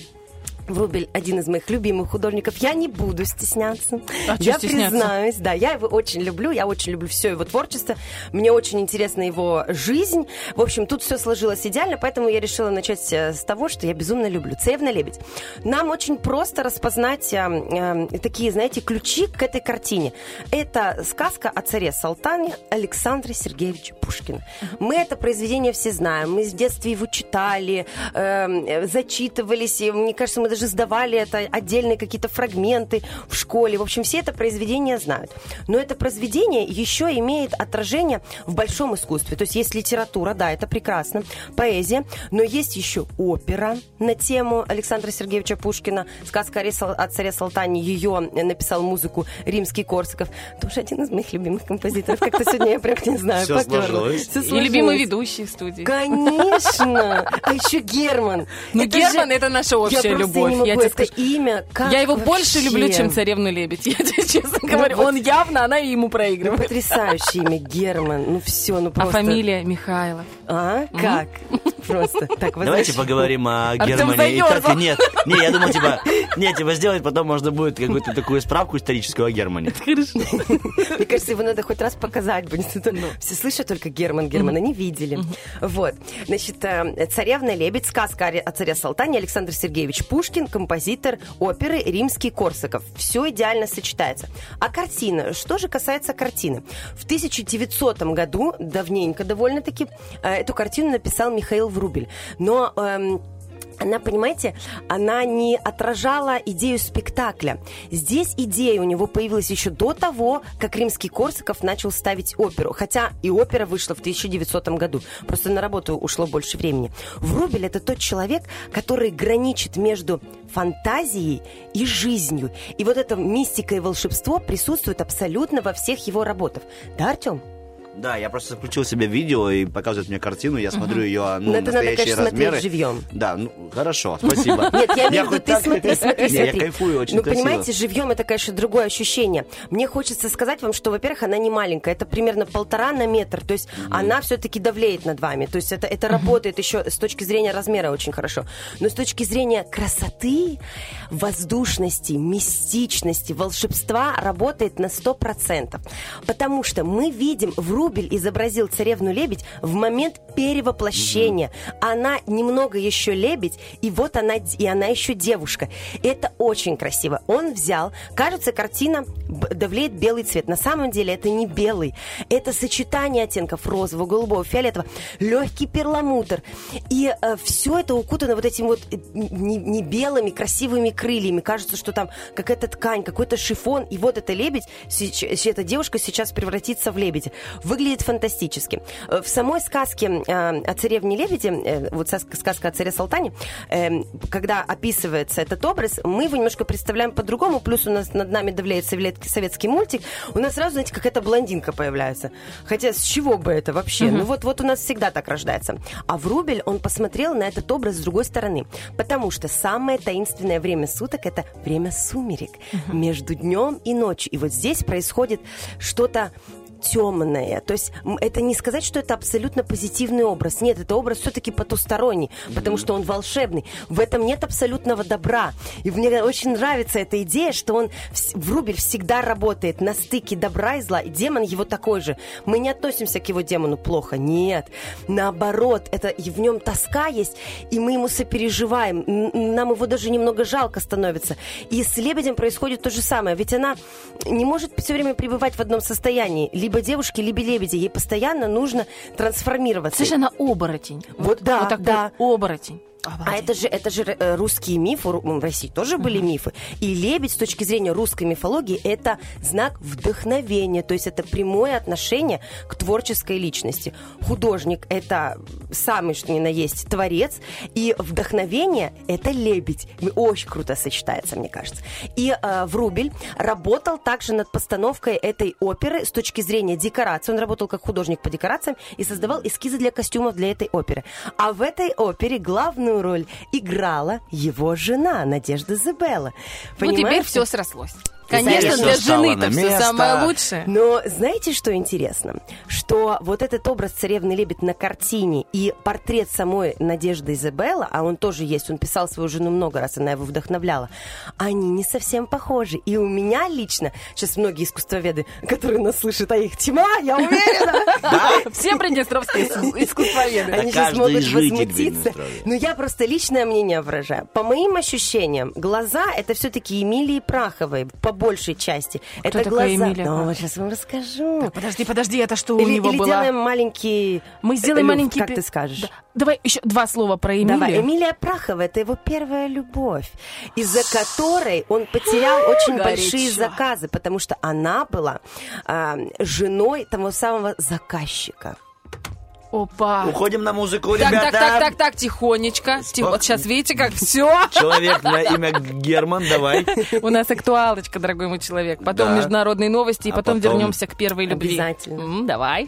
Speaker 12: Врубель один из моих любимых художников. Я не буду стесняться.
Speaker 1: А
Speaker 12: я
Speaker 1: стесняться?
Speaker 12: признаюсь, да, я его очень люблю, я очень люблю все его творчество. Мне очень интересна его жизнь. В общем, тут все сложилось идеально, поэтому я решила начать э, с того, что я безумно люблю. Царевна лебедь. Нам очень просто распознать э, э, такие, знаете, ключи к этой картине. Это сказка о царе Салтане Александре Сергеевиче Пушкина. Мы это произведение все знаем. Мы с детства его читали, э, э, зачитывались. И, мне кажется, мы даже сдавали это отдельные какие-то фрагменты в школе. В общем, все это произведение знают. Но это произведение еще имеет отражение в большом искусстве. То есть есть литература, да, это прекрасно, поэзия, но есть еще опера на тему Александра Сергеевича Пушкина, сказка о ре- о царе Салтане, ее написал музыку Римский Корсаков. Тоже один из моих любимых композиторов. Как-то сегодня я прям не знаю, попёрла.
Speaker 2: сложилось.
Speaker 1: И любимый ведущий в студии.
Speaker 12: Конечно! А еще Герман.
Speaker 1: Ну,
Speaker 12: Это
Speaker 1: Герман
Speaker 12: же-
Speaker 1: это наша общая
Speaker 12: я просто
Speaker 1: любовь.
Speaker 12: Не могу,
Speaker 1: я тебе
Speaker 12: это
Speaker 1: скажу.
Speaker 12: имя. как
Speaker 1: я его больше
Speaker 12: вообще?
Speaker 1: люблю, чем царевну лебедь. (laughs) Я тебе честно
Speaker 12: Ну
Speaker 1: говорю.
Speaker 12: вот.
Speaker 1: Он явно, она ему
Speaker 12: Ну,
Speaker 1: проигрывает.
Speaker 12: потрясающее имя Герман. Ну все, ну
Speaker 1: А
Speaker 12: просто.
Speaker 1: фамилия Михайлов.
Speaker 12: А? Как? Просто. Так,
Speaker 2: Давайте поговорим о Германии. Так, нет, не, я думал, типа, нет, типа сделать, потом можно будет какую-то такую справку историческую о Германии.
Speaker 12: Мне кажется, его надо хоть раз показать будет. Это Все слышат только Герман, Германа не видели. Вот. Значит, э, «Царевна лебедь», сказка о царе Салтане, Александр Сергеевич Пушкин, композитор оперы «Римский Корсаков». Все идеально сочетается. А картина? Что же касается картины? В 1900 году, давненько довольно-таки, э, эту картину написал Михаил Врубель. Но... эм, она, понимаете, она не отражала идею спектакля. Здесь идея у него появилась еще до того, как римский Корсаков начал ставить оперу. Хотя и опера вышла в 1900 году. Просто на работу ушло больше времени. Врубель это тот человек, который граничит между фантазией и жизнью. И вот эта мистика и волшебство присутствует абсолютно во всех его работах. Да, Артем?
Speaker 2: Да, я просто включил себе видео и показывает мне картину, я смотрю ее, ну,
Speaker 12: Но это надо,
Speaker 2: настоящие
Speaker 12: конечно, смотреть
Speaker 2: размеры.
Speaker 12: живьем.
Speaker 2: Да, ну, хорошо, спасибо. (laughs)
Speaker 12: Нет, я имею в виду,
Speaker 2: хоть
Speaker 12: ты
Speaker 2: так-
Speaker 12: смотри, смотри,
Speaker 2: Не,
Speaker 12: смотри.
Speaker 2: Я кайфую, очень
Speaker 12: Ну,
Speaker 2: красиво.
Speaker 12: понимаете, живьем это, конечно, другое ощущение. Мне хочется сказать вам, что, во-первых, она не маленькая, это примерно полтора на метр, то есть она все-таки давлеет над вами, то есть это, это работает еще с точки зрения размера очень хорошо. Но с точки зрения красоты, воздушности, мистичности, волшебства работает на 100%. Потому что мы видим, Врубель изобразил царевну-лебедь в момент перевоплощения. Она немного еще лебедь, и вот она, и она еще девушка. Это очень красиво. Он взял, кажется, картина давлеет белый цвет. На самом деле это не белый. Это сочетание оттенков розового, голубого, фиолетового, легкий перламутр. И все это укутано вот этими вот э, не, не белыми красивыми крыльями. Кажется, что там какая-то ткань, какой-то шифон. И вот эта лебедь, эта девушка сейчас превратится в лебедя. Выглядит фантастически. Э, В самой сказке э, о царевне лебеде, э, вот сказка о царе Салтане, когда описывается этот образ, мы его немножко представляем по-другому. Плюс у нас над нами давляет совет- советский мультик. У нас сразу, знаете, какая-то блондинка появляется. Хотя с чего бы это вообще? Ну вот, вот у нас всегда так рождается. А Врубель, он посмотрел на этот образ с другой стороны. Потому что самое таинственное время суток – это время сумерек. Между днем и ночью. И вот здесь происходит что-то темное. То есть это не сказать, что это абсолютно позитивный образ. Нет, это образ все-таки потусторонний, потому что он волшебный. В этом нет абсолютного добра. И мне очень нравится эта идея, что он вс- Врубель всегда работает на стыке добра и зла. И демон его такой же. Мы не относимся к его демону плохо. Нет. Наоборот, это и в нем тоска есть, и мы ему сопереживаем. Нам его даже немного жалко становится. И с лебедем происходит то же самое. Ведь она не может все время пребывать в одном состоянии. Либо девушки, либо лебеди. Ей постоянно нужно трансформироваться.
Speaker 1: Слушай, она оборотень.
Speaker 12: Вот, да,
Speaker 1: вот такой
Speaker 12: да.
Speaker 1: оборотень.
Speaker 12: А это же, это же э, русские мифы, в России тоже были мифы. И лебедь с точки зрения русской мифологии это знак вдохновения, то есть это прямое отношение к творческой личности. Художник это самый что ни на есть творец, и вдохновение это лебедь. Очень круто сочетается, мне кажется. И э, Врубель работал также над постановкой этой оперы с точки зрения декорации. Он работал как художник по декорациям и создавал эскизы для костюмов для этой оперы. А в этой опере главную роль играла его жена Надежда Изабелла.
Speaker 1: Ну, теперь
Speaker 12: Понимаете?
Speaker 1: все срослось. Конечно, для жены это все самое лучшее.
Speaker 12: Но знаете, что интересно? Что вот этот образ царевны Лебедь на картине и портрет самой Надежды Изабелла, а он тоже есть, он писал свою жену много раз, она его вдохновляла, они не совсем похожи. И у меня лично, сейчас многие искусствоведы, которые нас слышат, а их тьма, я уверена, (laughs)
Speaker 1: Все приднестровские (laughs) искусствоведы.
Speaker 12: Они сейчас
Speaker 2: каждый
Speaker 12: могут возмутиться. Но я просто личное мнение выражаю. По моим ощущениям, глаза это все-таки Эмилии Праховой, по большей части. это
Speaker 1: такая
Speaker 12: глаза.
Speaker 1: Эмилия
Speaker 12: Ну, сейчас вам расскажу.
Speaker 1: Подожди, подожди, это что у
Speaker 12: Или,
Speaker 1: него
Speaker 12: или
Speaker 1: было?
Speaker 12: делаем маленький...
Speaker 1: Мы сделаем
Speaker 12: Люфт,
Speaker 1: маленький...
Speaker 12: Как ты скажешь?
Speaker 1: Да. Давай еще два слова про Эмилию.
Speaker 12: Давай, Эмилия Прахова это его первая любовь, из-за которой он потерял (gasps) очень
Speaker 1: Горячо.
Speaker 12: большие заказы, потому что она была а, женой того самого заказчика.
Speaker 1: Опа.
Speaker 2: Уходим на музыку,
Speaker 1: Так,
Speaker 2: ребята.
Speaker 1: так, так, так, так, тихонечко. Тихо. Вот сейчас видите, как все.
Speaker 2: Человек на имя Герман, давай.
Speaker 1: У нас актуалочка, дорогой мой человек. Потом
Speaker 2: Да.
Speaker 1: международные новости, и
Speaker 2: А
Speaker 1: потом,
Speaker 2: потом-
Speaker 1: вернемся к первой любви.
Speaker 12: Обязательно.
Speaker 1: Давай.
Speaker 13: I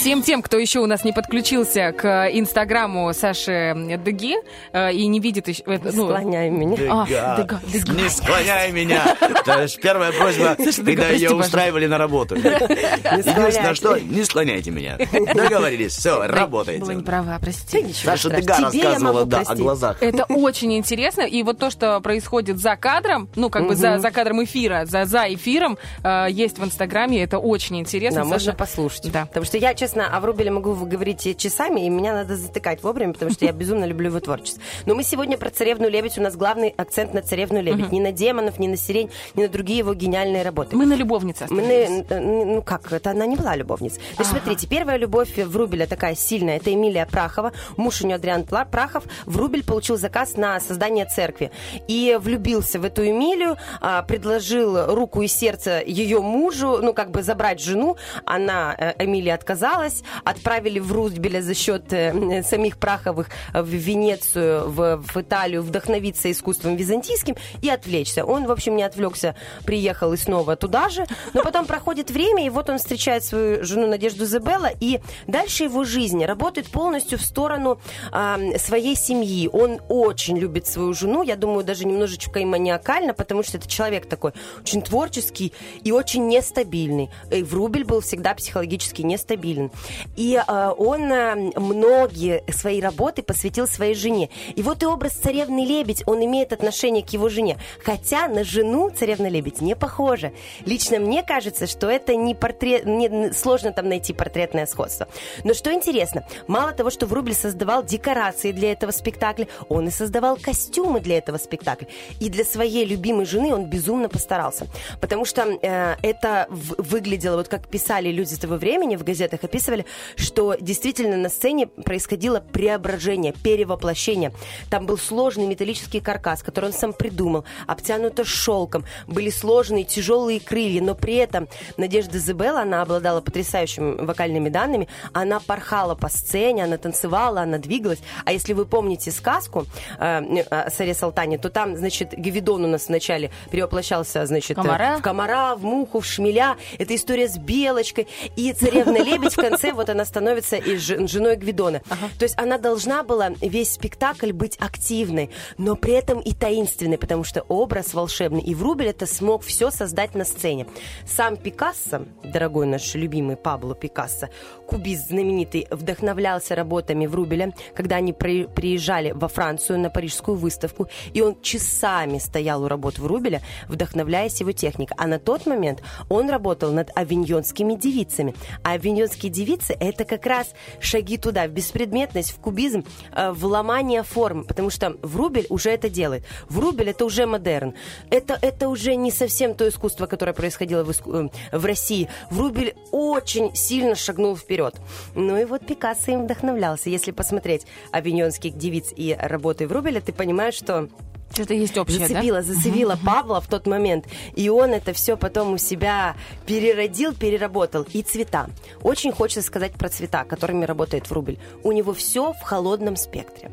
Speaker 1: Всем тем, кто еще у нас не подключился к инстаграму Саши Деги э, и не видит еще... э, ну,
Speaker 12: Склоняй меня.
Speaker 1: А,
Speaker 2: Дега,
Speaker 1: Дега, Дега.
Speaker 2: Не склоняй меня. Это ж первая просьба, (laughs)
Speaker 1: Саша,
Speaker 2: когда
Speaker 1: прости,
Speaker 2: ее
Speaker 1: пожалуйста.
Speaker 2: устраивали на работу. Единственное, что не склоняйте меня. Договорились, все,
Speaker 1: Была
Speaker 2: работаете.
Speaker 1: не права, прости.
Speaker 2: Саша
Speaker 12: я
Speaker 2: рассказывала, да, о глазах.
Speaker 1: Это очень интересно. И вот то, что происходит за кадром, ну, как бы за, за кадром эфира, за, за эфиром, э, есть в Инстаграме. Это очень интересно.
Speaker 12: Да, можно послушать.
Speaker 1: Да.
Speaker 12: Потому что я, честно, о Врубеле могу говорить часами, и меня надо затыкать вовремя, потому что я безумно люблю его творчество. Но мы сегодня про «Царевну лебедь». У нас главный акцент на «Царевну лебедь». Не на демонов, не на сирень, не на другие его гениальные работы.
Speaker 1: Мы на любовнице
Speaker 12: Мы на- ну как, это она не была любовницей. Значит, смотрите, первая любовь Врубеля такая сильная, это Эмилия Прахова, муж у нее Адриан Прахов. Врубель получил заказ на создание церкви и влюбился в эту Эмилию, а, предложил руку и сердце ее мужу, ну как бы забрать жену. Она, э, Эмилия, отказалась, отправили в Врубеля за счет э, самих Праховых в Венецию, в, в Италию вдохновиться искусством византийским и отвлечься. Он, в общем, не отвлекся, приехал и снова туда же, но потом проходит время, и вот он встречает свою жену Надежду Изабелла, и дальше его жизнь работает полностью в сторону а, своей семьи. Он очень любит свою жену, я думаю, даже немножечко и маниакально, потому что это человек такой очень творческий и очень нестабильный. И Врубель был всегда психологически нестабилен. И а, он а, многие свои работы посвятил своей жене. И вот и образ царевны Лебедь, он имеет отношение к его жене. Хотя на жену царевна Лебедь не похожа. Лично мне кажется, что это не портрет, не, сложно там найти портретное сходство. Но что интересно, мало того, что Врубель создавал декорации для этого спектакля, он и создавал костюмы для этого спектакля. И для своей любимой жены он безумно постарался. Потому что э, это выглядело, вот как писали люди того времени, в газетах описывали, что действительно на сцене происходило преображение, перевоплощение. Там был сложный металлический каркас, который он сам придумал, обтянуто шелком, были сложные тяжелые крылья, но при этом Надежда Зебелла, она обладала потрясающими вокальными данными, она порхала по сцене, она танцевала, она двигалась. А если вы помните сказку э, о Саре Салтане, то там, значит, Гевидон у нас вначале перевоплощался, значит, э,
Speaker 1: Комара.
Speaker 12: в комара, в муху, в шмеля. Это история с белочкой. И царевна Лебедь в конце, вот она становится и жен- женой Гвидона. То есть она должна была весь спектакль быть активной, но при этом и таинственной, потому что образ волшебный. И Врубель это смог все создать на сцене. Сам Пикассо, дорогой наш любимый Пабло Пикассо, кубист знаменитый, вдохновлялся работами Врубеля, когда они при- приезжали во Францию на парижскую выставку, и он часами стоял у работ Врубеля, вдохновляясь его техникой. А на тот момент он работал над авиньонскими девицами. А авиньонские девицы – это как раз шаги туда, в беспредметность, в кубизм, э, в ломание форм, потому что Врубель уже это делает. Врубель – это уже модерн. Это, это уже не совсем то искусство, которое происходило в, иску- э, в России. Врубель очень сильно шагнул вперед. Ну и вот Пикассо им вдохновлялся. Если посмотреть авиньонских девиц и работы Врубеля, ты понимаешь, что
Speaker 1: Что-то есть общее,
Speaker 12: зацепила,
Speaker 1: да?
Speaker 12: зацепила Павла в тот момент. И он это все потом у себя переродил, переработал. И цвета. Очень хочется сказать про цвета, которыми работает Врубель. У него все в холодном спектре.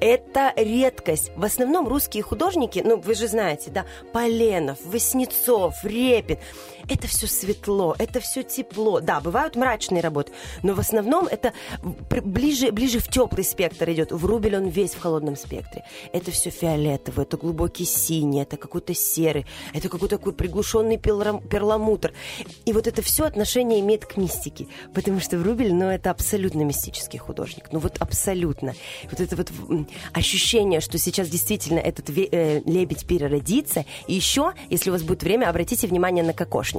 Speaker 12: Это редкость. В основном русские художники, ну, вы же знаете, да, Поленов, Васнецов, Репин. Это все светло, это все тепло. Да, бывают мрачные работы, но в основном это ближе, ближе в теплый спектр идет. Врубель он весь в холодном спектре. Это все фиолетовый, это глубокий синий, это какой-то серый, это какой-то такой приглушенный перлам- перламутр. И вот это все отношение имеет к мистике, потому что Врубель, ну, это абсолютно мистический художник. Ну, вот абсолютно. Вот это вот ощущение, что сейчас действительно этот э, лебедь переродится. И еще, если у вас будет время, обратите внимание на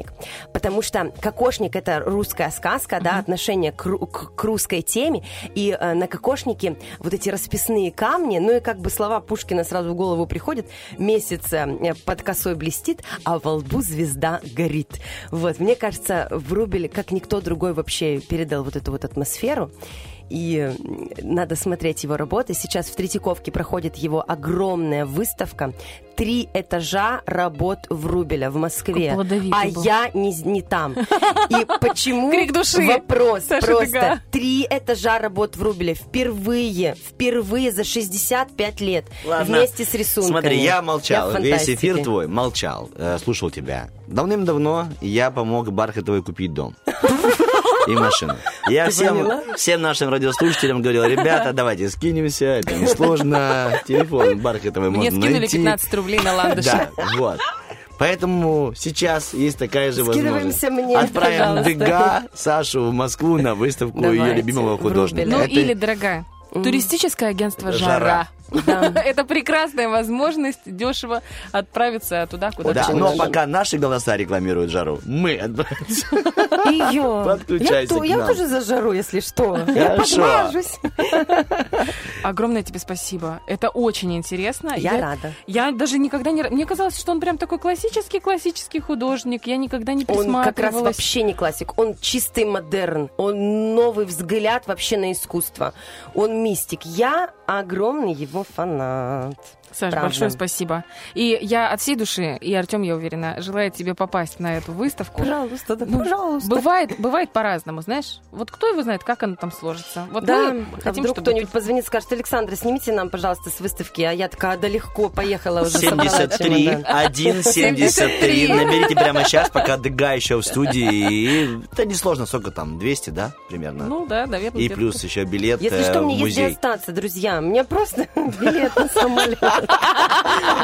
Speaker 12: кокошник. Потому что кокошник – это русская сказка, да, отношение к, к- к русской теме. И э, на кокошнике вот эти расписные камни, ну и как бы слова Пушкина сразу в голову приходят. Месяц э, под косой блестит, а во лбу звезда горит. Вот, мне кажется, Врубель, как никто другой вообще передал вот эту вот атмосферу. И надо смотреть его работы. Сейчас в Третьяковке проходит его огромная выставка. Три этажа работ Врубеля в Москве. А
Speaker 1: был.
Speaker 12: я не, не там. И (laughs) почему?
Speaker 1: Крик души.
Speaker 12: Вопрос
Speaker 1: Саша
Speaker 12: просто.
Speaker 1: Дега.
Speaker 12: Три этажа работ Врубеля. Впервые, впервые за 65 лет.
Speaker 2: Ладно.
Speaker 12: Вместе с рисунками.
Speaker 2: Смотри, я молчал.
Speaker 12: в
Speaker 2: Весь эфир твой молчал. Э, слушал тебя. Давным-давно я помог Бархатовой купить дом. (laughs) и машину. Я
Speaker 12: Ты
Speaker 2: всем,
Speaker 12: поняла?
Speaker 2: всем нашим радиослушателям говорил, ребята, давайте скинемся, это несложно. Телефон Бархатовой
Speaker 1: Мне
Speaker 2: можно
Speaker 1: скинули
Speaker 2: найти.
Speaker 1: 15 рублей на ландыш.
Speaker 2: Да, вот. Поэтому сейчас есть такая же возможность.
Speaker 12: Мне,
Speaker 2: Отправим
Speaker 12: пожалуйста.
Speaker 2: Дега Сашу в Москву на выставку ее
Speaker 12: Давайте,
Speaker 2: любимого
Speaker 12: в
Speaker 2: художника.
Speaker 1: Ну
Speaker 2: Это-
Speaker 1: или, дорогая, туристическое агентство
Speaker 2: Жара. (laughs)
Speaker 1: Это прекрасная возможность дешево отправиться туда, куда
Speaker 2: Да, но пока наши голоса рекламируют жару, мы отправимся.
Speaker 12: Ее.
Speaker 2: Подключайся
Speaker 12: Я, то-
Speaker 2: к
Speaker 12: я
Speaker 2: нам.
Speaker 12: тоже за жару, если что. Я
Speaker 2: Хорошо.
Speaker 12: подмажусь.
Speaker 1: Огромное тебе спасибо. Это очень интересно.
Speaker 12: Я рада.
Speaker 1: Я даже никогда не... Мне казалось, что он прям такой классический-классический художник. Я никогда не
Speaker 12: Он как раз
Speaker 1: присматривалась.
Speaker 12: вообще не классик. Он чистый модерн. Он новый взгляд вообще на искусство. Он мистик. Я огромный его Fanat.
Speaker 1: Саш,
Speaker 12: Правда.
Speaker 1: большое спасибо. И я от всей души, и Артем, я уверена, желает тебе попасть на эту выставку.
Speaker 12: Пожалуйста, да,
Speaker 1: Ну,
Speaker 12: пожалуйста.
Speaker 1: Бывает, бывает по-разному, знаешь. Вот кто его знает, как оно там сложится. Вот
Speaker 12: да,
Speaker 1: мы
Speaker 12: а
Speaker 1: хотим,
Speaker 12: вдруг
Speaker 1: чтобы
Speaker 12: кто-нибудь позвонит, скажет, Александра, снимите нам, пожалуйста, с выставки, а я такая, да легко, поехала уже. собрала
Speaker 2: 73
Speaker 12: чемодан».
Speaker 2: 173. Наберите прямо сейчас, пока Дега еще в студии. И это несложно, сколько там, 200, да, примерно?
Speaker 1: Ну да, наверное.
Speaker 2: И плюс еще билет
Speaker 12: Если
Speaker 2: э,
Speaker 12: что,
Speaker 2: в
Speaker 12: мне есть где остаться, друзья. Мне просто (laughs) билет на самолет.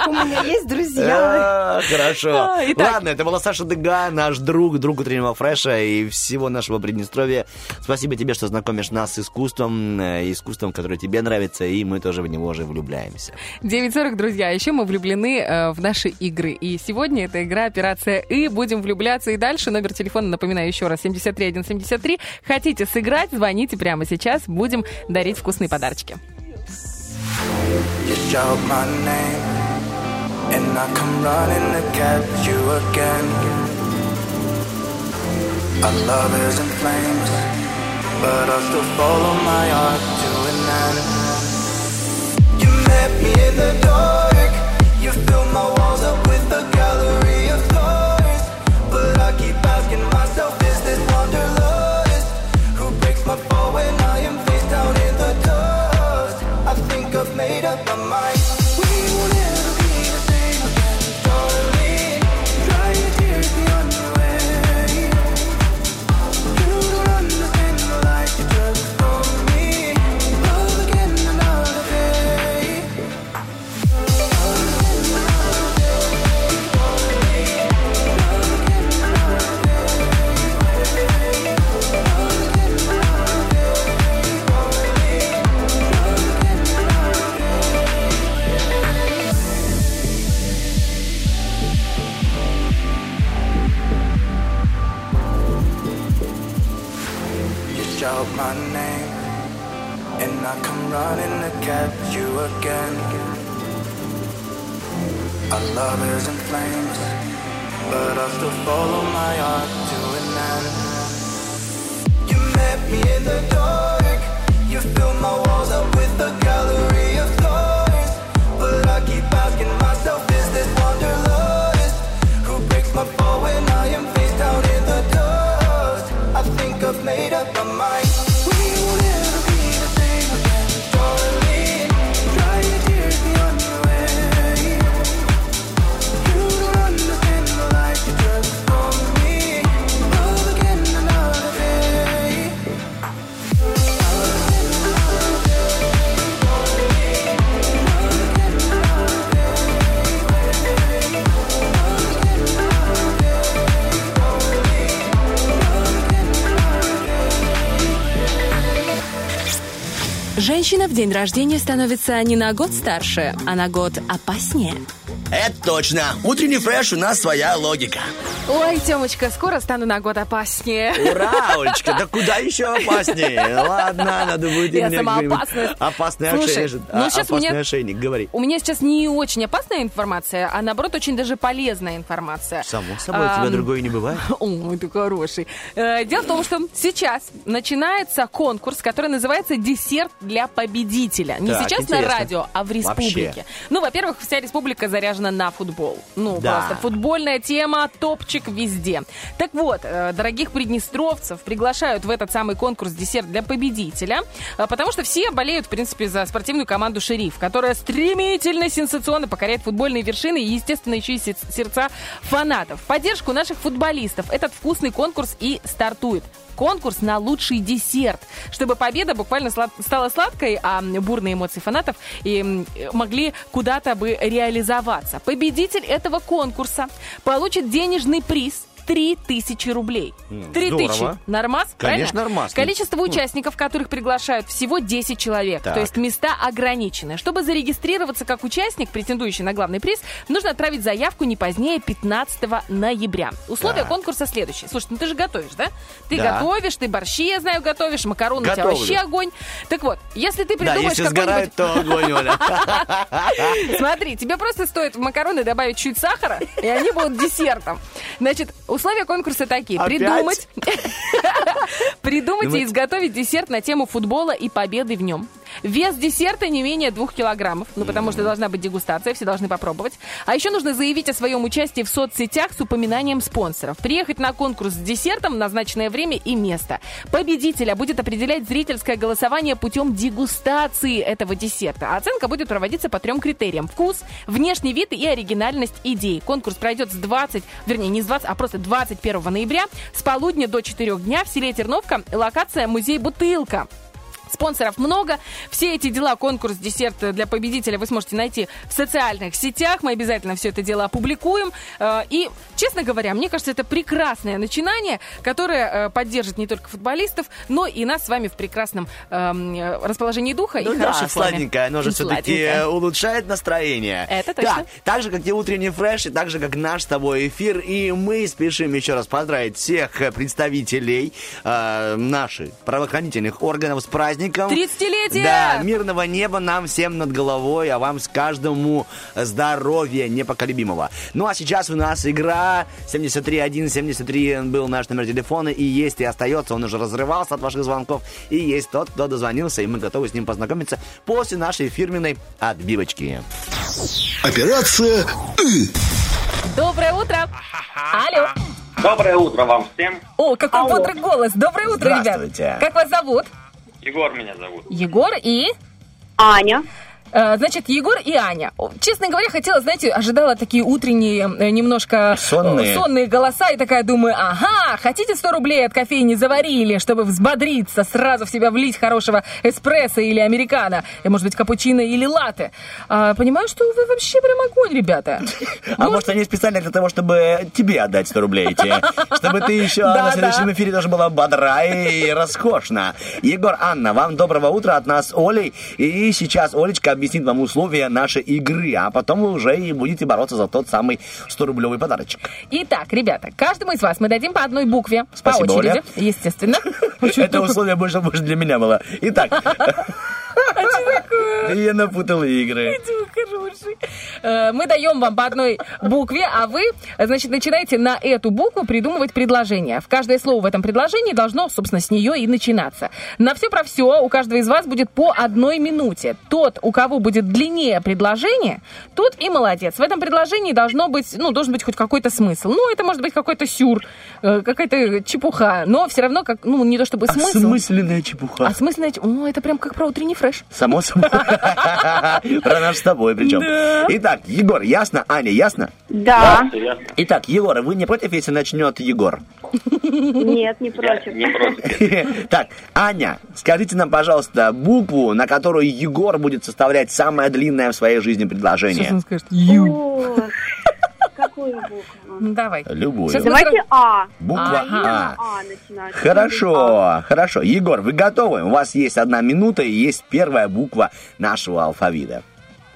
Speaker 12: У меня есть друзья.
Speaker 2: А, Хорошо.
Speaker 1: А.
Speaker 2: Ладно, это была Саша Дега, наш друг, друг утреннего фреша и всего нашего Приднестровья. Спасибо тебе, что знакомишь нас с искусством, э, искусством, которое тебе нравится, и мы тоже в него уже влюбляемся.
Speaker 1: 9.40, друзья. Еще мы влюблены э, в наши игры. И сегодня это игра «Операция И». Будем влюбляться и дальше. Номер телефона, напоминаю еще раз, 73173. Хотите сыграть? Звоните прямо сейчас. Будем дарить вкусные подарочки.
Speaker 4: Shout my name, and I come running to catch you again. Our love is in flames, but I still follow my heart to an end. You met me in the dark, you filled my Running to catch you again. Our love is in flames, but I still follow my heart to an end. You met me in the dark, you filled my walls up with a gallery of stars. But I keep asking myself, is this wanderlust? Who breaks my fall when I am face down in the dust? I think I've made up my mind.
Speaker 10: Женщина в день рождения становится не на год старше, а на год опаснее.
Speaker 2: Это точно. Утренний фреш у нас своя логика.
Speaker 1: Ой, Темочка, скоро стану на год опаснее.
Speaker 2: Ура, Олечка, да куда еще опаснее? Ладно, надо будет
Speaker 1: Я сама опасность.
Speaker 2: Опасный ошейник.
Speaker 1: ну
Speaker 2: А,
Speaker 1: сейчас у
Speaker 2: опасный
Speaker 1: меня-
Speaker 2: ошейник, говори.
Speaker 1: У меня сейчас не очень опасная информация, а наоборот очень даже полезная информация.
Speaker 2: Само собой, у тебя другой не бывает. (laughs)
Speaker 1: Ой, ты хороший. Э, Дело в том, что сейчас начинается конкурс, который называется «Десерт для победителя. Не сейчас на радио, а в республике. Ну, во-первых, вся республика заряжена на футбол. Ну,
Speaker 2: Да.
Speaker 1: просто футбольная тема, топчик везде. Так вот, э, дорогих приднестровцев приглашают в этот самый конкурс «Десерт для победителя», э, потому что все болеют, в принципе, за спортивную команду «Шериф», которая стремительно, сенсационно покоряет футбольные вершины и, естественно, еще и се- сердца фанатов. В поддержку наших футболистов этот вкусный конкурс и стартует. Конкурс на лучший десерт, чтобы победа буквально слад- стала сладкой, а бурные эмоции фанатов и, могли куда-то бы реализоваться. Победитель этого конкурса получит денежный приз 3000 рублей.
Speaker 2: М,
Speaker 1: 3000.
Speaker 2: здорово.
Speaker 1: Нормас?
Speaker 2: Конечно,
Speaker 1: правильно?
Speaker 2: нормас.
Speaker 1: Количество участников, которых приглашают, всего 10 человек.
Speaker 2: Так.
Speaker 1: То есть места ограничены. Чтобы зарегистрироваться как участник, претендующий на главный приз, нужно отправить заявку не позднее 15 ноября. Условия
Speaker 2: Так.
Speaker 1: конкурса следующие. Слушай, ну ты же готовишь, да? Ты
Speaker 2: Да.
Speaker 1: готовишь, ты борщи, я знаю, готовишь, макароны у тебя
Speaker 2: Готовлю.
Speaker 1: вообще огонь. Так вот, если ты
Speaker 2: Да,
Speaker 1: придумаешь
Speaker 2: если
Speaker 1: какой-нибудь...
Speaker 2: сгорают, то огонь, Оля. (laughs)
Speaker 1: Смотри, тебе просто стоит в макароны добавить чуть сахара, и они будут десертом. Значит, условия конкурса такие.
Speaker 2: Опять?
Speaker 1: Придумать, (laughs) придумать и изготовить десерт на тему футбола и победы в нем. Вес десерта не менее двух килограммов, ну потому что должна быть дегустация, все должны попробовать. А еще нужно заявить о своем участии в соцсетях с упоминанием спонсоров. Приехать на конкурс с десертом в назначенное время и место. Победителя будет определять зрительское голосование путем дегустации этого десерта. Оценка будет проводиться по трем критериям. Вкус, внешний вид и оригинальность идей. Конкурс пройдет с 20, вернее не с 20, а просто 21 ноября с полудня до 4 дня в селе Терновка. Локация музей «Бутылка». Спонсоров много. Все эти дела, конкурс «Десерт для победителя» вы сможете найти в социальных сетях. Мы обязательно все это дело опубликуем. Э, И, честно говоря, мне кажется, это прекрасное начинание, которое э, поддержит не только футболистов, но и нас с вами в прекрасном эм, э, расположении духа
Speaker 2: Ну
Speaker 1: и
Speaker 2: да,
Speaker 1: хорошей форме.
Speaker 2: сладенькое, оно же все-таки
Speaker 1: сладенькое.
Speaker 2: улучшает настроение.
Speaker 1: Это точно.
Speaker 2: Так, так же, как и утренний фреш, и так же, как наш с тобой эфир. И мы спешим еще раз поздравить всех э, представителей э, наших правоохранительных органов с праздником.
Speaker 1: 30-летие!
Speaker 2: Да, мирного неба нам всем над головой, а вам с каждому здоровья непоколебимого. Ну а сейчас у нас игра 73173 был наш номер телефона, и есть и остается, он уже разрывался от ваших звонков, и есть тот, кто дозвонился, и мы готовы с ним познакомиться после нашей фирменной отбивочки.
Speaker 14: Операция «Ы».
Speaker 1: Доброе утро! Алло!
Speaker 15: Доброе утро вам всем.
Speaker 1: О, какой бодрый голос! Доброе утро, ребят!
Speaker 15: Здравствуйте.
Speaker 1: Как вас зовут?
Speaker 15: Егор меня зовут.
Speaker 1: Егор и...
Speaker 16: Аня.
Speaker 1: Э, Значит, Егор и Аня. Честно говоря, хотела, знаете, ожидала такие утренние, э, немножко э,
Speaker 2: Сонные.
Speaker 1: сонные голоса, и такая думаю, ага, хотите 100 рублей от кофейни заварили, чтобы взбодриться, сразу в себя влить хорошего эспрессо или американо, и, может быть, капучино или латте. А, понимаю, что вы вообще прям огонь, ребята. (laughs)
Speaker 2: А может, они специально для того, чтобы тебе отдать 100 рублей эти, (laughs) чтобы ты еще на следующем эфире тоже была бодра и роскошна. Егор, Анна, вам доброго утра от нас, Олей. И сейчас Олечка объяснит вам условия нашей игры, а потом вы уже и будете бороться за тот самый 100-рублевый подарочек.
Speaker 1: Итак, ребята, каждому из вас мы дадим по одной букве,
Speaker 2: Спасибо,
Speaker 1: по очереди,
Speaker 2: Оля.
Speaker 1: естественно. (laughs)
Speaker 2: Это условие больше, для меня было. Итак, я напутал игры.
Speaker 1: Э, Мы даем вам по одной букве, а вы, значит, начинаете на эту букву придумывать предложение. В каждое слово в этом предложении должно, собственно, с нее и начинаться. На все про все у каждого из вас будет по одной минуте. Тот, у кого будет длиннее предложение, тот и молодец. В этом предложении должно быть, ну, должен быть хоть какой-то смысл. Ну, это может быть какой-то сюр, э, какая-то чепуха, но все равно, как, ну, не то чтобы смысл.
Speaker 2: Осмысленная чепуха.
Speaker 1: Осмысленная чепуха. О, это прям как про утренний фреш.
Speaker 2: Само собой. (laughs) Про наш с тобой причем. Итак, Егор, ясно? Аня, ясно?
Speaker 16: Да.
Speaker 2: Итак, Егор, вы не против, если начнет Егор? (laughs)
Speaker 16: Нет, не против.
Speaker 15: Не против. (laughs)
Speaker 2: Так, Аня, скажите нам, пожалуйста, букву, на которую Егор будет составлять самое длинное в своей жизни предложение.
Speaker 1: скажет
Speaker 16: Ю. Какую букву?
Speaker 1: Ну, давай.
Speaker 2: Любую.
Speaker 1: Сейчас
Speaker 16: Давайте А.
Speaker 2: Буква
Speaker 16: А.
Speaker 2: А.
Speaker 16: А.
Speaker 2: Хорошо, хорошо. Егор, вы готовы? У вас есть одна минута и есть первая буква нашего алфавита.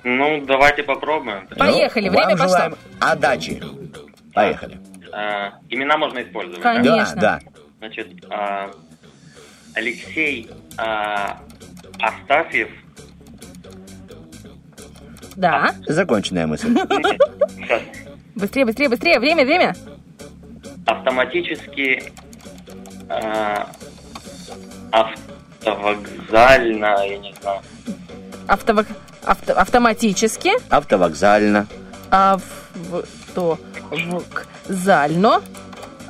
Speaker 15: Ну, давайте попробуем.
Speaker 1: Поехали,
Speaker 2: Ну,
Speaker 1: время
Speaker 2: вам
Speaker 1: пошло.
Speaker 2: желаем Отдачи. Поехали.
Speaker 15: А, имена можно использовать,
Speaker 1: Конечно.
Speaker 2: Да, да.
Speaker 15: Значит, а, Алексей а, Астафьев.
Speaker 1: Да.
Speaker 2: Законченная мысль. (laughs)
Speaker 1: Быстрее, быстрее, быстрее. Время, время.
Speaker 15: Автоматически а, ав- Автовокзально, я не знаю.
Speaker 1: Автовок... авто- Автоматически.
Speaker 2: Автовокзально.
Speaker 1: Автовокзально.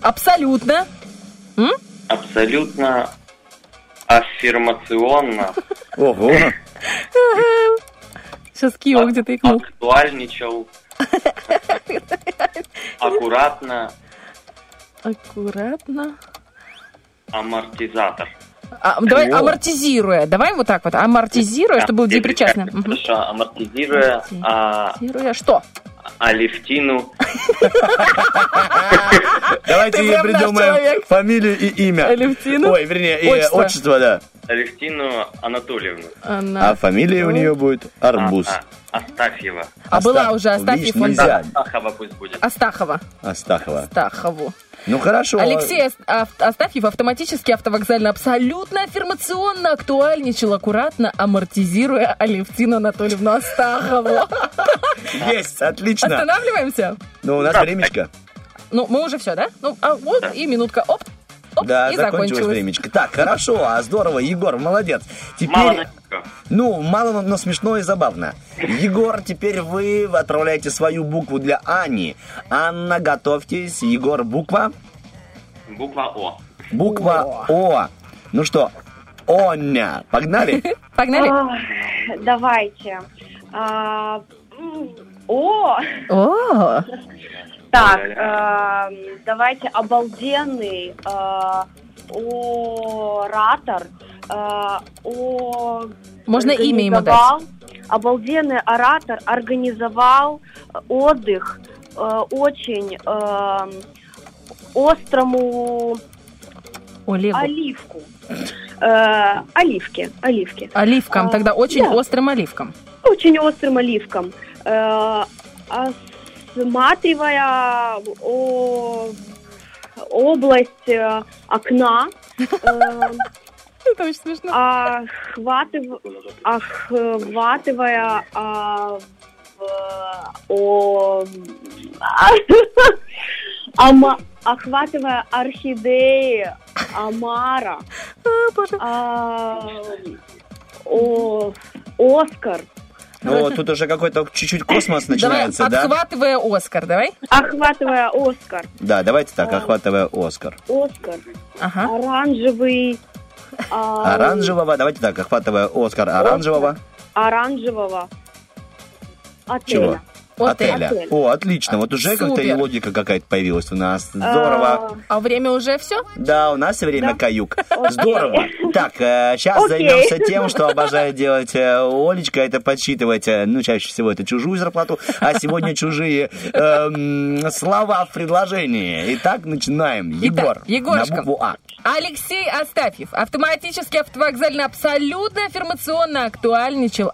Speaker 1: Абсолютно. М?
Speaker 15: Абсолютно аффирмационно. (laughs)
Speaker 2: Ого.
Speaker 1: Сейчас Кио где-то икнул.
Speaker 15: Актуальничал. (laughs) Аккуратно.
Speaker 1: Аккуратно.
Speaker 15: Амортизатор.
Speaker 1: А, давай
Speaker 15: О.
Speaker 1: амортизируя. Давай вот так вот. Амортизируя, чтобы было депричастно.
Speaker 15: Хорошо, амортизируя а,
Speaker 1: Амортизируя что?
Speaker 15: Алевтину.
Speaker 2: Давайте ей придумаем фамилию и имя.
Speaker 1: Алевтину?
Speaker 2: Ой, вернее, и
Speaker 1: Отчество.
Speaker 2: да.
Speaker 15: Алевтину Анатольевну.
Speaker 2: А фамилия у нее будет Арбуз.
Speaker 15: А, а, Астафьева.
Speaker 1: А была уже Астафьев.
Speaker 2: Видишь,
Speaker 1: он-
Speaker 2: нельзя.
Speaker 15: Астахова пусть будет.
Speaker 1: Астахова.
Speaker 2: Астахова.
Speaker 1: Астахову.
Speaker 2: Ну хорошо.
Speaker 1: Алексей Астафьев автоматически автовокзально абсолютно аффирмационно актуальничал, аккуратно амортизируя Алевтину Анатольевну Астахову.
Speaker 2: Есть, отлично.
Speaker 1: Останавливаемся?
Speaker 2: Ну, у нас времечко.
Speaker 1: Ну, мы уже все, да? Ну, а вот и минутка. Оп. Оп, (laughs)
Speaker 2: Да,
Speaker 1: и
Speaker 2: закончилось времечко. Так, хорошо, а здорово, Егор, молодец. Теперь...
Speaker 15: Мало.
Speaker 2: Ну, мало, но- но смешно и забавно. Егор, теперь вы отправляете свою букву для Ани. Анна, готовьтесь. Егор, буква?
Speaker 15: Буква О.
Speaker 2: Буква О. Ну что, Оня. Погнали? (laughs)
Speaker 1: Погнали.
Speaker 16: Давайте. А, О!
Speaker 1: О, (laughs)
Speaker 16: Так, а, давайте обалденный а, оратор. а, о-
Speaker 1: Можно имя ему дать.
Speaker 16: Обалденный оратор организовал отдых э, очень э, острому
Speaker 1: Олегу.
Speaker 16: оливку. Э, оливки, оливки.
Speaker 1: Оливкам,
Speaker 16: А,
Speaker 1: тогда очень
Speaker 16: да.
Speaker 1: острым оливкам.
Speaker 16: Очень острым оливком. Э, осматривая о- область э, окна, (laughs) э,
Speaker 1: Это очень смешно.
Speaker 16: охватыв- охватывая а, в- о- ама- (laughs) охватывая орхидеи Амара, (laughs) а, о- Оскар,
Speaker 2: Ну, тут уже какой-то чуть-чуть космос
Speaker 1: Давай,
Speaker 2: начинается, да?
Speaker 1: подхватывая Оскар, давай.
Speaker 16: охватывая Оскар,
Speaker 2: Да, давайте так, охватывая Оскар.
Speaker 16: Оскар,
Speaker 1: Ага.
Speaker 16: оранжевый, а, (laughs)
Speaker 2: Оранжевого, давайте так, охватывая Оскар оранжевого.
Speaker 16: оранжевого отеля.
Speaker 2: Чего? Отеля.
Speaker 16: Отель.
Speaker 2: О, отлично. Вот уже как-то и логика какая-то появилась у нас. Здорово.
Speaker 1: А время уже все?
Speaker 2: Да, у нас время
Speaker 16: Да.
Speaker 2: каюк. Здорово. Так, сейчас
Speaker 16: Окей.
Speaker 2: займемся тем, что обожает делать э, Олечка, это подсчитывать, э, ну, чаще всего это чужую зарплату, а сегодня чужие эм, слова в предложении. Итак, начинаем. Егор,
Speaker 1: Егорушка.
Speaker 2: на букву А.
Speaker 1: Алексей Астафьев автоматически автовокзально абсолютно аффирмационно актуальничал,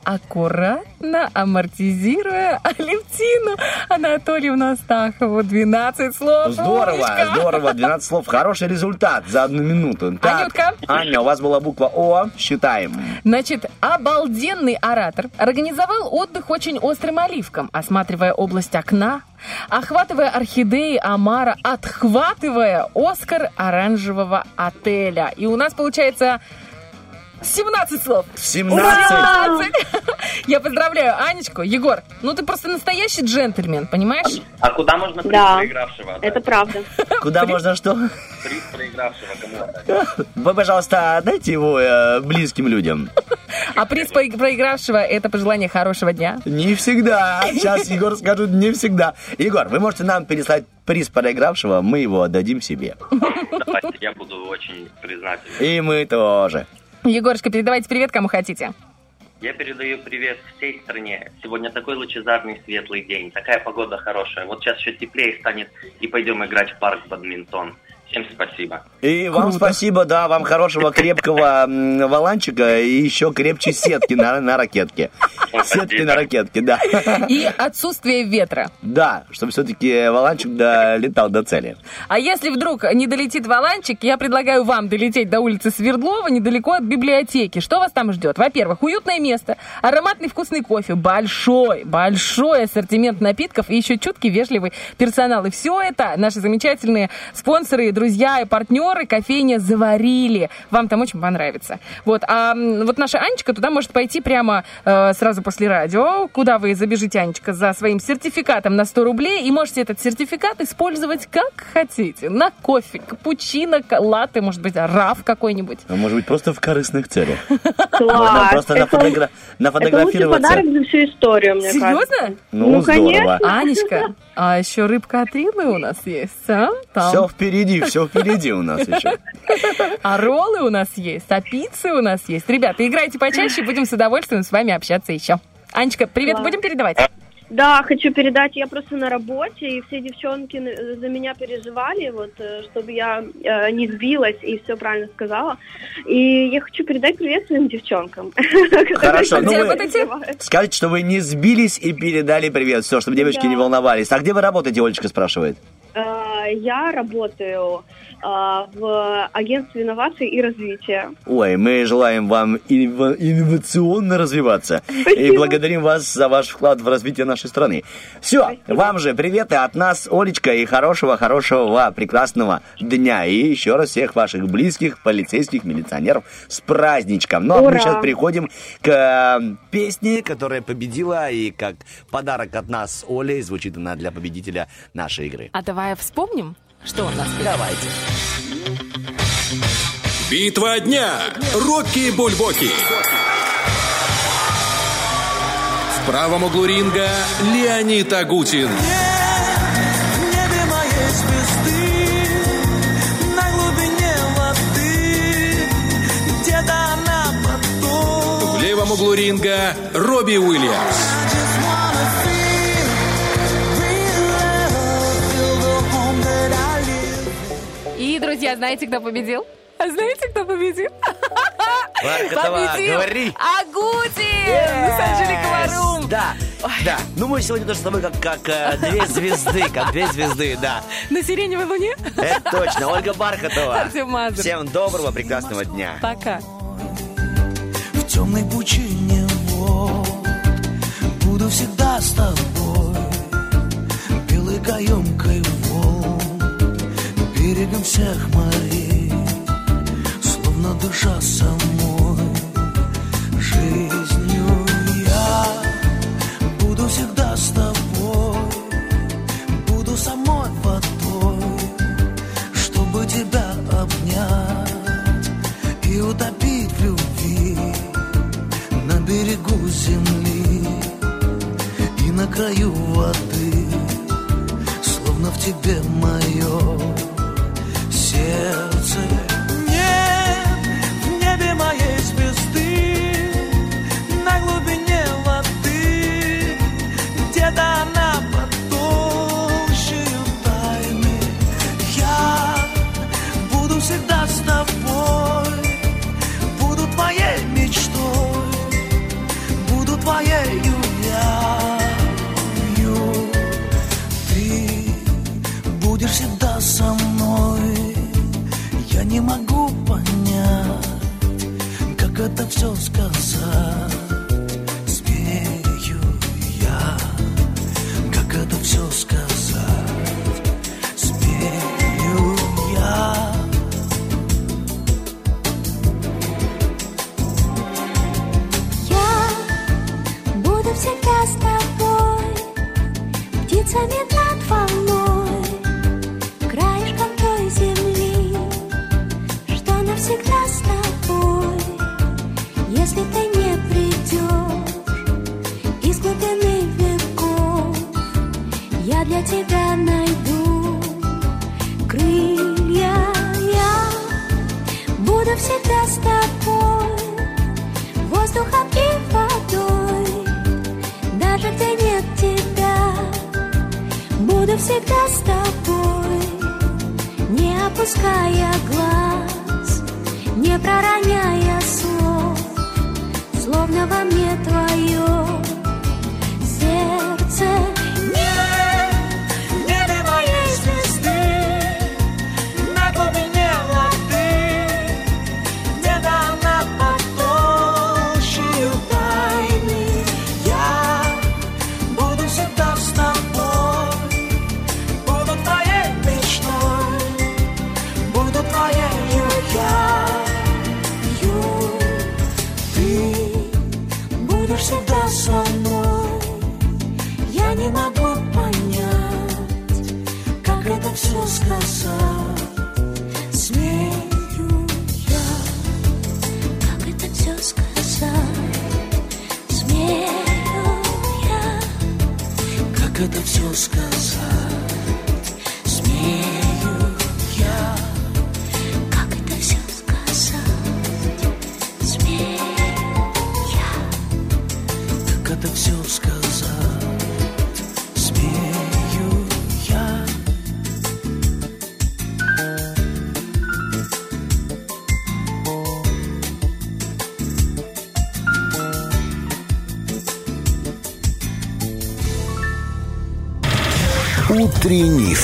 Speaker 1: аккуратно амортизируя Алевтину Анатольевну Астахову. 12 слов.
Speaker 2: Здорово,
Speaker 1: Умничка.
Speaker 2: здорово, 12 слов. Хороший результат за одну минуту. Так,
Speaker 1: Анютка.
Speaker 2: Аня, у вас была буква О. Считаем.
Speaker 1: Значит, обалденный оратор организовал отдых очень острым оливкам, осматривая область окна, охватывая орхидеи Амара, отхватывая Оскар оранжевого отеля. И у нас получается 17 слов.
Speaker 2: 17.
Speaker 1: 17. Я поздравляю Анечку. Егор, ну ты просто настоящий джентльмен, понимаешь?
Speaker 15: А куда можно приз
Speaker 16: Да,
Speaker 15: проигравшего? отдать?
Speaker 16: это правда.
Speaker 2: Куда можно что?
Speaker 15: Приз проигравшего кому отдать?
Speaker 2: Вы, пожалуйста, отдайте его э, близким людям.
Speaker 1: А приз проигравшего – это пожелание хорошего дня.
Speaker 2: Не всегда. Сейчас Егор скажет не всегда. Егор, вы можете нам переслать приз проигравшего, мы его отдадим себе.
Speaker 15: Давайте, я буду очень признателен.
Speaker 2: И мы тоже.
Speaker 1: Егорушка, передавайте привет, кому хотите.
Speaker 15: Я передаю привет всей стране. Сегодня такой лучезарный, светлый день. Такая погода хорошая. Вот сейчас еще теплее станет, и пойдем играть в парк бадминтон. Всем спасибо.
Speaker 2: И вам спасибо, да, вам хорошего крепкого валанчика и еще крепче сетки на, на ракетке. Сетки на ракетке, да.
Speaker 1: И отсутствие ветра.
Speaker 2: Да, чтобы все-таки валанчик долетал до цели.
Speaker 1: А если вдруг не долетит валанчик, я предлагаю вам долететь до улицы Свердлова, недалеко от библиотеки. Что вас там ждет? Во-первых, уютное место, ароматный вкусный кофе, большой, большой ассортимент напитков и еще чуткий, вежливый персонал. И все это наши замечательные спонсоры и друзья и партнеры кофейня «Заварили». Вам там очень понравится. Вот, а вот наша Анечка туда может пойти прямо э, сразу после радио, куда вы забежите, Анечка, за своим сертификатом на 100 рублей, и можете этот сертификат использовать как хотите. На кофе, капучино, латте, может быть, раф какой-нибудь.
Speaker 2: А может быть, просто в корыстных целях. (laughs) Можно просто
Speaker 16: Это-
Speaker 2: нафотогра-
Speaker 16: Это лучший
Speaker 2: нафотографироваться.
Speaker 16: подарок за всю историю, мне кажется.
Speaker 1: Серьезно?
Speaker 2: Ну, здорово.
Speaker 1: Анечка, а еще рыбка от Рилы у нас есть, а? Там.
Speaker 2: Все впереди, все впереди у нас еще. (laughs)
Speaker 1: А роллы у нас есть, а пиццы у нас есть. Ребята, играйте почаще, будем с удовольствием с вами общаться еще. Анечка, привет, будем передавать?
Speaker 16: Да, хочу передать, я просто на работе, и все девчонки за меня переживали, вот, э, чтобы я э, не сбилась и все правильно сказала. И я хочу передать привет своим девчонкам. (laughs)
Speaker 2: Хорошо, ну вы скажите, что вы не сбились и передали привет. Все, чтобы девочки не волновались. А где вы работаете, Олечка спрашивает?
Speaker 16: Э, Я работаю э, в агентстве инноваций и развития.
Speaker 2: Ой, мы желаем вам иннова- инновационно развиваться. И
Speaker 16: Спасибо.
Speaker 2: благодарим вас за ваш вклад в развитие нашей страны. Все, вам же приветы от нас, Олечка, и хорошего-хорошего прекрасного дня. И еще раз всех ваших близких, полицейских, милиционеров с праздничком. Ну, а мы сейчас переходим к э,
Speaker 6: Песни, которая победила, и как подарок от нас, Оли, звучит она для победителя нашей игры.
Speaker 1: А давай вспомним, что у нас.
Speaker 6: Давайте.
Speaker 5: Битва дня. Рокки Бульбоки. В правом углу ринга Леонид Агутин.
Speaker 17: В
Speaker 5: левом углу ринга Робби Уильямс.
Speaker 1: Друзья, знаете, кто победил? А знаете, кто победил?
Speaker 2: Бархатова,
Speaker 1: Победил
Speaker 2: говори.
Speaker 1: Агутин с Анжеликой Варум.
Speaker 2: Да, да. Ну, мы сегодня тоже с тобой как, как э, две звезды, как две звезды, да.
Speaker 1: На сиреневой луне?
Speaker 2: Это точно. Ольга Бархатова. Всем доброго, прекрасного дня.
Speaker 1: Пока.
Speaker 17: В темной пучине Буду всегда с тобой Белой каемкой волн Берегом всех морей Словно душа самой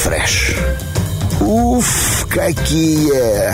Speaker 17: фреш. Уф, какие